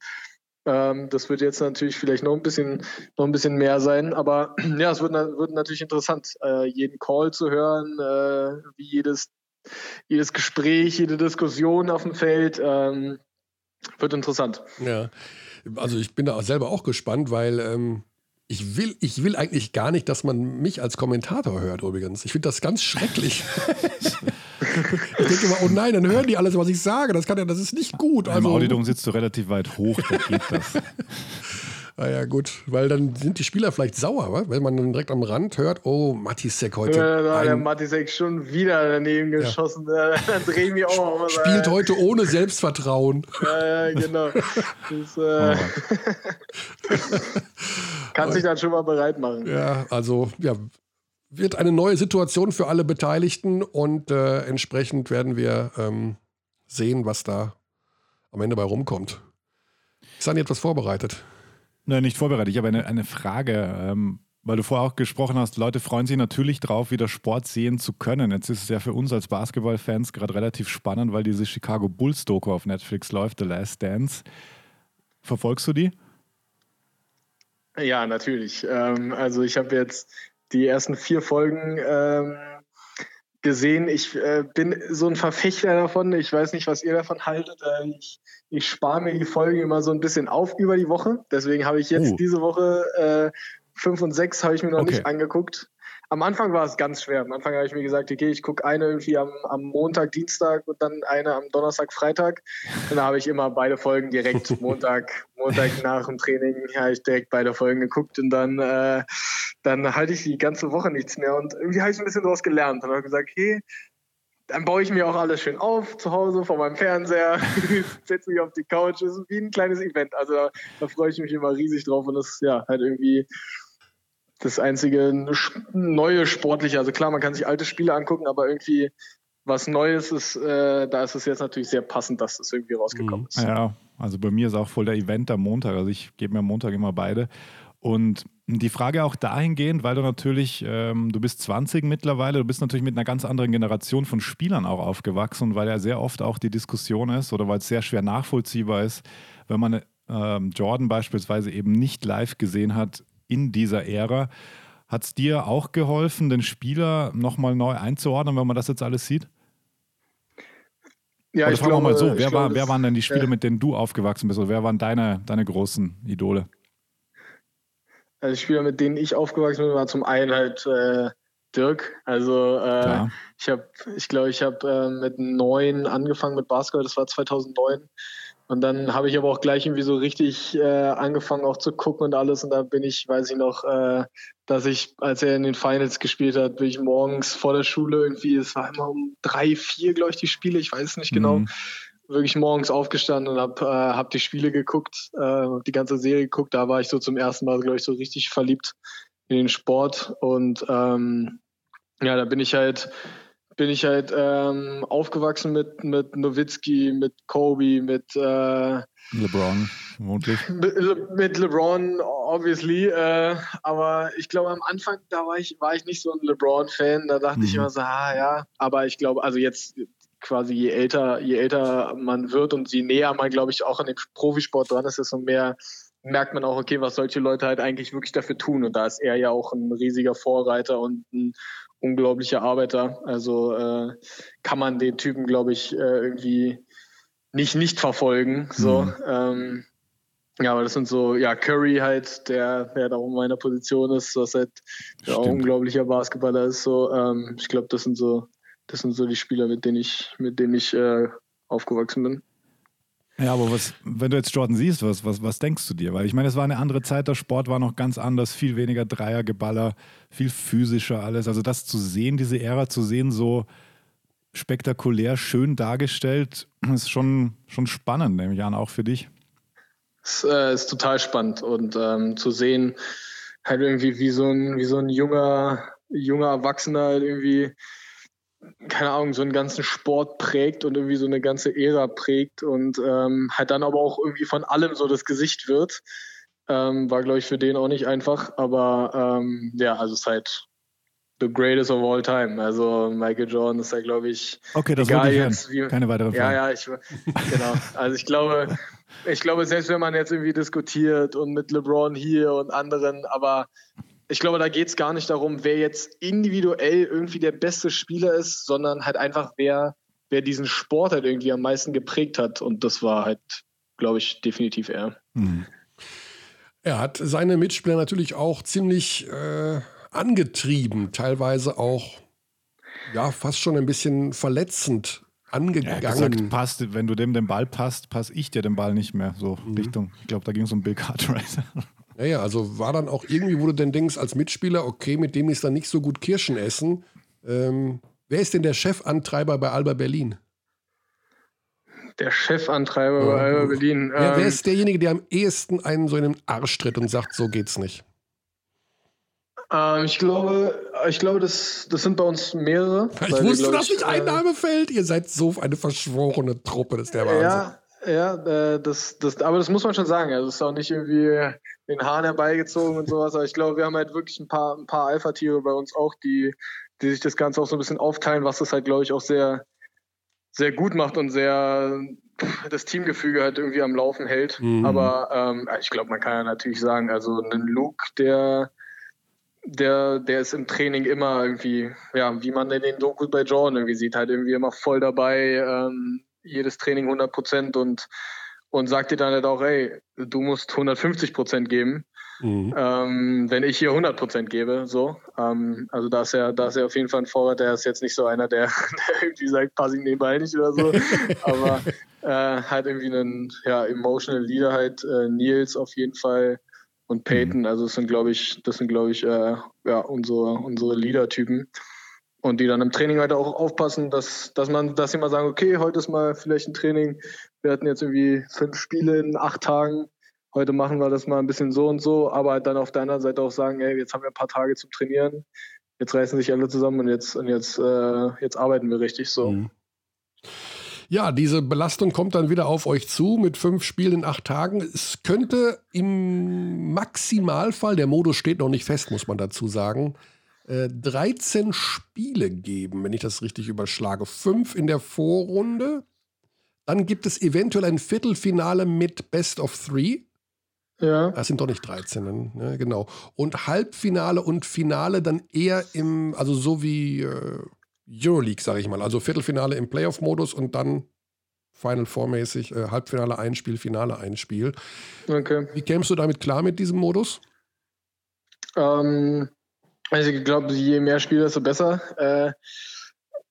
Ähm, das wird jetzt natürlich vielleicht noch ein bisschen, noch ein bisschen mehr sein. Aber ja, es wird, wird natürlich interessant, äh, jeden Call zu hören, äh, wie jedes, jedes Gespräch, jede Diskussion auf dem Feld. Ähm, wird interessant. Ja. Also ich bin da selber auch gespannt, weil ähm, ich, will, ich will eigentlich gar nicht, dass man mich als Kommentator hört übrigens. Ich finde das ganz schrecklich. ich denke immer, oh nein, dann hören die alles, was ich sage. Das, kann ja, das ist nicht gut. Im Also, Audidom sitzt du relativ weit hoch, da geht das. naja, gut, weil dann sind die Spieler vielleicht sauer, wa? wenn man dann direkt am Rand hört, oh, Matisek heute Äh, da der Matisek schon wieder daneben geschossen. Äh, Dann dreh ich mich auch mal. spielt heute ohne Selbstvertrauen. Ja, ja, genau. Das, Oh, äh, kann sich dann schon mal bereit machen. Ja, also ja, wird eine neue Situation für alle Beteiligten und äh, entsprechend werden wir ähm, sehen, was da am Ende bei rumkommt. Ist Sani etwas vorbereitet? Nein, nicht vorbereitet. Ich habe eine, eine Frage, ähm, weil du vorher auch gesprochen hast, Leute freuen sich natürlich drauf, wieder Sport sehen zu können. Jetzt ist es ja für uns als Basketballfans gerade relativ spannend, weil diese Chicago Bulls-Doku auf Netflix läuft, The Last Dance. Verfolgst du die? Ja, natürlich. Ähm, also ich habe jetzt die ersten vier Folgen ähm, gesehen. Ich äh, bin so ein Verfechter davon. Ich weiß nicht, was ihr davon haltet. Äh, ich ich spare mir die Folgen immer so ein bisschen auf über die Woche. Deswegen habe ich jetzt Oh. diese Woche äh, fünf und sechs habe ich mir noch Okay. nicht angeguckt. Am Anfang war es ganz schwer. Am Anfang habe ich mir gesagt, okay, ich gucke eine irgendwie am, am Montag, Dienstag und dann eine am Donnerstag, Freitag. Und da habe ich immer beide Folgen direkt Montag, Montag nach dem Training habe ich direkt beide Folgen geguckt und dann, äh, dann halte ich die ganze Woche nichts mehr. Und irgendwie habe ich ein bisschen daraus gelernt und habe gesagt, hey, dann baue ich mir auch alles schön auf zu Hause vor meinem Fernseher, setze mich auf die Couch. Das ist wie ein kleines Event. Also da, da freue ich mich immer riesig drauf und das ist ja halt irgendwie das einzige neue sportliche. Also klar, man kann sich alte Spiele angucken, aber irgendwie was Neues ist, äh, da ist es jetzt natürlich sehr passend, dass das irgendwie rausgekommen ist. Ja, also bei mir ist auch voll der Event am Montag. Also ich gebe mir am Montag immer beide. Und die Frage auch dahingehend, weil du natürlich, ähm, du bist 20 mittlerweile, du bist natürlich mit einer ganz anderen Generation von Spielern auch aufgewachsen, weil ja sehr oft auch die Diskussion ist oder weil es sehr schwer nachvollziehbar ist, wenn man ähm, Jordan beispielsweise eben nicht live gesehen hat in dieser Ära. Hat es dir auch geholfen, den Spieler nochmal neu einzuordnen, wenn man das jetzt alles sieht? Ja, Oder ich glaube, mal so, wer, glaube, war, wer waren denn die Spiele, ja. mit denen du aufgewachsen bist? Oder wer waren deine, deine großen Idole? Also Spieler, mit denen ich aufgewachsen bin, war zum einen halt äh, Dirk. Also äh, ich habe, ich glaube, ich habe äh, mit neun angefangen mit Basketball. Das war 2009. Und dann habe ich aber auch gleich irgendwie so richtig äh, angefangen auch zu gucken und alles. Und da bin ich, weiß ich noch, äh, dass ich, als er in den Finals gespielt hat, bin ich morgens vor der Schule irgendwie, es war immer um drei, vier, glaube ich, die Spiele, ich weiß es nicht genau, Mhm. Wirklich morgens aufgestanden und habe äh, hab die Spiele geguckt, äh, die ganze Serie geguckt. Da war ich so zum ersten Mal, glaube ich, so richtig verliebt in den Sport. Und ähm, ja, da bin ich halt bin ich halt ähm, aufgewachsen mit, mit Nowitzki, mit Kobe, mit, äh, LeBron, vermutlich. mit, Le mit LeBron, obviously. Äh, aber ich glaube, am Anfang, da war ich, war ich nicht so ein LeBron-Fan. Da dachte ich Mhm. immer so, ah ja. Aber ich glaube, also jetzt quasi je älter, je älter man wird und je näher man, glaube ich, auch an dem Profisport dran ist, desto mehr merkt man auch, okay, was solche Leute halt eigentlich wirklich dafür tun. Und da ist er ja auch ein riesiger Vorreiter und ein unglaublicher Arbeiter. Also äh, kann man den Typen, glaube ich, äh, irgendwie nicht nicht verfolgen. So. Mhm. Ähm, ja, aber das sind so, ja, Curry halt, der, der da in meiner Position ist, was halt ja, auch unglaublicher Basketballer ist. So, ähm, ich glaube, das sind so, das sind so die Spieler, mit denen ich, mit denen ich äh, aufgewachsen bin. Ja, aber was, wenn du jetzt Jordan siehst, was, was, was denkst du dir? Weil ich meine, es war eine andere Zeit, der Sport war noch ganz anders, viel weniger Dreiergeballer, viel physischer alles. Also das zu sehen, diese Ära zu sehen, so spektakulär, schön dargestellt, ist schon, schon spannend, nehme ich an, auch für dich. Es äh, ist total spannend und ähm, zu sehen, halt irgendwie wie so ein, wie so ein junger, junger Erwachsener halt irgendwie, keine Ahnung, so einen ganzen Sport prägt und irgendwie so eine ganze Ära prägt und ähm, halt dann aber auch irgendwie von allem so das Gesicht wird. Ähm, war, glaube ich, für den auch nicht einfach, aber ähm, ja, also es ist halt the greatest of all time. Also Michael Jordan ist ja, glaube ich, Okay, das Egal jetzt, wie- Keine weiteren ja, Fragen. ja, ich, genau. Also ich glaube, ich glaube, selbst wenn man jetzt irgendwie diskutiert und mit LeBron hier und anderen, aber ich glaube, da geht es gar nicht darum, wer jetzt individuell irgendwie der beste Spieler ist, sondern halt einfach, wer, wer diesen Sport halt irgendwie am meisten geprägt hat. Und das war halt, glaube ich, definitiv er. Mhm. Er hat seine Mitspieler natürlich auch ziemlich äh, angetrieben, teilweise auch ja fast schon ein bisschen verletzend Er hat gesagt, angegangen. passt, wenn du dem den Ball passt, passe ich dir den Ball nicht mehr. So Mhm. Richtung, ich glaube, da ging es um Bill Cartwright. Ja, ja, also war dann auch irgendwie, wo du denn denkst, als Mitspieler, okay, mit dem ist dann nicht so gut Kirschen essen. Ähm, wer ist denn der Chefantreiber bei Alba Berlin? Der Chefantreiber bei Alba Berlin. Wer, wer ähm, ist derjenige, der am ehesten einen so in den Arsch tritt und sagt, so geht's nicht? ähm, ich glaube, ich glaube, das, das sind bei uns mehrere. Ich wir, wusste, glaub dass nicht ein äh, Name fällt. Ihr seid so eine verschworene Truppe, das ist der Wahnsinn. Ja, ja, äh, das, das, aber das muss man schon sagen. Also es ist auch nicht irgendwie den Hahn herbeigezogen und sowas. Aber ich glaube, wir haben halt wirklich ein paar, ein paar Alpha-Tiere bei uns auch, die, die sich das Ganze auch so ein bisschen aufteilen, was das halt, glaube ich, auch sehr, sehr gut macht und sehr das Teamgefüge halt irgendwie am Laufen hält. Mhm. Aber ähm, ich glaube, man kann ja natürlich sagen, also ein Luke, der der, der ist im Training immer irgendwie, ja, wie man in den Dokus bei Jordan irgendwie sieht, halt irgendwie immer voll dabei, ähm, jedes Training 100 Prozent und, und sagt dir dann halt auch, ey, du musst 150 Prozent geben, Mhm. ähm, wenn ich hier 100 Prozent gebe, so. Ähm, also da ist er, da ist er auf jeden Fall ein Vorrat, der ist jetzt nicht so einer, der, der irgendwie sagt, pass ich nebenbei nicht oder so, aber äh, halt irgendwie einen, ja, emotional Leader halt, äh, Nils auf jeden Fall und Peyton, also das sind glaube ich, das sind glaube ich äh, ja unsere unsere Leader-Typen und die dann im Training halt auch aufpassen, dass dass man, dass sie mal sagen, okay, heute ist mal vielleicht ein Training, wir hatten jetzt irgendwie fünf Spiele in acht Tagen, heute machen wir das mal ein bisschen so und so, aber halt dann auf der anderen Seite auch sagen, ey, jetzt haben wir ein paar Tage zum Trainieren, jetzt reißen sich alle zusammen und jetzt und jetzt äh, jetzt arbeiten wir richtig so. Mhm. Ja, diese Belastung kommt dann wieder auf euch zu mit fünf Spielen in acht Tagen. Es könnte im Maximalfall, der Modus steht noch nicht fest, muss man dazu sagen, äh, 13 Spiele geben, wenn ich das richtig überschlage. Fünf in der Vorrunde. Dann gibt es eventuell ein Viertelfinale mit Best of Three. Ja. Das sind doch nicht 13, ne? genau. Und Halbfinale und Finale dann eher im, also so wie äh, Euroleague, sage ich mal. Also Viertelfinale im Playoff-Modus und dann Final Four-mäßig, äh, Halbfinale ein Spiel, Finale ein Spiel. Okay. Wie kämst du damit klar mit diesem Modus? Ähm, also ich glaube, je mehr Spiele, desto besser. Äh,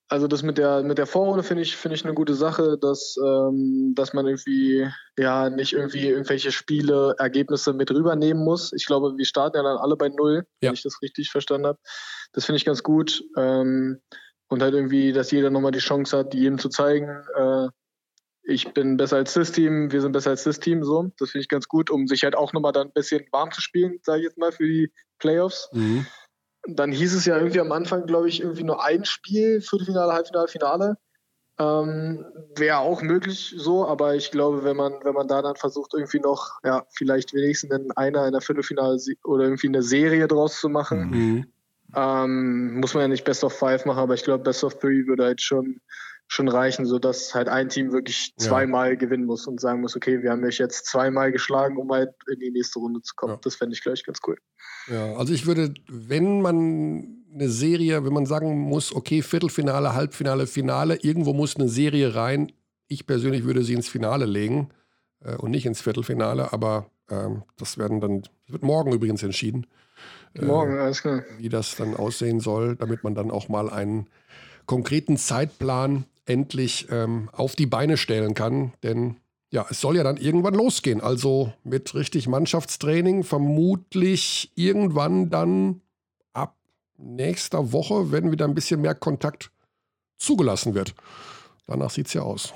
also das mit der mit der Vorrunde finde ich finde ich eine gute Sache, dass ähm, dass man irgendwie ja nicht irgendwie irgendwelche Spiele Ergebnisse mit rübernehmen muss. Ich glaube, wir starten ja dann alle bei null, Ja. wenn ich das richtig verstanden habe. Das finde ich ganz gut ähm, und halt irgendwie, dass jeder nochmal die Chance hat, jedem zu zeigen, äh, ich bin besser als das Team, wir sind besser als das Team, so. Das finde ich ganz gut, um sich halt auch nochmal dann ein bisschen warm zu spielen, sage ich jetzt mal, für die Playoffs. Dann hieß es ja irgendwie am Anfang, glaube ich, irgendwie nur ein Spiel, Viertelfinale, Halbfinale, Finale. Ähm, Wäre auch möglich so, aber ich glaube, wenn man, wenn man da dann versucht, irgendwie noch, ja, vielleicht wenigstens in einer in der Viertelfinale oder irgendwie eine Serie draus zu machen, Mhm. ähm, muss man ja nicht Best of Five machen, aber ich glaube, Best of Three würde halt schon, schon reichen, sodass halt ein Team wirklich Ja. zweimal gewinnen muss und sagen muss, okay, wir haben euch jetzt zweimal geschlagen, um halt in die nächste Runde zu kommen. Ja. Das fände ich, glaube ich, ganz cool. Ja, also ich würde, wenn man eine Serie, wenn man sagen muss, okay, Viertelfinale, Halbfinale, Finale, irgendwo muss eine Serie rein. Ich persönlich würde sie ins Finale legen äh, und nicht ins Viertelfinale, aber ähm, das werden dann, das wird morgen übrigens entschieden. äh, Morgen, alles klar. wie das dann aussehen soll, damit man dann auch mal einen konkreten Zeitplan endlich ähm, auf die Beine stellen kann. Denn ja, es soll ja dann irgendwann losgehen. Also mit richtig Mannschaftstraining, vermutlich irgendwann dann ab nächster Woche, wenn wieder ein bisschen mehr Kontakt zugelassen wird. Danach sieht es ja aus.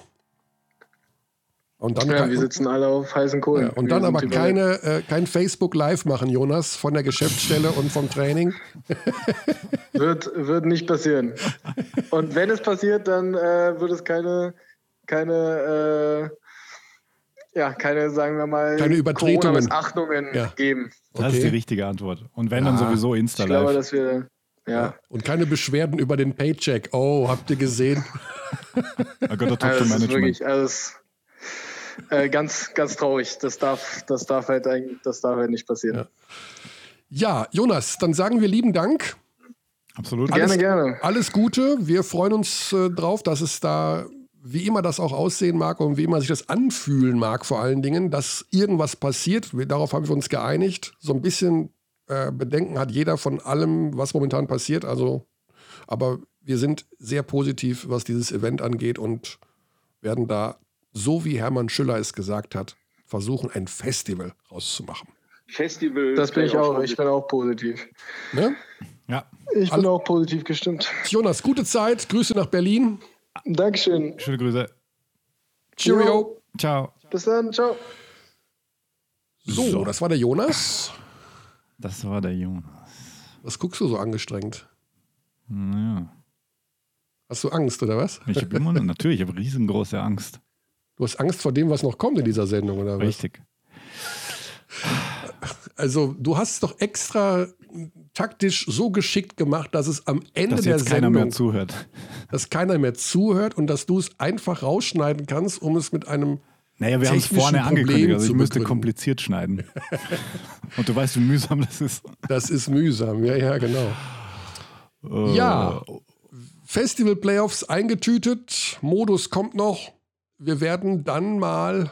Und dann, Ja, kann- wir sitzen alle auf heißen Kohlen. ja, und Wir dann aber keine, äh, kein Facebook Live machen, Jonas, von der Geschäftsstelle und vom Training. Wird, wird nicht passieren. Und wenn es passiert, dann äh, wird es keine, keine, äh, ja, keine, sagen wir mal, Keine Übertretungen. Corona-Missachtungen Ja. geben. Das ist die Okay. richtige Antwort. Und wenn dann sowieso Ich Insta glaube, live. dass wir, ja, Und keine Beschwerden über den Paycheck. Oh, habt ihr gesehen? I got to talk also to das ist wirklich alles äh, ganz, ganz traurig. Das darf, das darf halt eigentlich, das darf halt nicht passieren. Ja. Ja, Jonas, dann sagen wir lieben Dank. Absolut. Gerne, Alles- gerne. Alles Gute. Wir freuen uns äh, drauf, dass es da, wie immer das auch aussehen mag und wie immer sich das anfühlen mag, vor allen Dingen, dass irgendwas passiert. Wir, darauf haben wir uns geeinigt. So ein bisschen äh, Bedenken hat jeder von allem, was momentan passiert. Also, aber wir sind sehr positiv, was dieses Event angeht und werden da, so wie Hermann Schüller es gesagt hat, versuchen, ein Festival rauszumachen. Festival. Das bin ich auch. Ich bin auch positiv. Ne? Ja, Ich bin auch positiv gestimmt. Jonas, gute Zeit. Grüße nach Berlin. Dankeschön. schöne Grüße. Cheerio. Ciao. Bis dann. Ciao. So, So. das war der Jonas. Das war der Jonas. Was guckst du so angestrengt? Ja. Hast du Angst oder was? Ich habe immer, natürlich, ich habe riesengroße Angst. Du hast Angst vor dem, was noch kommt in dieser Sendung oder was? Richtig. Also, du hast es doch extra taktisch so geschickt gemacht, dass es am Ende Dass der jetzt keiner Sendung, mehr zuhört. dass keiner mehr zuhört und dass du es einfach rausschneiden kannst, um es mit einem Naja, wir haben es vorne Problem angekündigt, also ich müsste begründen. kompliziert schneiden. Und du weißt, wie mühsam das ist. Das ist mühsam, ja, ja, genau. Äh, Ja, Festival Playoffs eingetütet, Modus kommt noch. Wir werden dann mal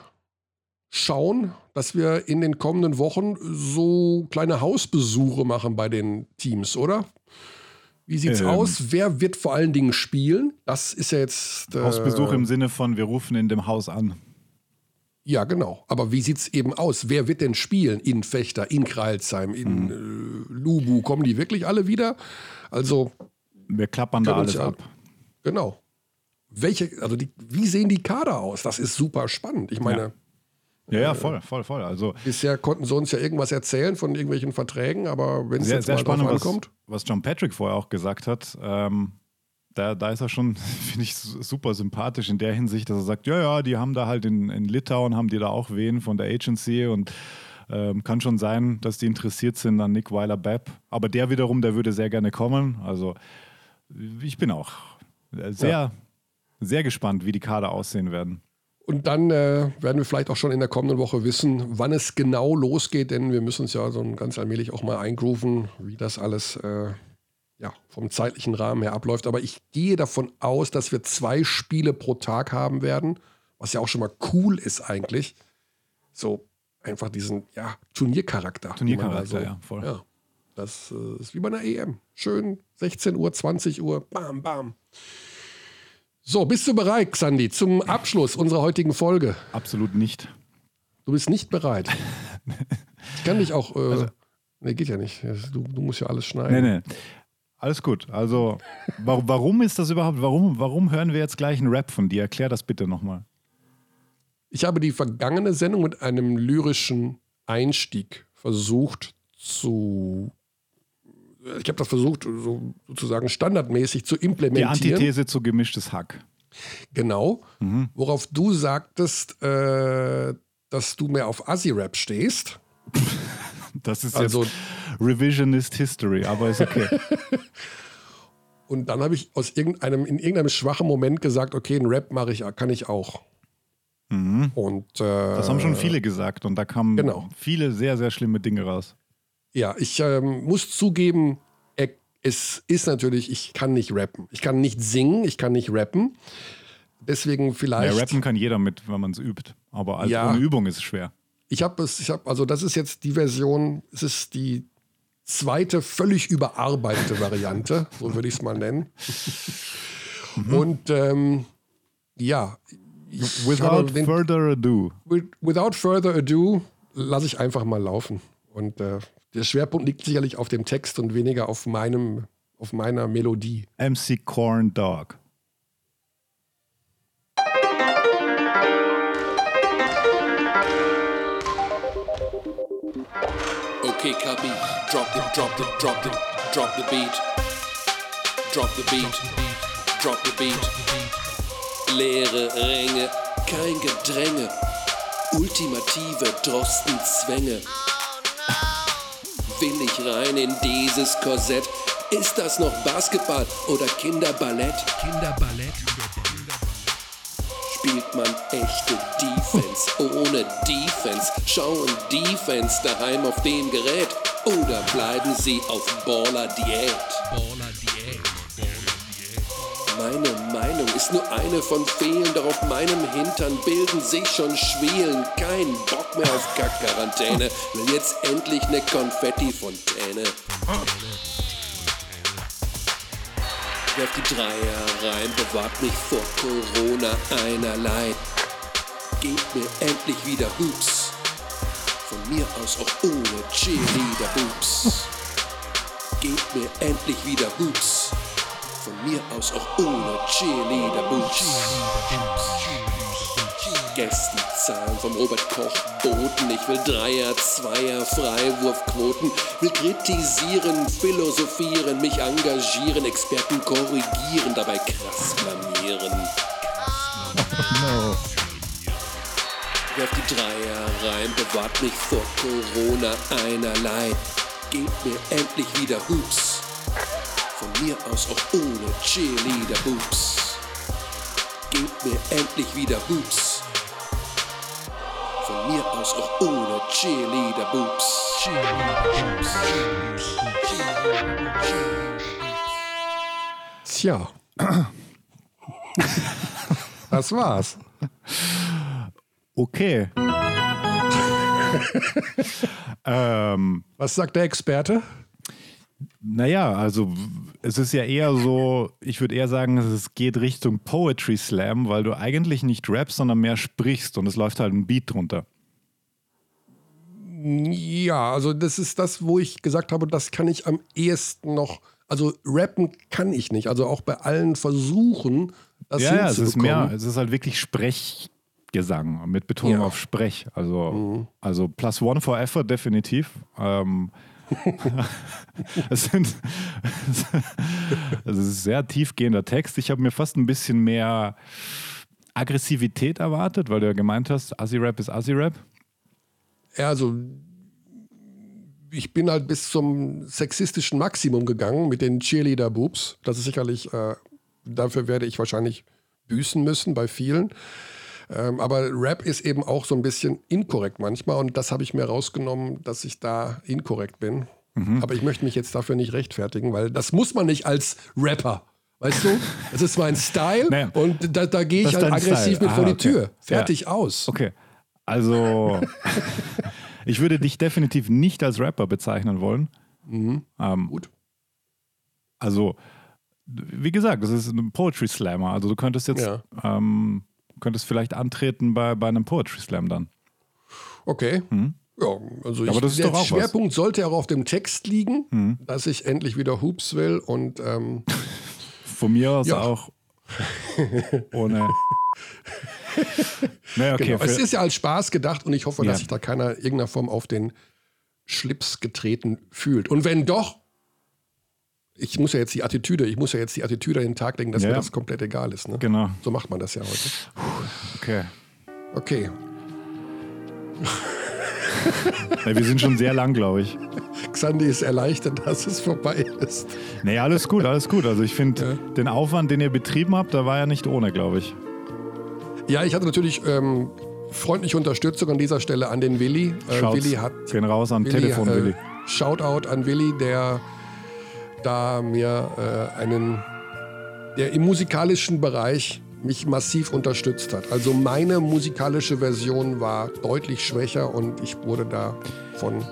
schauen, dass wir in den kommenden Wochen so kleine Hausbesuche machen bei den Teams, oder? Wie sieht's Ähm. aus? Wer wird vor allen Dingen spielen? Das ist ja jetzt. Äh, Hausbesuch im Sinne von, wir rufen in dem Haus an. Ja, genau. Aber wie sieht's eben aus? Wer wird denn spielen in Fechter, in Kreilsheim, in Mhm. äh, Lubu? Kommen die wirklich alle wieder? Also, Wir klappern da alles ab. Genau. Welche, also die, wie sehen die Kader aus? Das ist super spannend. Ich meine, Ja, ja, voll, voll, voll. Also bisher konnten sie uns ja irgendwas erzählen von irgendwelchen Verträgen, aber wenn es jetzt sehr mal spannend, was, ankommt. was John Patrick vorher auch gesagt hat, ähm, da, da ist er schon, finde ich, super sympathisch in der Hinsicht, dass er sagt, ja, ja, die haben da halt in, in Litauen, haben die da auch wen von der Agency und ähm, kann schon sein, dass die interessiert sind an Nick Weiler-Bepp. Aber der wiederum, der würde sehr gerne kommen. Also ich bin auch sehr, Ja. Sehr gespannt, wie die Kader aussehen werden. Und dann äh, werden wir vielleicht auch schon in der kommenden Woche wissen, wann es genau losgeht, denn wir müssen uns ja so ganz allmählich auch mal eingrooven, wie das alles äh, ja, vom zeitlichen Rahmen her abläuft. Aber ich gehe davon aus, dass wir zwei Spiele pro Tag haben werden, was ja auch schon mal cool ist eigentlich. So einfach diesen ja, Turniercharakter. Turniercharakter, da ja, voll. Ja, das äh, ist wie bei einer EM. Schön 16 Uhr, 20 Uhr, bam, bam. So, bist du bereit, Xandi, zum Abschluss unserer heutigen Folge? Absolut nicht. Du bist nicht bereit. Ich kann dich auch. Äh, Also- nee, geht ja nicht. Du, du musst ja alles schneiden. Nee, nee. Alles gut. Also, warum, warum ist das überhaupt? Warum, warum hören wir jetzt gleich einen Rap von dir? Erklär das bitte nochmal. Ich habe die vergangene Sendung mit einem lyrischen Einstieg versucht zu. Ich habe das versucht, so, sozusagen standardmäßig zu Die implementieren. Antithese zu gemischtes Hack. Genau. Mhm. Worauf du sagtest, äh, dass du mehr auf Assi-Rap stehst. Das ist Also- jetzt Revisionist History, aber ist okay. Und dann habe ich aus irgendeinem, in irgendeinem schwachen Moment gesagt, okay, einen Rap mache ich, kann ich auch. Und äh, Mhm. Das haben schon viele gesagt und da kamen Genau. viele sehr, sehr schlimme Dinge raus. Ja, ich ähm, muss zugeben, es ist natürlich, ich kann nicht rappen. Ich kann nicht singen, ich kann nicht rappen. Deswegen Ja, vielleicht. rappen kann jeder mit, wenn man es übt. Aber als Ja. ohne Übung ist es schwer. Ich habe es, ich habe, also das ist jetzt die Version, es ist die zweite völlig überarbeitete Variante, so würde ich es mal nennen. Mhm. Und ähm, ja, Without den, further ado. with- without further ado lasse ich einfach mal laufen. Und äh, der Schwerpunkt liegt sicherlich auf dem Text und weniger auf meinem, auf meiner Melodie. MC Corn Dog. Okay, copy. Drop the, drop the, drop the, drop the beat. Drop the beat. Drop the beat. Leere Ränge, kein Gedränge. Ultimative Drostenzwänge. Will ich rein in dieses Korsett? Ist das noch Basketball oder Kinderballett? Kinderballett. Spielt man echte Defense ohne Defense? Schauen Defense daheim auf dem Gerät? Oder bleiben sie auf Baller-Diät? Meine Meinung ist nur eine von vielen, doch auf meinem Hintern bilden sich schon Schwielen. Kein Bock mehr auf Kack-Quarantäne, will jetzt endlich ne Konfetti-Fontäne. Werf die Dreier rein, bewahrt mich vor Corona einerlei. Gebt mir endlich wieder Hoops. Von mir aus auch ohne Cheerleader-Boops. Gebt mir endlich wieder Hoops. Von mir aus auch ohne Cheerleader-Boops. Gästenzahlen vom Robert Koch boten. Ich will Dreier, Zweier, Freiwurfquoten. Will kritisieren, philosophieren, mich engagieren, Experten korrigieren, dabei krass blamieren. Werf die Dreier rein, bewahrt mich vor Corona einerlei. Gebt mir endlich wieder Hoops. Von mir aus auch ohne Cheerleader-Boops. Gebt mir endlich wieder Hoops. Von mir aus auch ohne Cheerleader-Boops. Tja. das war's. Okay. ähm, Was sagt der Experte? Naja, also es ist ja eher so, ich würde eher sagen, es geht Richtung Poetry Slam, weil du eigentlich nicht rappst, sondern mehr sprichst und es läuft halt ein Beat drunter. Ja, also das ist das, wo ich gesagt habe, das kann ich am ehesten noch. Also rappen kann ich nicht. Also auch bei allen Versuchen, das ja, ja, es ist hinzubekommen. mehr, es ist halt wirklich Sprechgesang mit Betonung Ja. Mhm. auf Sprech. Also, also plus one for effort definitiv. Ähm, es, sind, Also es ist sehr tiefgehender Text. Ich habe mir fast ein bisschen mehr Aggressivität erwartet, weil du ja gemeint hast, Assi-Rap ist Assi-Rap. Ja, also ich bin halt bis zum sexistischen Maximum gegangen mit den Cheerleader-Boobs. Das ist sicherlich, äh, dafür werde ich wahrscheinlich büßen müssen bei vielen. Ähm, aber Rap ist eben auch so ein bisschen inkorrekt manchmal und das habe ich mir rausgenommen, dass ich da inkorrekt bin. Mhm. Aber ich möchte mich jetzt dafür nicht rechtfertigen, weil das muss man nicht als Rapper. Weißt du? Das ist mein Style Naja. und da, da gehe ich halt aggressiv Style. mit vor Ah, die okay. Tür. Fertig aus. Okay. Also, ich würde dich definitiv nicht als Rapper bezeichnen wollen. Mhm. Ähm, Gut. Also, wie gesagt, das ist ein Poetry Slammer. Also, du könntest jetzt, Ja. ähm, könntest vielleicht antreten bei, bei einem Poetry Slam dann. Okay. Ja, also ich. Aber das ist der doch auch was. Schwerpunkt sollte auch auf dem Text liegen, Mhm. dass ich endlich wieder Hoops will und ähm, Von mir aus Ja. auch ohne. naja, okay. genau. es ist ja als Spaß gedacht und ich hoffe, dass Ja. sich da keiner in irgendeiner Form auf den Schlips getreten fühlt. Und wenn doch, ich muss ja jetzt die Attitüde, ich muss ja jetzt die Attitüde an den Tag legen, dass Ja, mir ja. das komplett egal ist. Ne? genau. So macht man das ja heute. Okay. Okay. Ja, wir sind schon sehr lang, glaube ich. Xandi ist erleichtert, dass es vorbei ist. Nee, alles gut, alles gut. Also ich finde, den Aufwand, den ihr betrieben habt, da war ja nicht ohne, glaube ich. Ja, ich hatte natürlich ähm, freundliche Unterstützung an dieser Stelle an den Willi. Äh, Willi hat gehen raus an Willi, Telefon, äh, Willi. Shoutout an Willi, der da mir äh, einen, der im musikalischen Bereich mich massiv unterstützt hat. Also meine musikalische Version war deutlich schwächer und ich wurde da von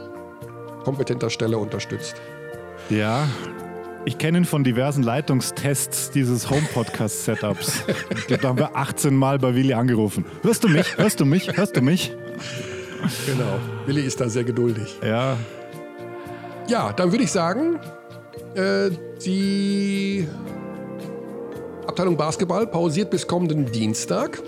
kompetenter Stelle unterstützt. Ja, ich kenne ihn von diversen Leitungstests dieses Home-Podcast-Setups. Ich glaube, da haben wir 18 Mal bei Willi angerufen. Hörst du mich? Hörst du mich? Hörst du mich? Genau. Willi ist da sehr geduldig. Ja, Ja, dann würde ich sagen, äh, die Abteilung Basketball pausiert bis kommenden Dienstag.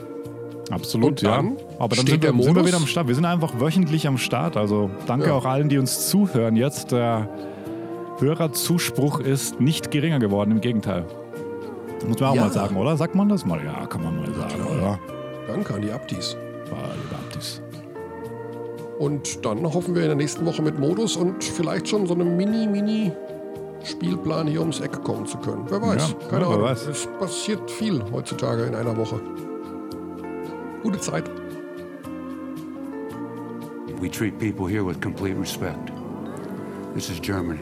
absolut, ja. Aber dann sind wir, sind wir wieder am Start. Wir sind einfach wöchentlich am Start. Also danke Ja. auch allen, die uns zuhören. Jetzt der Hörerzuspruch ist nicht geringer geworden, im Gegenteil. Muss man auch Ja. mal sagen, oder? Sagt man das mal? Ja, kann man mal sagen, oder? Danke an die Abdis. War lieber Abdis. Und dann hoffen wir in der nächsten Woche mit Modus und vielleicht schon so einem Mini-Mini-Spielplan hier ums Eck kommen zu können. Wer weiß, Ja, keine Ahnung. weiß. Es passiert viel heutzutage in einer Woche. Gute Zeit. We treat people here with complete respect. This is Germany.